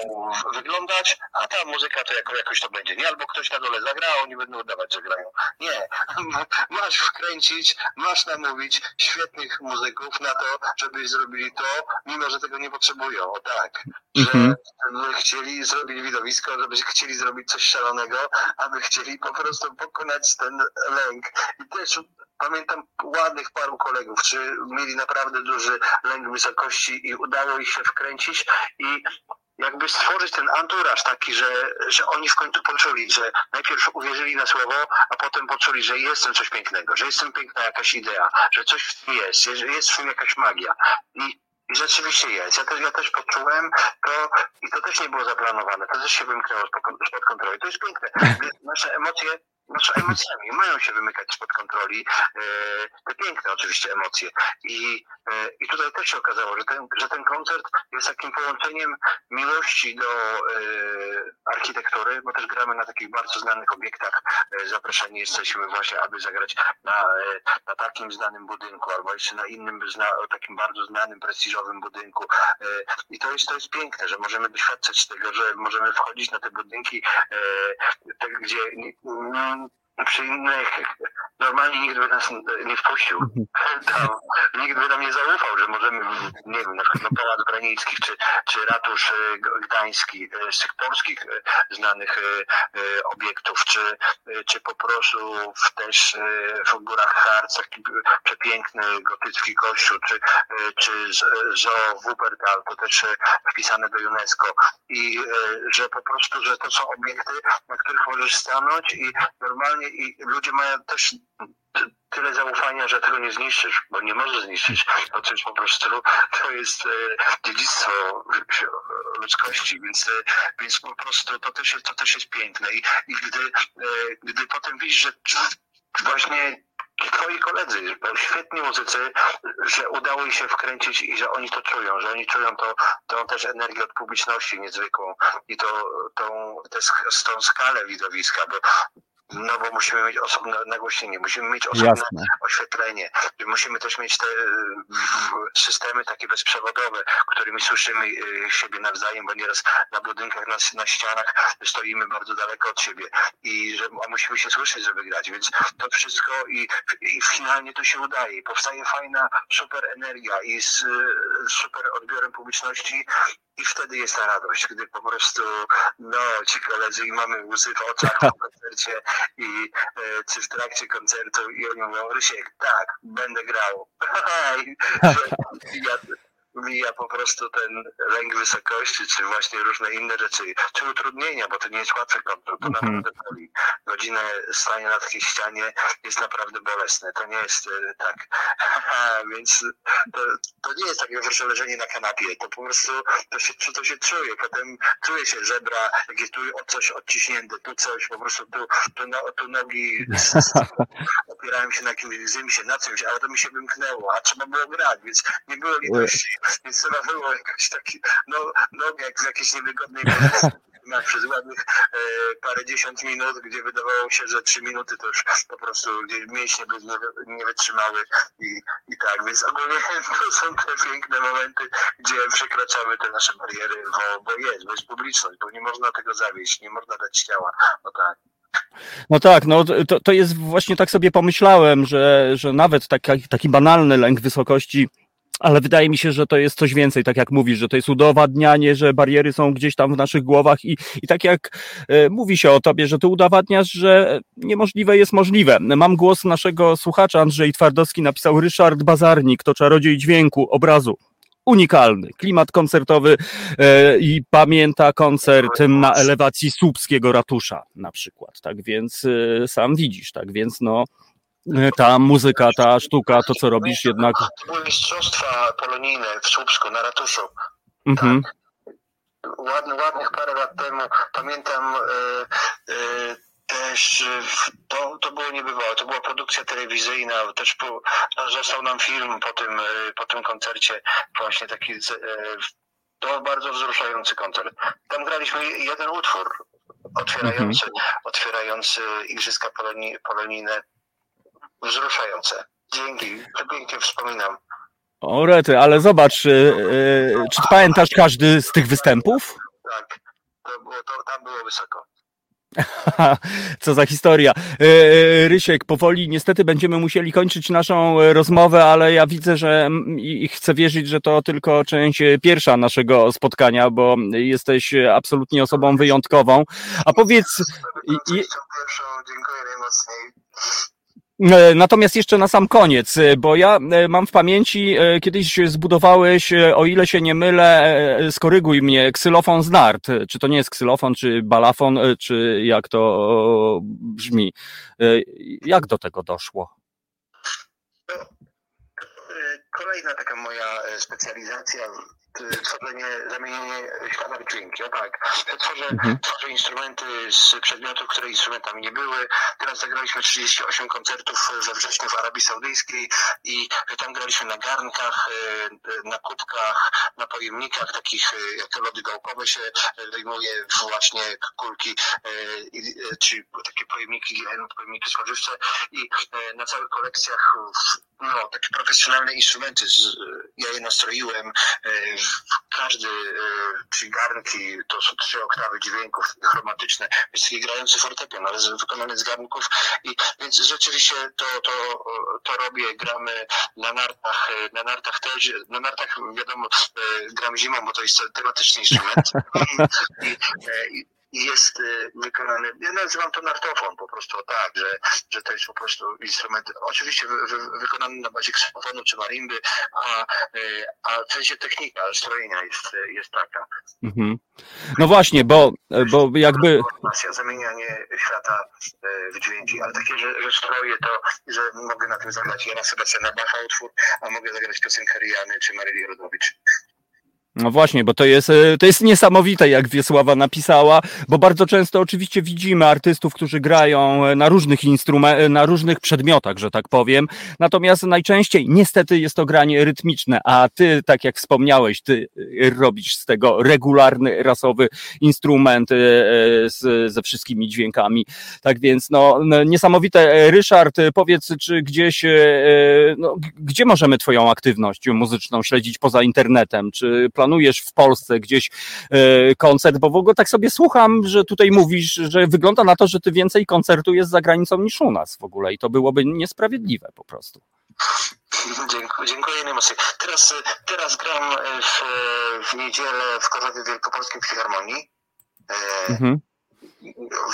G: wyglądać, a ta muzyka to jako, jakoś to będzie, nie? Albo ktoś na dole zagra, a oni będą udawać, że grają. Nie, <laughs> masz wkręcić, masz namówić świetnych muzyków na to, żeby zrobili to, mimo że tego nie potrzebują, o tak. Że
B: Mhm.
G: żeby chcieli zrobić widowisko, żeby chcieli zrobić coś szalonego, aby chcieli po prostu pokonać ten lęk. I też pamiętam ładnych paru kolegów, czy mieli naprawdę duży lęk wysokości i udało ich się wkręcić i jakby stworzyć ten anturaż taki, że, że oni w końcu poczuli, że najpierw uwierzyli na słowo, a potem poczuli, że jest w tym coś pięknego, że jest w tym piękna jakaś idea, że coś w tym jest, że jest w tym jakaś magia. I, i rzeczywiście jest. Ja też, ja też poczułem to i to też nie było zaplanowane. To też się wymknęło spod kontroli. To jest piękne. <laughs> Nasze emocje, nasze emocjami mają się wymykać spod kontroli. E, te piękne oczywiście emocje. I, e, I tutaj też się okazało, że ten, że ten koncert jest takim połączeniem miłości do e, architektury, bo też gramy na takich bardzo znanych obiektach. Zaproszeni jesteśmy właśnie, aby zagrać na, na takim znanym budynku, albo jeszcze na innym, zna, takim bardzo znanym, prestiżowym budynku. I to jest, to jest piękne, że możemy doświadczać tego, że możemy wchodzić na te budynki, e, tak, gdzie mm, przy innych normalnie nikt by nas nie wpuścił.
B: Mhm.
G: Tam, nikt by nam nie zaufał, że możemy, nie wiem, na przykład no, Pałac Branickich, czy, czy Ratusz e, Gdański, e, z tych polskich e, znanych obiektów, czy, czy po prostu w, też w Górach Harcach przepiękny gotycki kościół, czy, czy Zoo Wuppertal, to też wpisane do UNESCO. I że po prostu, że to są obiekty, na których możesz stanąć i normalnie i ludzie mają też tyle zaufania, że tego nie zniszczysz, bo nie możesz zniszczyć. To jest po prostu, to jest e, dziedzictwo ludzkości, więc, e, więc po prostu to też jest, to też jest piękne. I, i gdy, e, gdy potem widzisz, że właśnie twoi koledzy, świetni muzycy, że udało im się wkręcić i że oni to czują, że oni czują to, tą też energię od publiczności niezwykłą i to, tą, tę, tą skalę widowiska, bo no bo musimy mieć osobne nagłośnienie, musimy mieć osobne
B: Jasne.
G: oświetlenie, musimy też mieć te systemy takie bezprzewodowe, którymi słyszymy y, siebie nawzajem, bo nieraz na budynkach, na, na ścianach stoimy bardzo daleko od siebie i że, a musimy się słyszeć, żeby grać, więc to wszystko i, i finalnie to się udaje. Powstaje fajna, super energia i z, z super odbiorem publiczności i wtedy jest ta radość, gdy po prostu, no, ci koledzy i mamy łzy w oczach <laughs> po koncercie i e, czy w trakcie koncertu i oni mówią, Rysiek, tak, będę grał. <laughs> Ja, <laughs> mija po prostu ten lęk wysokości, czy właśnie różne inne rzeczy, czy utrudnienia, bo to nie jest łatwy kontrol, to
B: Mhm.
G: naprawdę boli. Godzinę stania na takiej ścianie jest naprawdę bolesne, to nie jest e, tak. <laughs> Więc to, to nie jest takie proszę leżenie na kanapie, to po prostu to się, to się czuje, potem czuje się żebra, jakieś tu coś odciśnięte, tu coś, po prostu tu, tu, no, tu nogi <laughs> opierałem się na jakimś gzymsie, na czymś, ale to mi się wymknęło, a trzeba było grać, więc nie było litości, więc trzeba było jakoś taki, no, jak z jakiejś niewygodnej <laughs> na przez ładnych e, parę dziesiąt minut, gdzie wydawało się, że trzy minuty to już po prostu gdzie mięśnie by nie, nie wytrzymały i, i tak, więc ogólnie <laughs> to są te piękne momenty, gdzie przekraczamy te nasze bariery, bo, bo jest, bo jest publiczność, bo nie można tego zawieść, nie można dać ciała, no tak.
B: No tak, no to, to jest właśnie tak sobie pomyślałem, że, że nawet taki, taki banalny lęk wysokości ale wydaje mi się, że to jest coś więcej, tak jak mówisz, że to jest udowadnianie, że bariery są gdzieś tam w naszych głowach i, i tak jak e, mówi się o tobie, że ty udowadniasz, że niemożliwe jest możliwe. Mam głos naszego słuchacza, Andrzej Twardowski napisał Ryszard Bazarnik, to czarodziej dźwięku, obrazu. Unikalny, klimat koncertowy e, i pamięta koncert na elewacji Słupskiego ratusza na przykład, tak więc e, sam widzisz, tak więc no ta muzyka, ta sztuka, to co robisz jednak.
G: To były mistrzostwa polonijne w Słupsku na ratuszu.
B: Mhm.
G: Tak. Ładny, ładnych parę lat temu pamiętam e, e, też to, to było niebywałe, to była produkcja telewizyjna, też po, no, został nam film po tym, e, po tym koncercie, właśnie taki e, to bardzo wzruszający koncert. Tam graliśmy jeden utwór otwierający, mhm. otwierający Igrzyska Poloni, Polonijne wzruszające. Dzięki, pięknie wspominam.
B: O rety, ale zobacz, yy, czy pamiętasz każdy z tych występów?
G: Tak, to było, to, tam było wysoko. <laughs>
B: Co za historia. Yy, Rysiek, powoli niestety będziemy musieli kończyć naszą rozmowę, ale ja widzę, że i chcę wierzyć, że to tylko część pierwsza naszego spotkania, bo jesteś absolutnie osobą wyjątkową. A powiedz...
G: Dziękuję najmocniej.
B: Natomiast jeszcze na sam koniec, bo ja mam w pamięci, kiedyś zbudowałeś, o ile się nie mylę, skoryguj mnie, ksylofon z nart. Czy to nie jest ksylofon, czy balafon, czy jak to brzmi? Jak do tego doszło?
G: Kolejna taka moja specjalizacja tworzenie, zamienienie świata w dźwięki. O tak, tworzę, mhm. tworzę instrumenty z przedmiotów, które instrumentami nie były. Teraz zagraliśmy 38 koncertów we wrześniu w Arabii Saudyjskiej i tam graliśmy na garnkach, na kubkach, na pojemnikach takich, jak to lody gałkowe się wyjmuje właśnie kulki, czy takie pojemniki, pojemniki spożywcze i na całych kolekcjach no, takie profesjonalne instrumenty, ja je nastroiłem każdy, czyli garnki, to są trzy oktawy dźwięków chromatyczne, jest taki grający fortepian, ale wykonany z garnków. I więc rzeczywiście to, to, to robię, gramy na nartach, na nartach też, na nartach wiadomo, gram zimą, bo to jest tematyczny instrument. <laughs> I, i jest y, wykonany, ja nazywam to nartofon po prostu tak, że, że to jest po prostu instrument, oczywiście wy, wy, wykonany na bazie ksylofonu czy marimby, a, y, a w sensie technika strojenia jest, jest taka. Mhm.
B: No właśnie, bo, bo jakby...
G: Zamienianie świata y, w dźwięki, ale takie, że, że stroje to, że mogę na tym zagrać Jana Sebastiana Bacha utwór, a mogę zagrać piosenkę Riany czy Maryli Rodowicz.
B: No właśnie, bo to jest, e, to jest niesamowite, jak Wiesława napisała, bo bardzo często oczywiście widzimy artystów, którzy grają e, na różnych instrumentach, e, na różnych przedmiotach, że tak powiem. Natomiast najczęściej niestety jest to granie rytmiczne, a ty, tak jak wspomniałeś, ty robisz z tego regularny, rasowy instrument z, ze wszystkimi dźwiękami. Tak więc, no, niesamowite. Ryszard, powiedz, czy gdzieś, no, gdzie możemy twoją aktywność muzyczną śledzić poza internetem? Czy planujesz planujesz w Polsce gdzieś e, koncert, bo w ogóle tak sobie słucham, że tutaj mówisz, że wygląda na to, że ty więcej koncertujesz za granicą niż u nas w ogóle i to byłoby niesprawiedliwe po prostu.
G: Dziękuję, dziękuję Teraz, teraz gram w, w niedzielę w Korzowie Wielkopolskim Filharmonii. E, mhm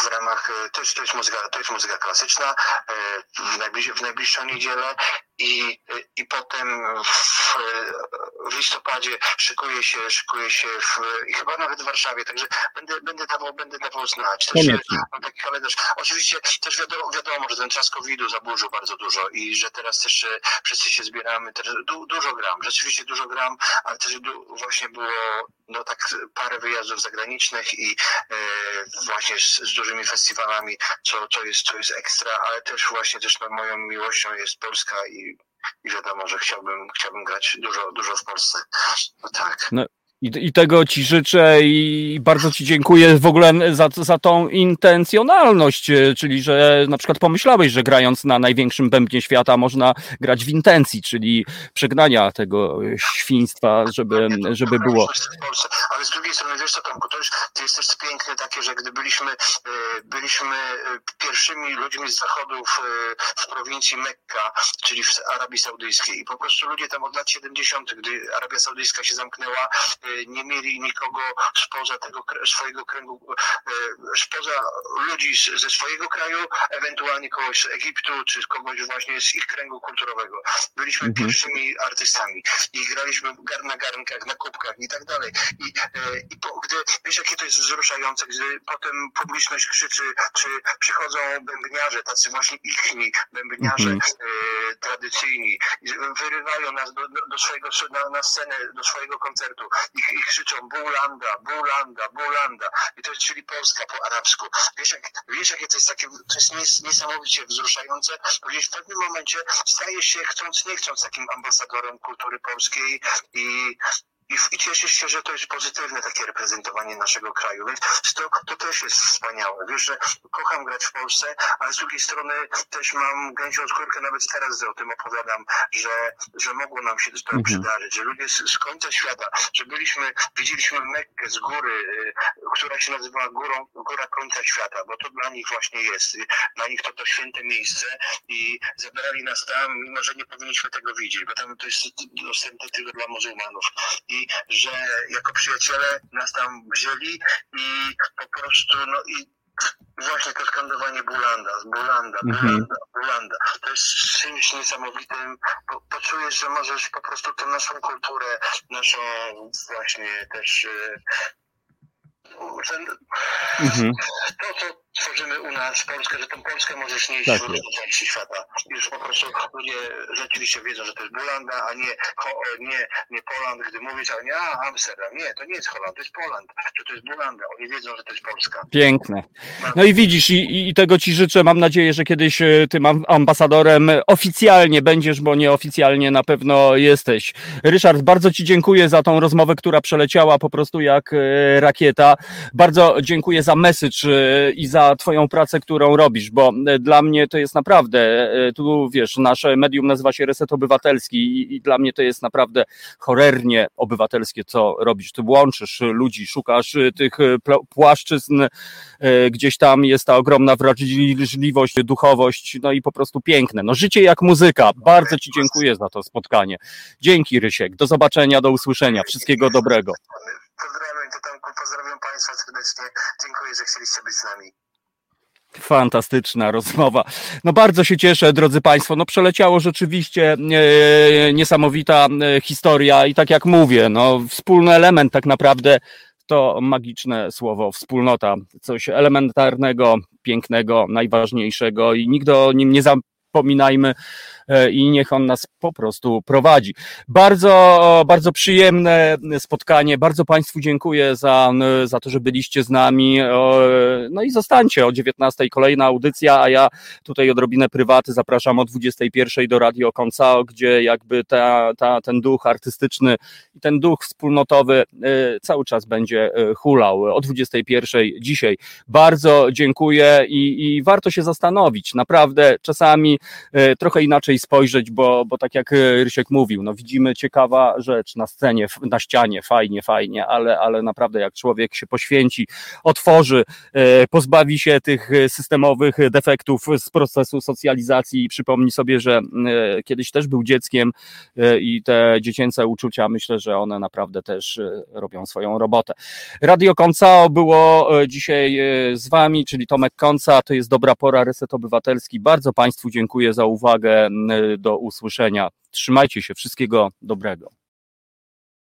G: w ramach, to jest, to jest, muzyka, to jest muzyka klasyczna e, w, najbliż, w najbliższą niedzielę i, i potem w, w listopadzie szykuje się, szykuje się w, i chyba nawet w Warszawie, także będę, będę dawał, będę dawał znać. Też mam taki kalendarz. Oczywiście też wiadomo, wiadomo, że ten czas COVID-u zaburzył bardzo dużo i że teraz też e, wszyscy się zbieramy, też du, dużo gram, rzeczywiście dużo gram, ale też du, właśnie było no tak parę wyjazdów zagranicznych i e, właśnie z, z, dużymi festiwalami, co, co, jest, co jest ekstra, ale też właśnie też no, moją miłością jest Polska i, i wiadomo, że chciałbym, chciałbym grać dużo, dużo w Polsce. No tak. No.
B: I, I, tego Ci życzę i bardzo Ci dziękuję w ogóle za, za tą intencjonalność, e, czyli że na przykład pomyślałeś, że grając na największym bębnie świata można grać w intencji, czyli przegnania tego świństwa, żeby, żeby było.
G: Ale z drugiej strony, wiesz co Tomku, to, jest, to jest też piękne takie, że gdy byliśmy, e, byliśmy e, pierwszymi ludźmi z zachodu w, w prowincji Mekka, czyli w Arabii Saudyjskiej i po prostu ludzie tam od lat 70., gdy Arabia Saudyjska się zamknęła, nie mieli nikogo spoza tego swojego kręgu, e, spoza ludzi ze swojego kraju, ewentualnie kogoś z Egiptu, czy kogoś właśnie z ich kręgu kulturowego. Byliśmy mhm. pierwszymi artystami i graliśmy na garnkach, na kubkach i tak dalej. I, e, i po, gdy, wiesz jakie to jest wzruszające, gdy potem publiczność krzyczy, czy przychodzą bębniarze, tacy właśnie ichni bębniarze mhm. e, tradycyjni, wyrywają nas do, do, do swojego, na, na scenę, do swojego koncertu i, i krzyczą Bulanda, Bulanda, Bulanda. I to jest czyli Polska po arabsku. Wiesz, jak, wiesz jakie to jest takie, to jest niesamowicie wzruszające, gdzieś w pewnym momencie staje się, chcąc nie chcąc, takim ambasadorem kultury polskiej i i, I cieszysz się, że to jest pozytywne takie reprezentowanie naszego kraju, więc to, to też jest wspaniałe. Wiesz, że kocham grać w Polsce, ale z drugiej strony też mam gęsią skórkę, nawet teraz o tym opowiadam, że, że mogło nam się to mhm. przydarzyć, że ludzie z, z, końca świata, że byliśmy, widzieliśmy Mekkę z góry, y, która się nazywa górą, góra końca świata, bo to dla nich właśnie jest. Dla nich to to święte miejsce i zabrali nas tam, mimo że nie powinniśmy tego widzieć, bo tam to jest dostępne tylko dla muzułmanów i że jako przyjaciele nas tam wzięli i po prostu, no i właśnie to skandowanie Bulanda, Bulanda, mhm. Bulanda, Bulanda, to jest czymś niesamowitym, bo poczujesz, że możesz po prostu tę naszą kulturę, naszą właśnie też e, że mhm. to, co tworzymy u nas Polskę, że tą Polskę możesz nieść tak w różne części świata. Już po prostu ludzie rzeczywiście wiedzą, że to jest Bulanda, a nie, nie, nie Poland, gdy mówisz, a nie, a Amsterdam. Nie, to nie jest Holand, to jest Poland, że to jest Bulanda. Oni wiedzą, że to jest Polska.
B: Piękne. No i widzisz, i, i tego ci życzę. Mam nadzieję, że kiedyś e, tym ambasadorem oficjalnie będziesz, bo nieoficjalnie na pewno jesteś. Ryszard, bardzo ci dziękuję za tą rozmowę, która przeleciała po prostu jak e, rakieta. Bardzo dziękuję za message e, i za Twoją pracę, którą robisz, bo dla mnie to jest naprawdę, tu wiesz, nasze medium nazywa się Reset Obywatelski i, i dla mnie to jest naprawdę horrornie obywatelskie, co robisz. Ty łączysz ludzi, szukasz tych płaszczyzn, gdzieś tam jest ta ogromna wrażliwość, duchowość, no i po prostu piękne. No życie jak muzyka. Bardzo Ci dziękuję za to spotkanie. Dzięki Rysiek. Do zobaczenia, do usłyszenia. Wszystkiego dobrego.
G: Pozdrawiam Totemku, pozdrawiam Państwa serdecznie. Dziękuję, że chcieliście być z nami.
B: Fantastyczna rozmowa. No bardzo się cieszę, drodzy Państwo. No przeleciało rzeczywiście e, niesamowita e, historia i tak jak mówię, no wspólny element tak naprawdę to magiczne słowo wspólnota, coś elementarnego, pięknego, najważniejszego i nigdy o nim nie zapominajmy i niech on nas po prostu prowadzi. Bardzo, bardzo przyjemne spotkanie. Bardzo Państwu dziękuję za, za to, że byliście z nami. No i zostańcie o 19 kolejna audycja, a ja tutaj odrobinę prywaty zapraszam o 21 do Radio Koncao, gdzie jakby ta, ta, ten duch artystyczny i ten duch wspólnotowy e, cały czas będzie e, hulał. O 21 dzisiaj. Bardzo dziękuję i, i warto się zastanowić. Naprawdę czasami trochę inaczej inaczej spojrzeć, bo, bo tak jak e, Rysiek mówił, no widzimy ciekawa rzecz na scenie, na ścianie, fajnie, fajnie, ale, ale naprawdę jak człowiek się poświęci, otworzy, e, pozbawi się tych systemowych defektów z procesu socjalizacji i przypomni sobie, że e, kiedyś też był dzieckiem i te dziecięce uczucia, myślę, że one naprawdę też robią swoją robotę. Radio Koncao było dzisiaj z Wami, czyli Tomek Konca, to jest dobra pora, Reset Obywatelski. Bardzo Państwu dziękuję za uwagę do usłyszenia. Trzymajcie się, wszystkiego dobrego.